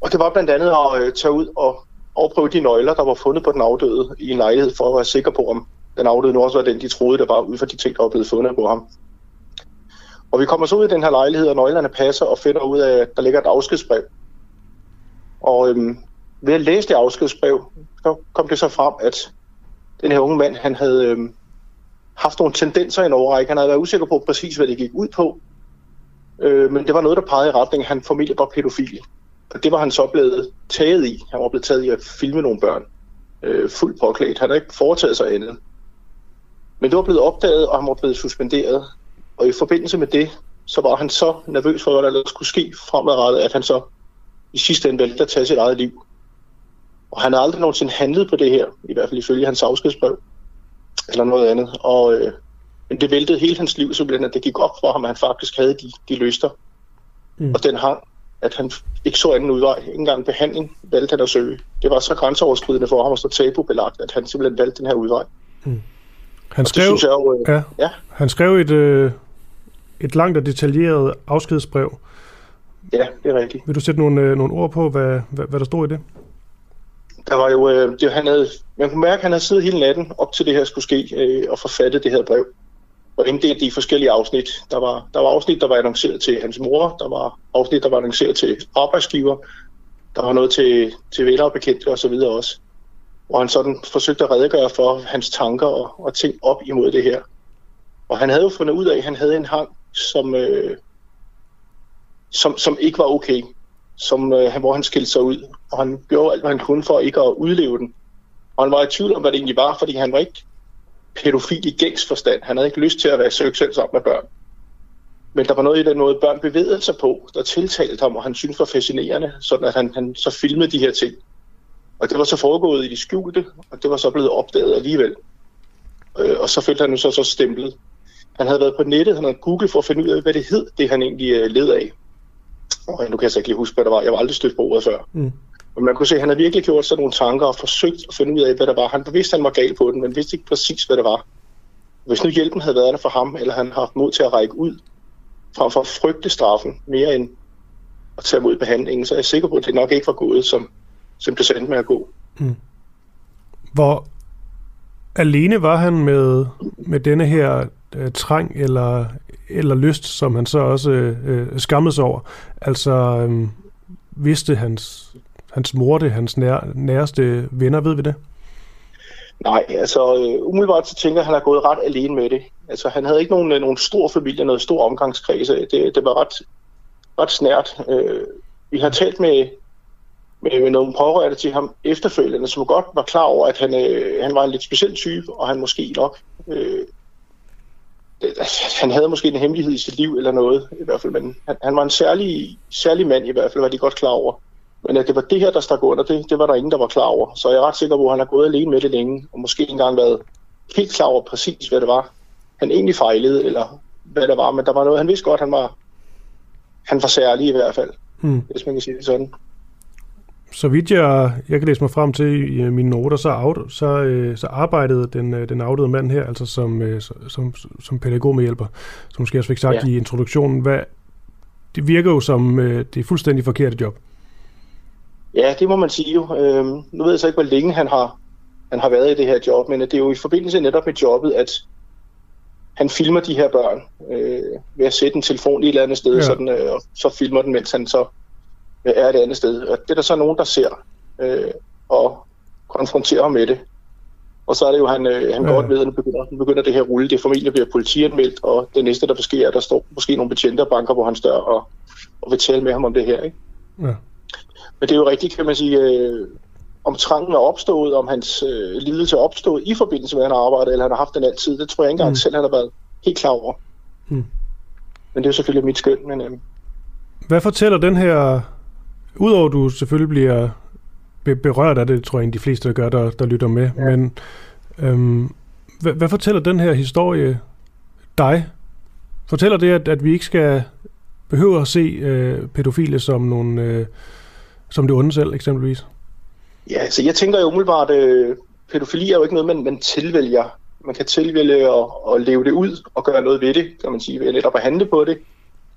Og det var blandt andet at øh, tage ud og afprøve de nøgler, der var fundet på den afdøde i en lejlighed, for at være sikker på, om den afdøde nu også var den, de troede, der var ud fra de ting, der var blevet fundet på ham. Og vi kommer så ud i den her lejlighed, og nøglerne passer, og finder ud af, at der ligger et afskedsbrev. Og øhm, ved at læse det afskedsbrev, så kom det så frem, at den her unge mand, han havde øh, haft nogle tendenser i en overrække. Han havde været usikker på præcis, hvad det gik ud på. Øh, men det var noget, der pegede i retning, at han formentlig var pædofil. Og det var han så blevet taget i. Han var blevet taget i at filme nogle børn. Øh, fuldt påklædt. Han havde ikke foretaget sig andet. Men det var blevet opdaget, og han var blevet suspenderet. Og i forbindelse med det, så var han så nervøs for, hvad der skulle ske fremadrettet, at han så i sidste ende valgte at tage sit eget liv. Og han har aldrig nogensinde handlet på det her, i hvert fald ifølge hans afskedsbrev, eller noget andet. Og, øh, men det væltede hele hans liv, simpelthen, at det gik op for ham, at han faktisk havde de, de lyster. Mm. Og den hang, at han ikke så anden udvej. Ikke engang behandling valgte han at søge. Det var så grænseoverskridende for ham at stå tabubelagt, at han simpelthen valgte den her udvej. Mm. Han skrev, synes jeg jo, øh, ja, ja. Han skrev et, øh, et langt og detaljeret afskedsbrev. Ja, det er rigtigt. Vil du sætte nogle, øh, nogle ord på, hvad, hvad, hvad der stod i det? Der var jo, øh, det, han havde, man kunne mærke, at han havde siddet hele natten op til det her skulle ske øh, og forfattet det her brev. Og inddelt de forskellige afsnit. Der var, der var afsnit, der var annonceret til hans mor, der var afsnit, der var annonceret til arbejdsgiver, der var noget til, til venner og bekendte og så videre også. Hvor han sådan forsøgte at redegøre for hans tanker og, og ting op imod det her. Og han havde jo fundet ud af, at han havde en hang, som, øh, som, som ikke var okay, som, øh, hvor han skilte sig ud. Og han gjorde alt, hvad han kunne for ikke at udleve den. Og han var i tvivl om, hvad det egentlig var, fordi han var ikke pædofil i gængs forstand. Han havde ikke lyst til at være seksuelt sammen med børn. Men der var noget i den måde, børn bevægede sig på, der tiltalte ham, og han syntes var fascinerende, sådan at han, han så filmede de her ting. Og det var så foregået i de skjulte, og det var så blevet opdaget alligevel. Øh, og så følte han nu så, så stemplet. Han havde været på nettet, han havde googlet for at finde ud af, hvad det hed, det han egentlig øh, led af. Og nu kan jeg så ikke lige huske, hvad der var. Jeg var aldrig stødt på ordet før. Mm. Og man kunne se, at han havde virkelig gjort sig nogle tanker og forsøgt at finde ud af, hvad der var. Han vidste, at han var gal på den, men vidste ikke præcis, hvad det var. Hvis nu hjælpen havde været der for ham, eller han havde haft mod til at række ud, frem for at frygte straffen mere end at tage mod behandlingen, så er jeg sikker på, at det nok ikke var gået, som, som det sendte med at gå. Mm. Hvor alene var han med, med denne her øh, trang eller, eller lyst, som han så også øh, øh skammede sig over? Altså, øh, vidste hans, hans mor det, hans nær, næreste venner, ved vi det? Nej, altså øh, umiddelbart så tænker jeg, at han har gået ret alene med det. Altså han havde ikke nogen, øh, nogen stor familie, noget stor omgangskreds. Øh, det, det var ret, ret snært. Øh, vi har talt med, med, med nogle pårørende til ham efterfølgende, som godt var klar over, at han, øh, han var en lidt speciel type, og han måske nok... Øh, altså, han havde måske en hemmelighed i sit liv eller noget, i hvert fald, men han, han var en særlig, særlig mand i hvert fald, var de godt klar over. Men at det var det her, der stak under, det, det var der ingen, der var klar over. Så jeg er ret sikker på, at han har gået alene med det længe, og måske ikke engang været helt klar over præcis, hvad det var, han egentlig fejlede, eller hvad det var. Men der var noget, han vidste godt, han var, han var særlig i hvert fald, hmm. hvis man kan sige det sådan. Så vidt jeg, jeg kan læse mig frem til i mine noter, så, out, så, øh, så arbejdede den, øh, den afdøde mand her, altså som, øh, som, som pædagogmedhjælper, som måske også fik sagt ja. i introduktionen, hvad, det virker jo som det er fuldstændig forkerte job. Ja, det må man sige jo. Øhm, nu ved jeg så ikke, hvor længe han har, han har været i det her job, men det er jo i forbindelse netop med jobbet, at han filmer de her børn øh, ved at sætte en telefon i et eller andet sted, ja. sådan, øh, og så filmer den, mens han så øh, er et andet sted. Og det er der så nogen, der ser øh, og konfronterer ham med det. Og så er det jo, han, øh, han ja. godt ved, at nu begynder, nu begynder det her rulle. Det formentlig bliver politianmeldt, og det næste, der sker, er, der står måske nogle betjente banker på hans dør og, og vil tale med ham om det her. Ikke? Ja. Men det er jo rigtigt, kan man sige, øh, om trangen er opstået, om hans øh, lidelse er opstået i forbindelse med, at han har arbejdet, eller han har haft den altid. Det tror jeg ikke engang mm. selv, han har været helt klar over. Mm. Men det er jo selvfølgelig mit skøn. Men, øh, Hvad fortæller den her, udover at du selvfølgelig bliver berørt af det, tror jeg de fleste der gør, der, der lytter med, ja. men øhm, hvad, hvad fortæller den her historie dig? Fortæller det, at, at vi ikke skal behøve at se øh, pædofile som nogle... Øh, som det onde selv, eksempelvis? Ja, så jeg tænker jo umiddelbart, at øh, pædofili er jo ikke noget, man, man tilvælger. Man kan tilvælge at, at leve det ud og gøre noget ved det, kan man sige, ved netop at handle på det.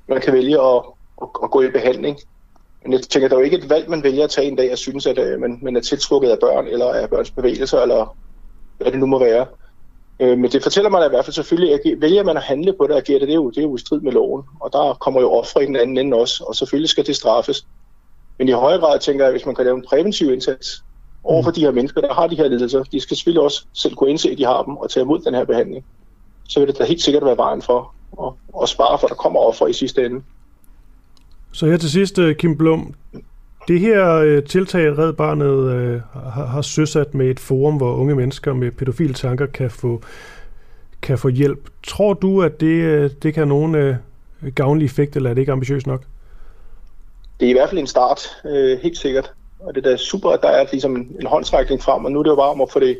Man kan vælge at, at, at gå i behandling. Men jeg tænker, der er jo ikke et valg, man vælger at tage en dag og synes, at øh, man, man er tiltrukket af børn, eller af børns bevægelser, eller hvad det nu må være. Øh, men det fortæller man i hvert fald selvfølgelig, at vælger man at handle på det og agere det, det er, jo, det er jo i strid med loven. Og der kommer jo ofre i den anden ende også, og selvfølgelig skal det straffes. Men i højere grad tænker jeg, at hvis man kan lave en præventiv indsats over for mm. de her mennesker, der har de her lidelser, de skal selvfølgelig også selv kunne indse, at de har dem og tage imod den her behandling. Så vil det da helt sikkert være vejen for at, at spare, for der kommer offer i sidste ende. Så her til sidst, øh, Kim Blum, det her øh, tiltag, Red Barnet øh, har, har søsat med et forum, hvor unge mennesker med pædofile tanker kan få, kan få hjælp. Tror du, at det, det kan have nogen gavnlig effekt, eller er det ikke ambitiøst nok? Det er i hvert fald en start, øh, helt sikkert. Og det er da super, at der er ligesom en, håndtrækning frem, og nu er det jo bare om at få det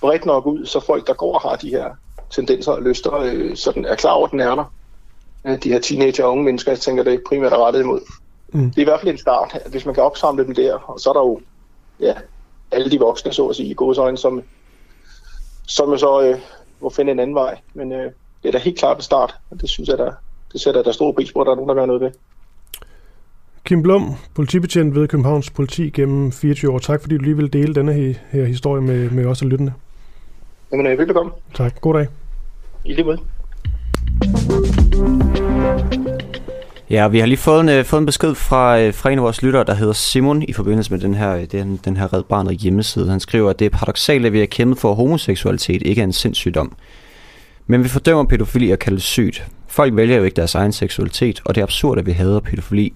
bredt nok ud, så folk, der går og har de her tendenser og lyster, øh, sådan er klar over, at den er der. Øh, de her teenager og unge mennesker, jeg tænker, det er primært er rettet imod. Mm. Det er i hvert fald en start, hvis man kan opsamle dem der, og så er der jo ja, alle de voksne, så at sige, i gode øjne, som, som jo så øh, må finde en anden vej. Men øh, det er da helt klart en start, og det synes jeg, der, det sætter der stor pris på, at der er nogen, der gør noget ved. Kim Blum, politibetjent ved Københavns Politi gennem 24 år. Tak fordi du lige vil dele denne her, her historie med, med os og lyttende. Jamen, øh, velbekomme. Tak. God dag. I lige måde. Ja, vi har lige fået en, øh, fået en besked fra, øh, fra en af vores lyttere, der hedder Simon, i forbindelse med den her, den, den her Red Barnet hjemmeside. Han skriver, at det er paradoxalt, at vi har kæmpet for, at homoseksualitet ikke er en sindssygdom. Men vi fordømmer pædofili og kalder det sygt. Folk vælger jo ikke deres egen seksualitet, og det er absurd, at vi hader pædofili.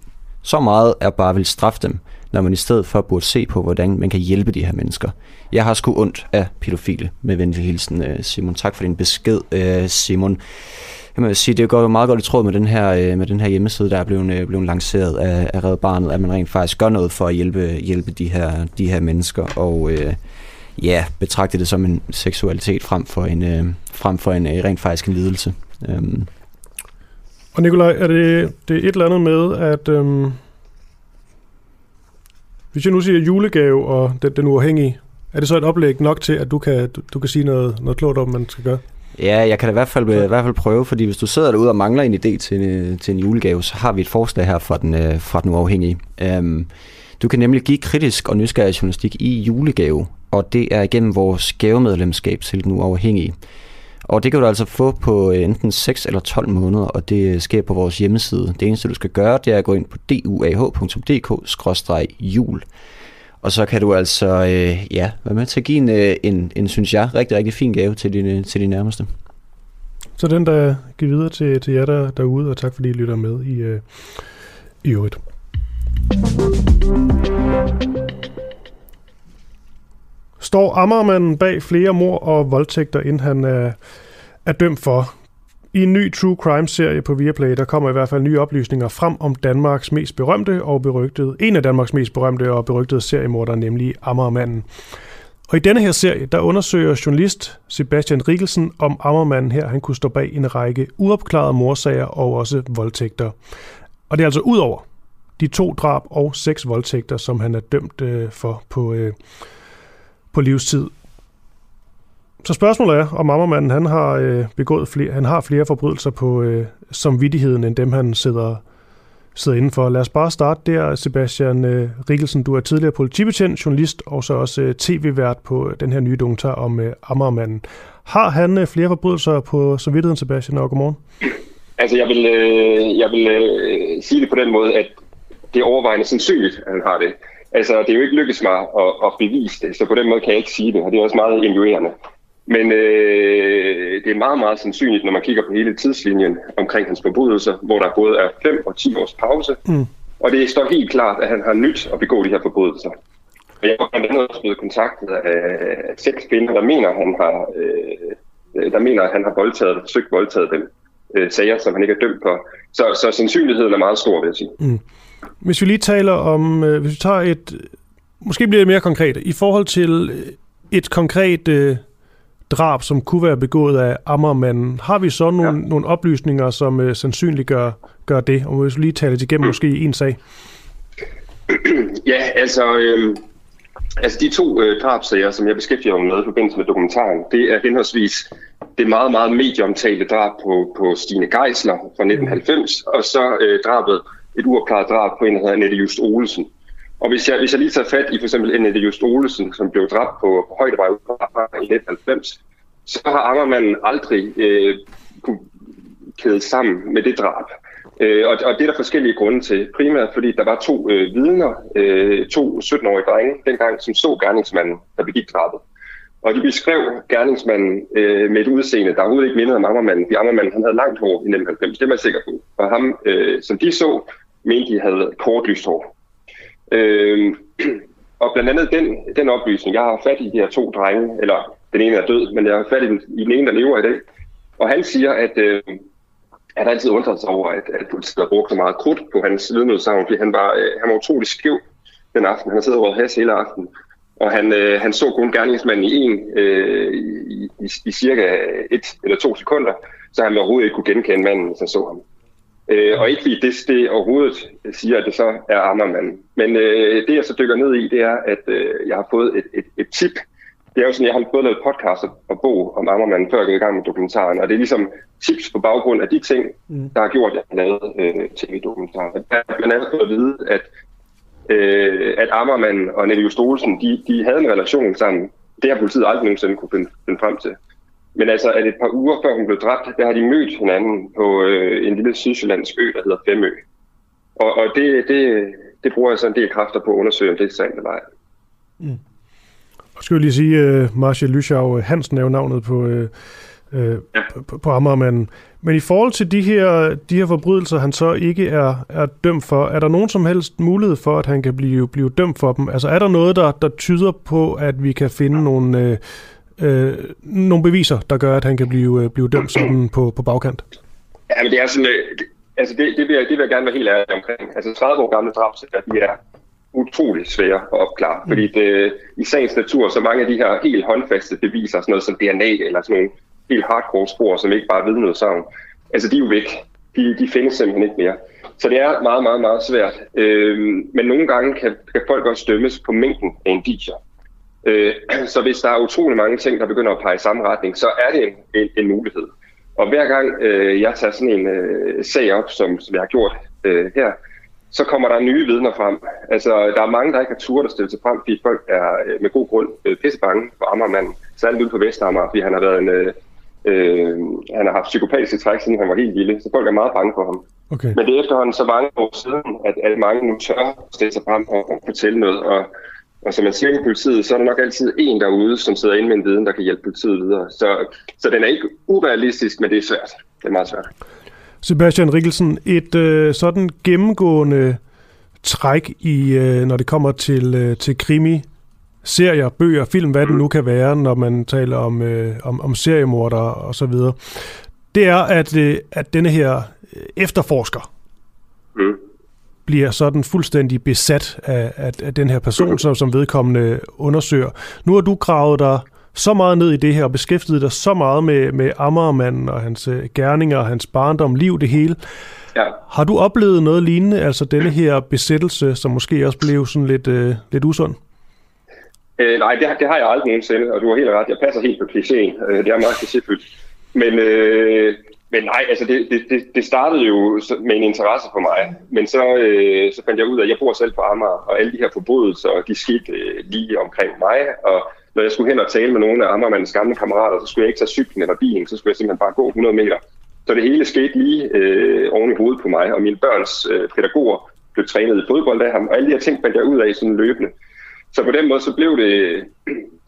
Så meget er bare vil straffe dem, når man i stedet for burde se på, hvordan man kan hjælpe de her mennesker. Jeg har sgu ondt af pædofile, med venlig hilsen, øh, Simon. Tak for din besked, øh, Simon. Jeg må sige, det går jo meget godt i tråd med den her, øh, med den her hjemmeside, der er blevet, blevet lanceret af, af Red Barnet, at man rent faktisk gør noget for at hjælpe, hjælpe de, her, de her mennesker, og øh, ja, betragte det som en seksualitet frem for en, øh, frem for en øh, rent faktisk en lidelse. Øhm og Nikolaj, er det, det er et eller andet med, at øhm, hvis jeg nu siger julegave og den, den uafhængige, er det så et oplæg nok til, at du kan, du, du kan sige noget, noget klogt om, man skal gøre? Ja, jeg kan da i hvert fald, i hvert fald prøve, fordi hvis du sidder derude og mangler en idé til, en, til en julegave, så har vi et forslag her fra den, øh, fra den uafhængige. Øhm, du kan nemlig give kritisk og nysgerrig journalistik i julegave, og det er igennem vores gavemedlemskab til den uafhængige. Og det kan du altså få på øh, enten 6 eller 12 måneder, og det øh, sker på vores hjemmeside. Det eneste, du skal gøre, det er at gå ind på duah.dk-jul. Og så kan du altså øh, ja, være med til at give en, øh, en, en, synes jeg, rigtig, rigtig fin gave til dine, til dine nærmeste. Så den, der giver videre til, til jer der, derude, og tak fordi I lytter med i, øh, i øvrigt. Står Ammermanden bag flere mor og voldtægter, end han er, er dømt for? I en ny True Crime-serie på Viaplay, der kommer i hvert fald nye oplysninger frem om Danmarks mest berømte og berygtede, en af Danmarks mest berømte og berygtede seriemorder, nemlig Ammermanden. Og i denne her serie, der undersøger journalist Sebastian Rikkelsen, om Ammermanden her han kunne stå bag en række uopklarede morsager og også voldtægter. Og det er altså ud over de to drab og seks voldtægter, som han er dømt øh, for på, øh, på livstid. Så spørgsmålet er, om Ammermanden han har øh, begået flere, han har flere forbrydelser på øh, samvittigheden, end dem han sidder, sidder indenfor. Lad os bare starte der, Sebastian øh, Rikkelsen. Du er tidligere politibetjent, journalist og så også øh, tv-vært på øh, den her nye dokumentar om øh, Ammermanden. Har han øh, flere forbrydelser på samvittigheden, Sebastian, og godmorgen? Altså, jeg vil, øh, jeg vil øh, sige det på den måde, at det er overvejende sandsynligt, at han har det. Altså, det er jo ikke lykkedes mig at, at bevise det, så på den måde kan jeg ikke sige det, og det er også meget injurerende. Men øh, det er meget, meget sandsynligt, når man kigger på hele tidslinjen omkring hans forbrydelser, hvor der både er 5 og 10 års pause. Mm. Og det står helt klart, at han har nyt at begå de her forbrydelser. Og jeg har blandt andet også blevet kontaktet af seks kvinder, der mener, han har, øh, der mener, at han har voldtaget, søgt voldtaget dem øh, sager, som han ikke er dømt for. Så, så sandsynligheden er meget stor, vil jeg sige. Mm. Hvis vi lige taler om, øh, hvis vi tager et, måske bliver det mere konkret, i forhold til et konkret øh, drab, som kunne være begået af Ammermanden, har vi så nogle, ja. nogle oplysninger, som øh, sandsynligt gør, gør det? Og hvis vi lige taler det igennem mm. måske i en sag. Ja, altså, øh, altså de to øh, drabsager, som jeg beskæftiger mig med i forbindelse med dokumentaren, det er henholdsvis det meget, meget medieomtalte drab på, på Stine Geisler fra 1990, mm. og så øh, drabet et uopklaret drab på en, der hedder Annette Just Olsen. Og hvis jeg, hvis jeg lige tager fat i for eksempel Annette Just Olsen, som blev dræbt på, på Højdevej i 1990, så har Ammermanden aldrig øh, kunne kæde sammen med det drab. Øh, og, og det er der forskellige grunde til. Primært fordi der var to øh, vidner, øh, to 17-årige drenge, dengang, som så gerningsmanden, der begik drabet. Og de beskrev gerningsmanden øh, med et udseende, der overhovedet ikke mindede om Ammermanden. De Ammermanden han havde langt hår i 1990, det er man sikker på. Og ham, øh, som de så, mente de havde kort lyst hår. Øh, og blandt andet den, den oplysning, jeg har fat i de her to drenge, eller den ene er død, men jeg har fat i den, i den ene, der lever i dag. Og han siger, at øh, han har altid undret sig over, at, at politiet har brugt så meget krudt på hans vidneudsagn, fordi han var, øh, han var utrolig skæv den aften. Han har siddet over has hele aften. Og han, øh, han så kun gerningsmanden i en øh, i, i, i cirka et eller to sekunder, så han overhovedet ikke kunne genkende manden, hvis han så ham. Øh, og ikke fordi det, det overhovedet siger, at det så er Ammermanden. Men øh, det jeg så dykker ned i, det er, at øh, jeg har fået et, et, et tip. Det er jo sådan, jeg har både lavet podcast og bog om Ammermanden, før jeg gik i gang med dokumentaren. Og det er ligesom tips på baggrund af de ting, mm. der har gjort, at jeg har lavet øh, tv-dokumentaren. Jeg har blandt andet fået at vide, at, øh, at Ammermann og Nelly Stolsen, de, de havde en relation sammen. Det har politiet aldrig nogensinde kunne finde, finde frem til. Men altså, at et par uger før hun blev dræbt, der har de mødt hinanden på øh, en lille sydsjællandsk ø, der hedder Femø. Og, og det, det, det bruger jeg så en del kræfter på at undersøge, om det er sandt eller ej. Mm. Og skal jeg lige sige, uh, Marcia Lyschau Hansen er jo navnet på, uh, uh, ja. på, på. Men i forhold til de her, de her forbrydelser, han så ikke er, er dømt for, er der nogen som helst mulighed for, at han kan blive, blive dømt for dem? Altså er der noget, der, der tyder på, at vi kan finde nogle... Uh, øh, nogle beviser, der gør, at han kan blive, øh, blive dømt sådan på, på bagkant? Ja, men det er sådan, øh, altså det, det, vil jeg, det vil jeg gerne være helt ærlig omkring. Altså 30 år gamle drabsager, de er utrolig svære at opklare, mm. fordi det, i sagens natur, så mange af de her helt håndfaste beviser, sådan noget som DNA eller sådan nogle helt hardcore spor, som ikke bare ved noget savn, altså de er jo væk. De, de findes simpelthen ikke mere. Så det er meget, meget, meget svært. Øh, men nogle gange kan, kan folk også dømmes på mængden af indiger. Øh, så hvis der er utrolig mange ting, der begynder at pege i samme retning, så er det en, en, en mulighed. Og hver gang øh, jeg tager sådan en øh, sag op, som, som jeg har gjort øh, her, så kommer der nye vidner frem. Altså, der er mange, der ikke har turt at stille sig frem, fordi folk er øh, med god grund øh, pissebange for Ammermanden. Særligt ude på Vestammer, fordi han har været en... Øh, øh, han har haft psykopatiske træk, siden han var helt lille, så folk er meget bange for ham. Okay. Men det er efterhånden så mange år siden, at, at mange nu tør stille sig frem og fortælle noget. Og, og som man siger i politiet, så er der nok altid en derude, som sidder inde med en viden, der kan hjælpe politiet videre. Så, så den er ikke urealistisk, men det er svært. Det er meget svært. Sebastian Rikkelsen, et øh, sådan gennemgående træk i, øh, når det kommer til, øh, til krimi, serier, bøger, film, hvad det nu kan være, når man taler om, øh, om, om seriemorder og så videre, det er, at, øh, at denne her øh, efterforsker mm. bliver sådan fuldstændig besat af, af, af den her person, som, som vedkommende undersøger. Nu har du gravet dig så meget ned i det her og beskæftiget dig så meget med, med Ammermanden og hans øh, gerninger, hans barndom, liv, det hele. Ja. Har du oplevet noget lignende, altså denne her besættelse, som måske også blev sådan lidt, øh, lidt usund? Øh, nej, det, det har jeg aldrig nogensinde, og du har helt ret. Jeg passer helt på klichéen. Øh, det er meget klichéfyldt. Men, øh, men nej, altså det, det, det startede jo med en interesse for mig. Men så, øh, så fandt jeg ud af, at jeg bor selv på Amager, og alle de her forbrydelser, de skete øh, lige omkring mig. Og når jeg skulle hen og tale med nogle af Amagermandens gamle kammerater, så skulle jeg ikke tage cyklen eller bilen, så skulle jeg simpelthen bare gå 100 meter. Så det hele skete lige øh, oven i hovedet på mig, og mine børns øh, pædagoger blev trænet i fodbold af ham, og alle de her ting fandt jeg ud af sådan løbende. Så på den måde, så blev det,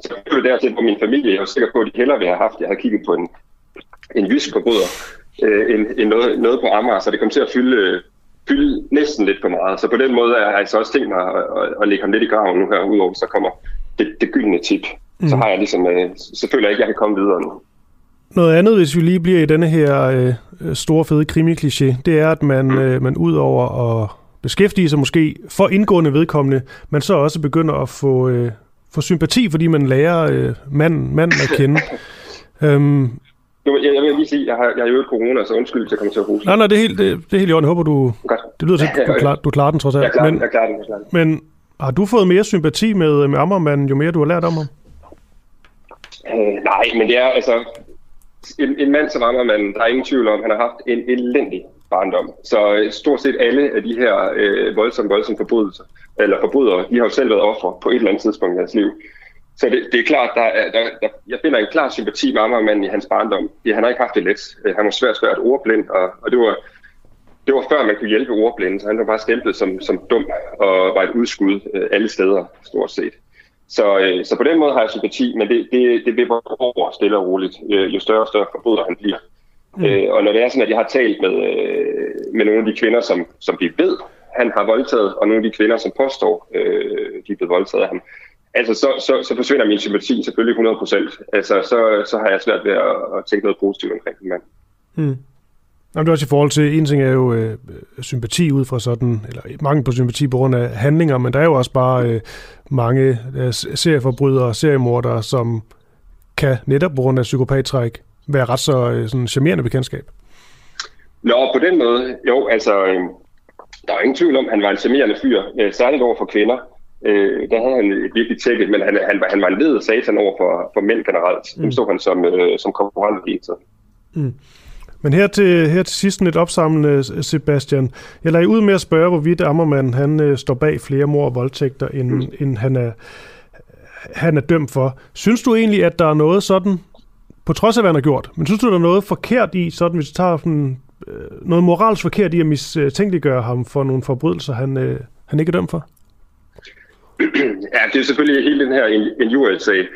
så blev det dertil, hvor min familie, jeg var sikker på, at de hellere ville have haft, jeg havde kigget på en, en jysk forbryder, øh, end, end noget, noget på Amager, så det kom til at fylde, fylde næsten lidt for meget. Så på den måde har jeg så også tænkt mig at, at, at lægge ham lidt i graven nu her, udover så kommer det, det gyldne tip. Mm. Så har jeg ligesom, øh, selvfølgelig ikke, jeg kan komme videre nu. Noget andet, hvis vi lige bliver i denne her øh, store fede krimi-kliché, det er, at man, mm. øh, man ud over at beskæftige sig måske for indgående vedkommende, man så også begynder at få, øh, få sympati, fordi man lærer øh, manden, manden at kende. øhm, jo, jeg, jeg vil lige sige, jeg har, jeg har jo corona, så undskyld, hvis jeg kommer til at huske. Nej, nej, det er helt, det, det er helt i orden. Jeg håber, du... Godt. Det lyder til, at du, klar, du klarer den trods alt. Jeg klarer men, jeg klarer den, jeg klarer den. Men har du fået mere sympati med, med Ammermanden, jo mere du har lært om ham? Øh, nej, men det er altså... En, en mand som Ammermanden, der er ingen tvivl om, han har haft en elendig barndom. Så øh, stort set alle af de her øh, voldsomme, voldsomme forbrydelser, eller forbrydere, de har jo selv været ofre på et eller andet tidspunkt i deres liv. Så det, det er klart, der, er, der, der, jeg finder en klar sympati med Amagermanden i hans barndom. Ja, han har ikke haft det let. Øh, han var svært, svært ordblind, og, og det var det var før man kunne hjælpe ordblinde, så han var bare stemplet som, som dum og var et udskud øh, alle steder, stort set. Så, øh, så på den måde har jeg sympati, men det, det, det vipper over stille og roligt, øh, jo større og større forbryder han bliver. Mm. Øh, og når det er sådan, at jeg har talt med, øh, med nogle af de kvinder, som, som vi ved, han har voldtaget, og nogle af de kvinder, som påstår, øh, de er blevet voldtaget af ham, altså så, så, så forsvinder min sympati selvfølgelig 100%. Altså så, så har jeg svært ved at, at tænke noget positivt omkring den mand. Mm. Jamen, det er også i forhold til, en ting er jo øh, sympati ud fra sådan, eller mangel på sympati på grund af handlinger, men der er jo også bare øh, mange øh, serieforbrydere og seriemordere, som kan netop på grund af psykopattræk være ret så øh, sådan charmerende bekendtskab. Nå, på den måde, jo, altså, øh, der er ingen tvivl om, at han var en charmerende fyr, øh, særligt over for kvinder. Øh, der havde han et virkelig tækket, men han, han, han var en led satan over for, for mænd generelt. Mm. Dem så han som, øh, som konkurrent tiden. Mm. Men her til, her til sidst lidt opsamlende, Sebastian. Jeg lader ud med at spørge, hvorvidt Ammermand han øh, står bag flere mor og voldtægter, end, mm. end han, er, han er dømt for. Synes du egentlig, at der er noget sådan, på trods af hvad han har gjort, men synes du, der er noget forkert i, sådan hvis du tager sådan, øh, noget moralsk forkert i at mistænkeliggøre ham for nogle forbrydelser, han, øh, han ikke er dømt for? Ja, det er selvfølgelig hele den her injuriesag.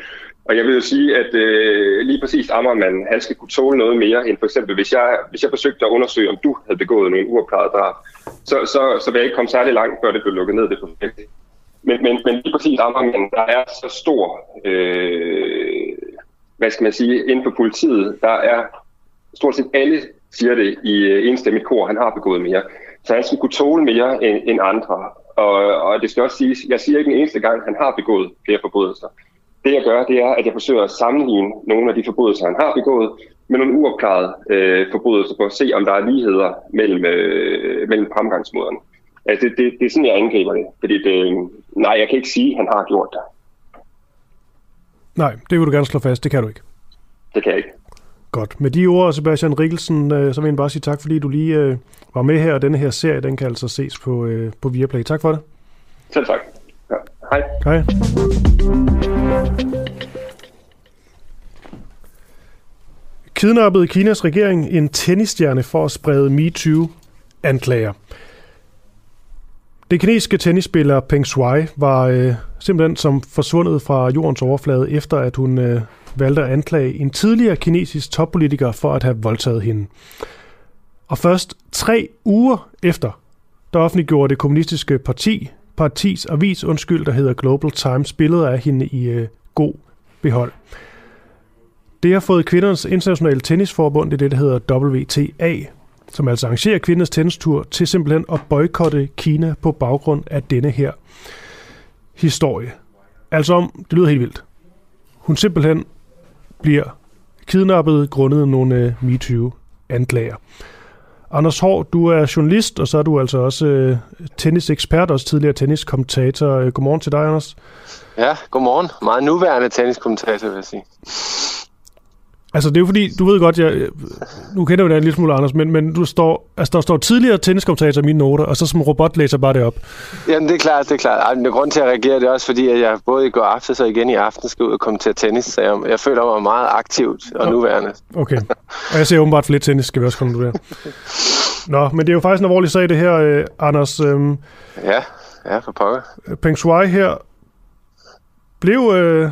Og jeg vil jo sige, at øh, lige præcis Ammermann, han skal kunne tåle noget mere end for eksempel, hvis jeg, hvis jeg forsøgte at undersøge, om du havde begået nogle uopklarede drab, så, så, så vil jeg ikke komme særlig langt, før det blev lukket ned, det projekt. Men, men, men lige præcis Ammermann, der er så stor, øh, hvad skal man sige, inden for politiet, der er stort set alle siger det i øh, enstemmigt kor, han har begået mere. Så han skulle kunne tåle mere end, end andre. Og, og det skal også siges, jeg siger ikke den eneste gang, han har begået flere forbrydelser. Det jeg gør, det er, at jeg forsøger at sammenligne nogle af de forbrydelser, han har begået, med nogle uopklarede øh, forbrydelser, for at se, om der er ligheder mellem, øh, mellem fremgangsmåderne. Altså, det, det, det er sådan, jeg angriber det. Fordi det, øh, nej, jeg kan ikke sige, at han har gjort det. Nej, det vil du gerne slå fast. Det kan du ikke. Det kan jeg ikke. Godt. Med de ord, Sebastian Rikkelsen, øh, så vil jeg bare sige tak, fordi du lige øh, var med her, og denne her serie, den kan altså ses på, øh, på Viaplay. Tak for det. Selv tak. Ja. Hej. Hej. Kidnappede Kinas regering en tennisstjerne for at sprede MeToo-anklager. Den kinesiske tennisspiller Peng Shuai var øh, simpelthen som forsvundet fra jordens overflade, efter at hun øh, valgte at anklage en tidligere kinesisk toppolitiker for at have voldtaget hende. Og først tre uger efter, der offentliggjorde det kommunistiske parti, partis avis, undskyld, der hedder Global Times, billeder af hende i øh, god behold. Det har fået kvindernes internationale tennisforbund, det er det, der hedder WTA, som altså arrangerer kvindernes tennistur, til simpelthen at boykotte Kina på baggrund af denne her historie. Altså om, det lyder helt vildt. Hun simpelthen bliver kidnappet grundet nogle uh, MeToo-anklager. Anders Hård, du er journalist, og så er du altså også uh, tennisekspert, også tidligere tenniskommentator. Øh, godmorgen til dig, Anders. Ja, godmorgen. Meget nuværende tenniskommentator, vil jeg sige. Altså, det er jo fordi, du ved godt, jeg, nu kender jo en lille smule, Anders, men, men du står, altså, der står tidligere tenniskommentator i mine noter, og så som robot læser bare det op. Jamen, det er klart, det er klart. Ej, men grund til at reagere, det er også fordi, at jeg både i går aftes og igen i aften skal ud og komme til tennis, så jeg, jeg føler mig meget aktivt og nuværende. Okay, og jeg ser åbenbart lidt tennis, skal vi også komme der. Nå, men det er jo faktisk en alvorlig sag, det her, øh, Anders. Øhm, ja, ja, for pokker. Peng Shuai her, blev, øh,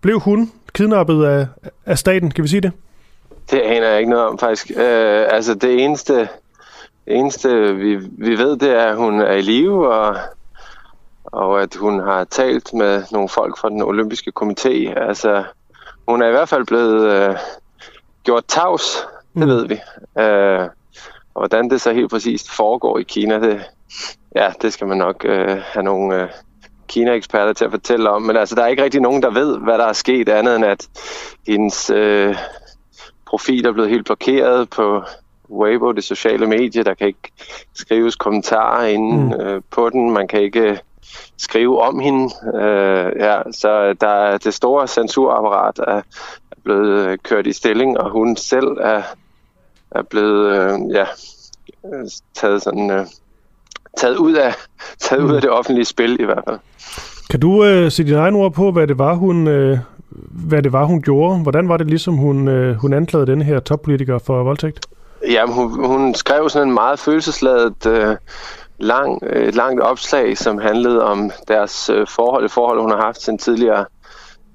blev hun kidnappet af, af staten, kan vi sige det? Det aner jeg ikke noget om, faktisk. Øh, altså, det eneste, det eneste vi, vi ved, det er, at hun er i live, og, og at hun har talt med nogle folk fra den olympiske komité. Altså, hun er i hvert fald blevet øh, gjort tavs, det mm. ved vi. Øh, og hvordan det så helt præcist foregår i Kina, det, ja, det skal man nok øh, have nogle... Øh, Kina-eksperter til at fortælle om. Men altså, der er ikke rigtig nogen, der ved, hvad der er sket, andet end at hendes øh, profil er blevet helt blokeret på Weibo, det sociale medie. Der kan ikke skrives kommentarer inde mm. øh, på den. Man kan ikke skrive om hende. Øh, ja, så der er det store censurapparat er, er blevet kørt i stilling, og hun selv er, er blevet øh, ja, taget sådan... Øh, taget ud af taget ud af det offentlige spil i hvert fald. Kan du øh, sætte dine egne ord på, hvad det var, hun, øh, hvad det var, hun gjorde? Hvordan var det ligesom, hun, øh, hun anklagede denne her toppolitiker for voldtægt? Ja, hun, hun skrev sådan en meget følelsesladet øh, lang, øh, langt opslag, som handlede om deres øh, forhold, det forhold, hun har haft til en tidligere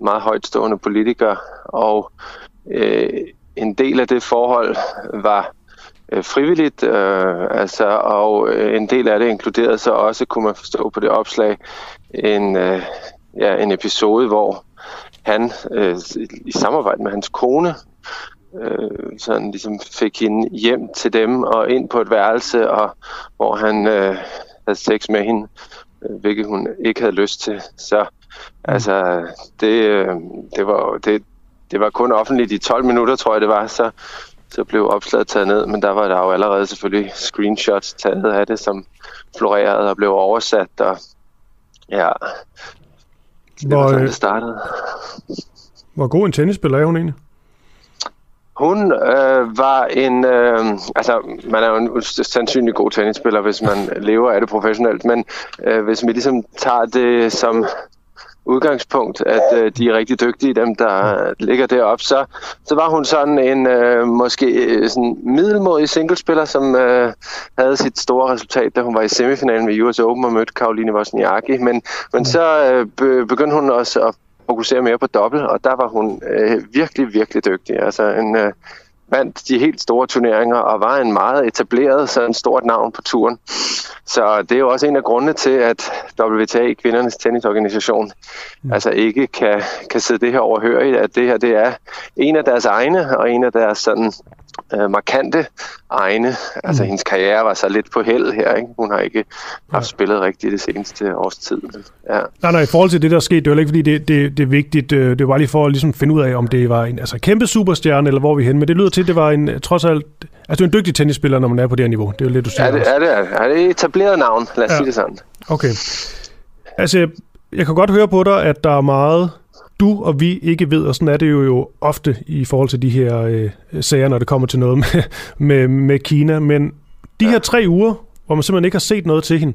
meget højtstående politiker. Og øh, en del af det forhold var øh, frivilligt, øh, altså, og øh, en del af det inkluderede så også, kunne man forstå på det opslag, en, øh, ja, en episode, hvor han øh, i samarbejde med hans kone øh, sådan ligesom fik hende hjem til dem og ind på et værelse, og hvor han øh, havde sex med hende, øh, hvilket hun ikke havde lyst til. Så altså, det, øh, det, var, det, det var kun offentligt i 12 minutter, tror jeg det var, så, så blev opslaget taget ned, men der var der jo allerede selvfølgelig screenshots taget af det, som florerede og blev oversat, og Ja. Det hvor, var sådan, det startede. Hvor god en tennisspiller er hun egentlig? Hun øh, var en... Øh, altså, man er jo en sandsynlig god tennisspiller, hvis man lever af det professionelt, men øh, hvis vi ligesom tager det som udgangspunkt, at øh, de er rigtig dygtige, dem der ligger deroppe, så, så var hun sådan en øh, måske øh, sådan middelmodig singlespiller, som øh, havde sit store resultat, da hun var i semifinalen ved US Open og mødte Karoline Wozniacki, men, men så øh, begyndte hun også at fokusere mere på dobbelt, og der var hun øh, virkelig, virkelig dygtig. Altså en, øh, vandt de helt store turneringer og var en meget etableret, så en stort navn på turen. Så det er jo også en af grundene til, at WTA, kvindernes tennisorganisation, mm. altså ikke kan, kan sidde det her overhørigt, at det her det er en af deres egne og en af deres sådan øh, markante egne. Altså, mm. hendes karriere var så lidt på held her, ikke? Hun har ikke haft ja. spillet rigtigt det seneste års tid. Ja. Nej, nej, i forhold til det, der skete, det var ikke, fordi det, det, det er vigtigt. Øh, det var lige for at ligesom finde ud af, om det var en altså, kæmpe superstjerne, eller hvor vi er henne. Men det lyder til, at det var en, trods alt, altså en dygtig tennisspiller, når man er på det her niveau. Det er jo lidt, du siger. Ja, det er det. Er det etableret navn, lad os ja. sige det sådan. Okay. Altså, jeg kan godt høre på dig, at der er meget du og vi ikke ved, og sådan er det jo, jo ofte i forhold til de her øh, sager, når det kommer til noget med, med, med Kina. Men de her tre uger, hvor man simpelthen ikke har set noget til hende,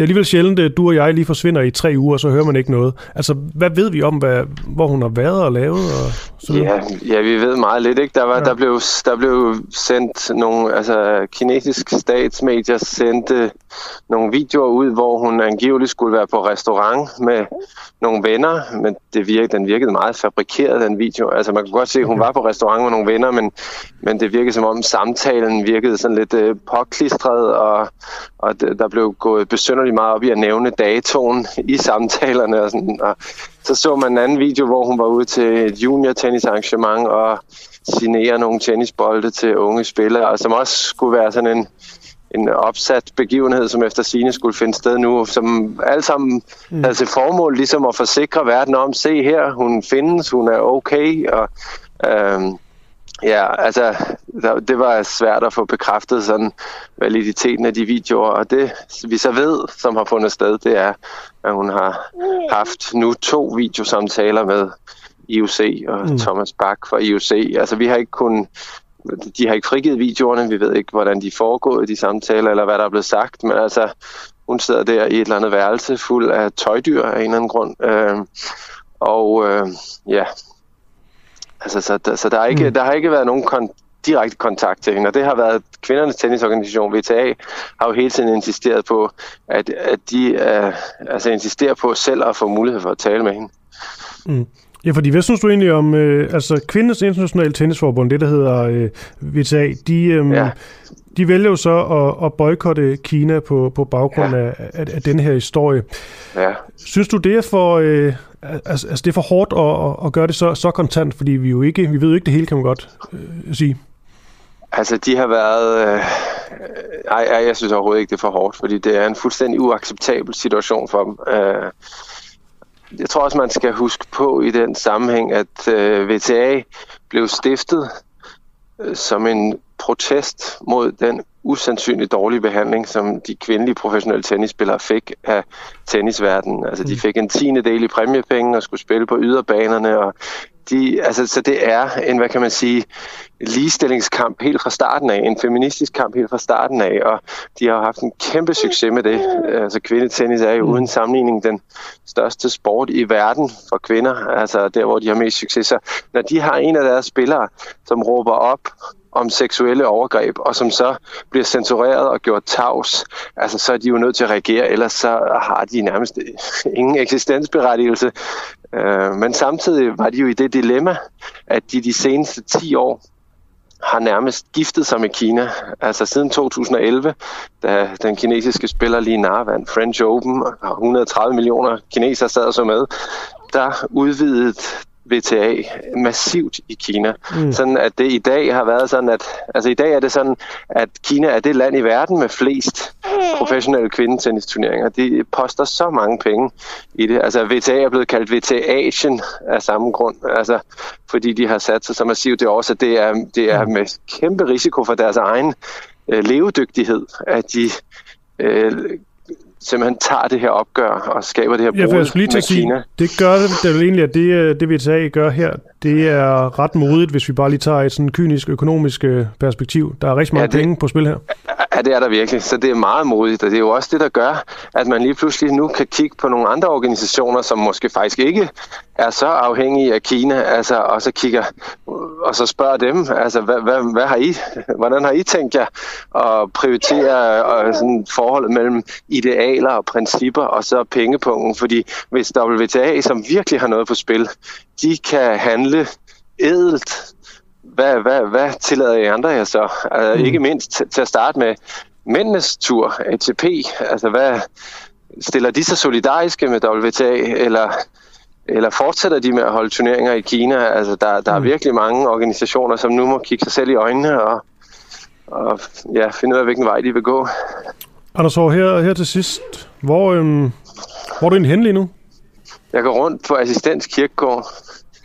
det er alligevel sjældent, at du og jeg lige forsvinder i tre uger, og så hører man ikke noget. Altså, hvad ved vi om, hvad, hvor hun har været og lavet? Og så ja, ja, vi ved meget lidt. Ikke? Der, var, ja. der, blev, der blev sendt nogle, altså kinesiske statsmedier sendte nogle videoer ud, hvor hun angiveligt skulle være på restaurant med nogle venner, men det virkede, den virkede meget fabrikeret, den video. Altså man kunne godt se, at hun var på restaurant med nogle venner, men, men det virkede som om samtalen virkede sådan lidt øh, påklistret, og, og der blev gået besynderligt meget op i at nævne datoen i samtalerne. Og, sådan, og så så man en anden video, hvor hun var ude til et junior tennisarrangement og signere nogle tennisbolde til unge spillere, og som også skulle være sådan en en opsat begivenhed, som efter sine skulle finde sted nu, som alle sammen mm. havde til formål ligesom at forsikre verden om, se her, hun findes, hun er okay, og øhm, ja, altså, det var svært at få bekræftet sådan validiteten af de videoer, og det vi så ved, som har fundet sted, det er, at hun har haft nu to videosamtaler med IOC og mm. Thomas Bak fra IOC. Altså, vi har ikke kun de har ikke frigivet videoerne, vi ved ikke, hvordan de er foregået, de samtaler, eller hvad der er blevet sagt, men altså, hun sidder der i et eller andet værelse fuld af tøjdyr af en eller anden grund. Øh, og øh, ja, altså, så, der, så der, er ikke, mm. der har ikke været nogen kon- direkte kontakt til hende, og det har været kvindernes tennisorganisation, VTA, har jo hele tiden insisteret på, at, at de øh, altså insisterer på selv at få mulighed for at tale med hende. Mm. Ja, fordi hvad synes du egentlig om, øh, altså Kvindes Internationale Tennisforbund, det der hedder øh, VTA, de, øh, ja. de vælger jo så at, at boykotte Kina på, på baggrund ja. af, af, af den her historie. Ja. Synes du, det er for, øh, altså, altså det er for hårdt at, at gøre det så, så kontant, fordi vi jo ikke, vi ved jo ikke det hele, kan man godt øh, sige. Altså, de har været... Øh, ej, ej, jeg synes overhovedet ikke, det er for hårdt, fordi det er en fuldstændig uacceptabel situation for dem. Øh, jeg tror også, man skal huske på i den sammenhæng, at øh, VTA blev stiftet øh, som en protest mod den usandsynligt dårlige behandling, som de kvindelige professionelle tennisspillere fik af tennisverdenen. Altså, de mm. fik en tiende del i præmiepenge og skulle spille på yderbanerne, og de, altså, så det er en, hvad kan man sige, ligestillingskamp helt fra starten af, en feministisk kamp helt fra starten af, og de har haft en kæmpe succes med det. Altså kvindetennis er jo uden sammenligning den største sport i verden for kvinder, altså der, hvor de har mest succes. Så når de har en af deres spillere, som råber op om seksuelle overgreb, og som så bliver censureret og gjort tavs, altså så er de jo nødt til at reagere, ellers så har de nærmest ingen eksistensberettigelse. Øh, men samtidig var de jo i det dilemma, at de de seneste 10 år har nærmest giftet sig med Kina. Altså siden 2011, da den kinesiske spiller Li Na vandt French Open, og 130 millioner kinesere sad så med, der udvidede VTA massivt i Kina. Mm. Sådan at det i dag har været sådan, at altså i dag er det sådan, at Kina er det land i verden med flest professionelle kvindetennisturneringer. De poster så mange penge i det. Altså VTA er blevet kaldt VTA Asian af samme grund, altså fordi de har sat sig så massivt. Det også, at det er, det er mm. med kæmpe risiko for deres egen øh, levedygtighed, at de øh, simpelthen tager det her opgør og skaber det her ja, jeg skulle lige sige, Kina. Det gør det, det vel egentlig, at det, øh, det VTA gør her, det er ret modigt, hvis vi bare lige tager et sådan kynisk økonomisk øh, perspektiv. Der er rigtig mange ja, det, penge på spil her. Ja, det er der virkelig, så det er meget modigt, og det er jo også det, der gør, at man lige pludselig nu kan kigge på nogle andre organisationer, som måske faktisk ikke er så afhængige af Kina, altså, og så kigger og så spørger dem, altså, hvad, hvad, hvad har I, hvordan har I tænkt jer at prioritere og sådan forholdet mellem idealer og principper og så pengepunkten? Fordi hvis WTA, som virkelig har noget på spil, de kan handle ædelt, hvad, hvad, hvad tillader I andre jer så? Altså, mm. Ikke mindst til at starte med mændenes tur, ATP, altså hvad stiller de sig solidariske med WTA, eller eller fortsætter de med at holde turneringer i Kina? Altså, der, der er mm. virkelig mange organisationer, som nu må kigge sig selv i øjnene og, og ja, finde ud af, hvilken vej de vil gå. Anders Hård, her, her til sidst, hvor, øhm, hvor er du egentlig henne lige nu? Jeg går rundt på Assistens Kirkegård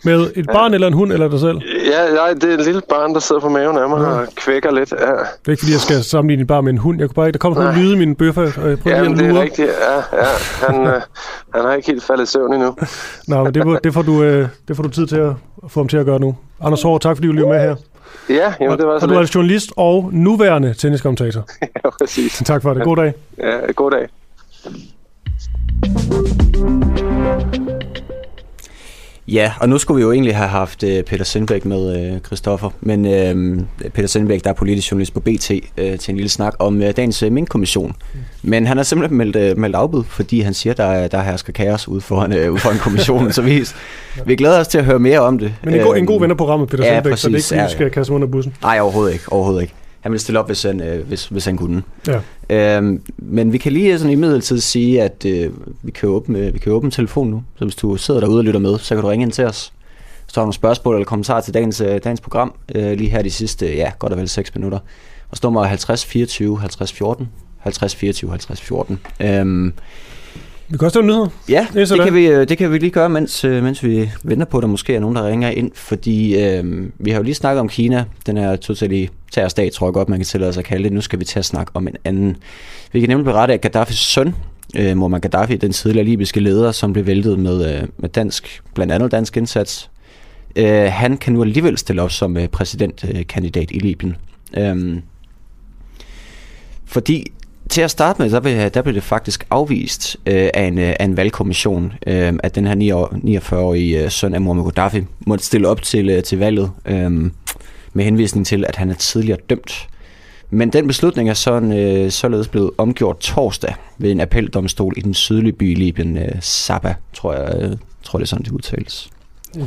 Med et barn eller en hund eller dig selv? Ja, nej, det er et lille barn, der sidder på maven af mig ja. og kvækker lidt. Ja. Det er ikke, fordi jeg skal sammenligne et barn med en hund. Jeg kunne bare ikke, der kommer sådan lyde i mine bøffer. Jeg prøver ja, lige at det er rigtigt. Ja, ja. Han, øh, han har ikke helt faldet i søvn endnu. Nå, men det, det, får du, øh, det får du tid til at få ham til at gøre nu. Anders Hård, tak fordi du lige med her. Ja, jamen, det var så Og du er journalist og nuværende tenniskommentator. ja, præcis. Tak for det. God dag. Ja, god dag. Ja, og nu skulle vi jo egentlig have haft uh, Peter Sindbæk med, uh, Christoffer, men uh, Peter Sindbæk, der er politisk journalist på BT, uh, til en lille snak om uh, dagens uh, Mink-kommission. Mm. Men han har simpelthen meldt, uh, meldt afbud, fordi han siger, der, der hersker kaos ude for uh, ude for en kommission, så vi, vi glæder os til at høre mere om det. Men en, god, en god ven af programmet, Peter ja, Sindbæk, præcis, så det er ikke, fordi ja, vi skal kaste under bussen. Nej, overhovedet ikke, overhovedet ikke. Han ville stille op, hvis han, øh, hvis, hvis han kunne. Ja. Øhm, men vi kan lige sådan i midlertid sige, at øh, vi, kan åbne, vi kan åbne telefonen nu. Så hvis du sidder derude og lytter med, så kan du ringe ind til os. Har du nogle spørgsmål eller kommentarer til dagens, øh, dagens program, øh, lige her de sidste, ja, godt og vel 6 minutter. Og nummer 50 24 50 14. 50 24 50 14. Øhm, vi kan også lave nyheder. Ja, det, det, kan vi, øh, det kan vi lige gøre, mens, øh, mens vi venter på, at der måske er nogen, der ringer ind. Fordi øh, vi har jo lige snakket om Kina, den her totalitære stat, tror jeg godt, man kan tillade sig at kalde det. Nu skal vi til at snakke om en anden. Vi kan nemlig berette, at Gaddafis søn, øh, Muammar Gaddafi, den tidligere libyske leder, som blev væltet med, øh, med dansk, blandt andet dansk indsats, øh, han kan nu alligevel stille op som øh, præsidentkandidat i Libyen. Øh, fordi til at starte med, der blev, der blev det faktisk afvist øh, af, en, øh, af en valgkommission, øh, at den her 49-årige øh, søn af Muammar Gaddafi måtte stille op til, øh, til valget øh, med henvisning til, at han er tidligere dømt. Men den beslutning er sådan, øh, således blevet omgjort torsdag ved en appeldomstol i den sydlige by i Libyen, øh, Saba, tror jeg, øh, tror det er sådan, det udtales. Mm.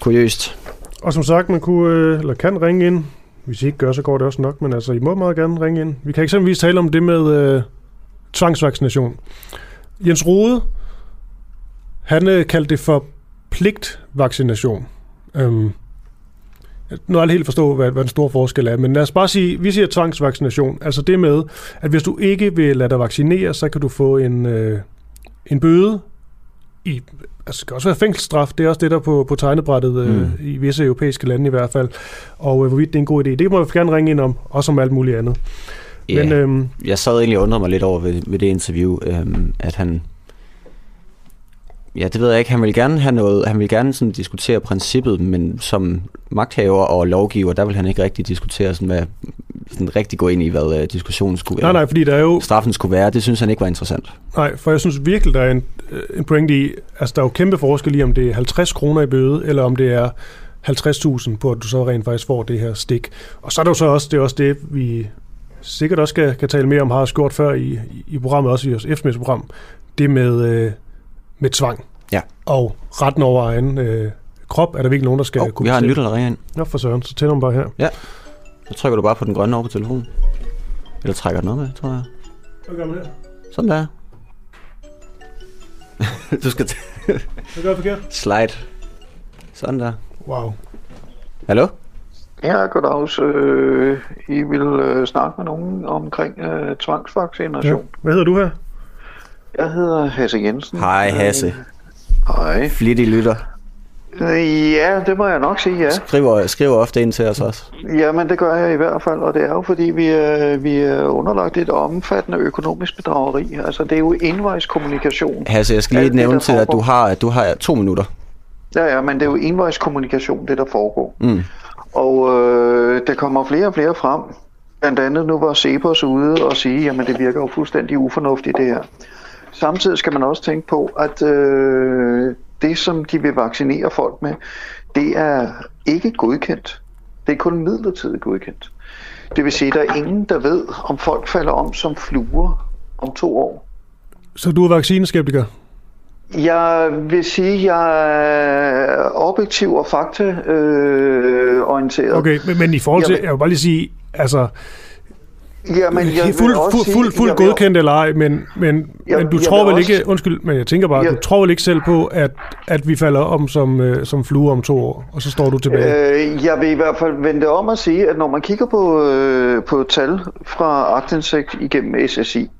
Kuriøst. Og som sagt, man kunne, øh, eller kan ringe ind hvis I ikke gør, så går det også nok, men altså, I må meget gerne ringe ind. Vi kan eksempelvis tale om det med øh, tvangsvaccination. Jens Rode, han øh, kaldte det for pligtvaccination. Øhm, nu er jeg helt forstå, hvad, hvad den store forskel er, men lad os bare sige, vi siger tvangsvaccination. Altså det med, at hvis du ikke vil lade dig vaccinere, så kan du få en, øh, en bøde i altså, det skal også være fængselsstraf. Det er også det, der på, på tegnebrættet øh, mm. i visse europæiske lande i hvert fald. Og øh, hvorvidt det er en god idé, det må vi gerne ringe ind om, også om alt muligt andet. Ja, Men, øhm, jeg sad egentlig og undrede mig lidt over ved, ved det interview, øhm, at han... Ja, det ved jeg ikke. Han vil gerne have noget. Han vil gerne sådan diskutere princippet, men som magthaver og lovgiver, der vil han ikke rigtig diskutere sådan, hvad, sådan rigtig gå ind i, hvad uh, diskussionen skulle være. Nej, nej, fordi der er jo... Straffen skulle være, det synes han ikke var interessant. Nej, for jeg synes virkelig, der er en, øh, en pointe i, altså der er jo kæmpe forskel i, om det er 50 kroner i bøde, eller om det er 50.000 på, at du så rent faktisk får det her stik. Og så er det jo så også det, er også det vi sikkert også kan, kan tale mere om, har jeg gjort før i, i programmet, også i vores eftermiddagsprogram, det med, øh, med tvang. Ja. Og retten over egen øh, krop, er der virkelig nogen, der skal oh, kunne Vi har en lytter, der ringer ind. Nå, for søren, så tænder man bare her. Ja. Så trykker du bare på den grønne over på telefonen. Eller trækker den op med, tror jeg. Hvad gør man her? Sådan der. du skal... Hvad gør jeg forkert? Slide. Sådan der. Wow. Hallo? Ja, goddag. Øh, I vil øh, snakke med nogen omkring øh, tvangsvaccination. Ja. Hvad hedder du her? Jeg hedder Hasse Jensen. Hej Hasse. Hej. Flittig lytter. Ja, det må jeg nok sige, ja. Skriver, skriver ofte ind til os også. Jamen, det gør jeg i hvert fald, og det er jo fordi, vi er, vi er underlagt et omfattende økonomisk bedrageri. Altså, det er jo envejskommunikation. Hasse, jeg skal lige nævne til, at du har, at du har to minutter. Ja, ja, men det er jo envejskommunikation, det der foregår. Mm. Og øh, der kommer flere og flere frem. Blandt andet nu var Cepos ude og sige, jamen det virker jo fuldstændig ufornuftigt det her. Samtidig skal man også tænke på, at øh, det, som de vil vaccinere folk med, det er ikke godkendt. Det er kun midlertidigt godkendt. Det vil sige, at der er ingen, der ved, om folk falder om som fluer om to år. Så du er vaccineskeptiker? Jeg vil sige, at jeg er objektiv og faktaorienteret. Øh, okay, men, men i forhold til, jeg, jeg vil bare lige sige, altså, Ja, men jeg fuld, fuld, fuld, fuld godkendt eller ej, men, men, jeg, men du tror vel også, ikke, undskyld, men jeg tænker bare, jeg, du tror vel ikke selv på, at, at vi falder om som, øh, som flue om to år, og så står du tilbage? Øh, jeg vil i hvert fald vente om at sige, at når man kigger på, øh, på tal fra aktindsigt igennem SSI,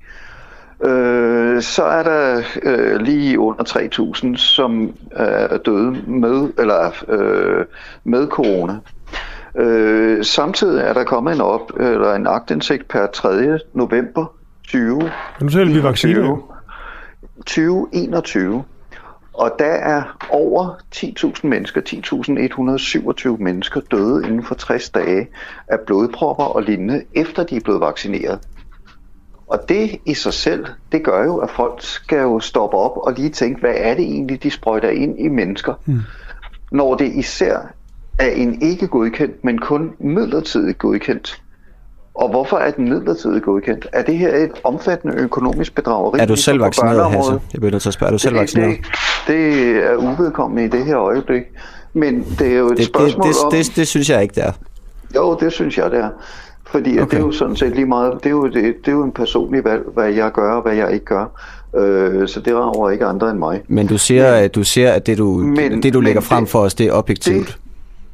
øh, så er der øh, lige under 3.000, som er døde med, eller, øh, med corona. Øh, samtidig er der kommet en op eller en agtindsigt per 3. november 20. Nu taler vi vacciner. 2021. Og der er over 10.000 mennesker, 10.127 mennesker døde inden for 60 dage af blodpropper og lignende, efter de er blevet vaccineret. Og det i sig selv, det gør jo, at folk skal jo stoppe op og lige tænke, hvad er det egentlig, de sprøjter ind i mennesker? Mm. Når det især er en ikke godkendt, men kun midlertidigt godkendt. Og hvorfor er den midlertidigt godkendt? Er det her et omfattende økonomisk bedrageri? Er du selv vaccineret, Hasse? Jeg bliver nødt til at spørge, er du selv det, vaccineret? Det, det er uvedkommende i det her øjeblik. Men det er jo et det, spørgsmål det, det, om... Det, det, det synes jeg ikke, det er. Jo, det synes jeg, det er. Fordi okay. det er jo sådan set lige meget, det er jo, det, det er jo en personlig valg, hvad jeg gør og hvad jeg ikke gør. Øh, så det rager ikke andre end mig. Men du siger, men, at du siger, at det du, men, det, du lægger frem det, for os, det er objektivt. Det,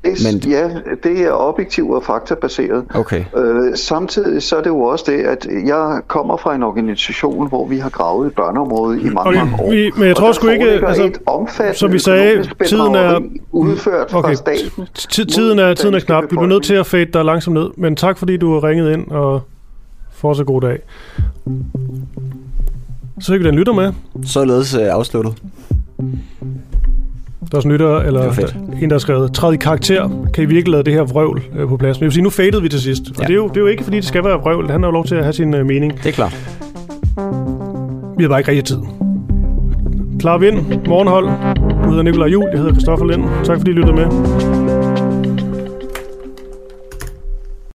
det, men... Ja, det er objektivt og faktabaseret. Okay. Øh, samtidig så er det jo også det, at jeg kommer fra en organisation, hvor vi har gravet i børneområdet i mange, okay. mange år. Vi, men jeg tror sgu ikke, altså, som vi sagde, tiden er udført okay. fra staten. Tiden er, tiden er knap. Vi bliver nødt til at fade dig langsomt ned. Men tak fordi du har ringet ind, og fortsat god dag. Så vi den lytter med. Således uh, afsluttet. Der er sådan lytter, eller en, der har skrevet, træd i karakter, kan I virkelig lade det her vrøvl øh, på plads? Men jeg vil sige, nu fadede vi til sidst. Og det, er jo, det er jo ikke, fordi det skal være vrøvl. Han har jo lov til at have sin øh, mening. Det er klart. Vi har bare ikke rigtig tid. Klar vind, morgenhold. Du hedder Nikolaj Jul, jeg hedder Christoffer Lind. Tak fordi I lyttede med.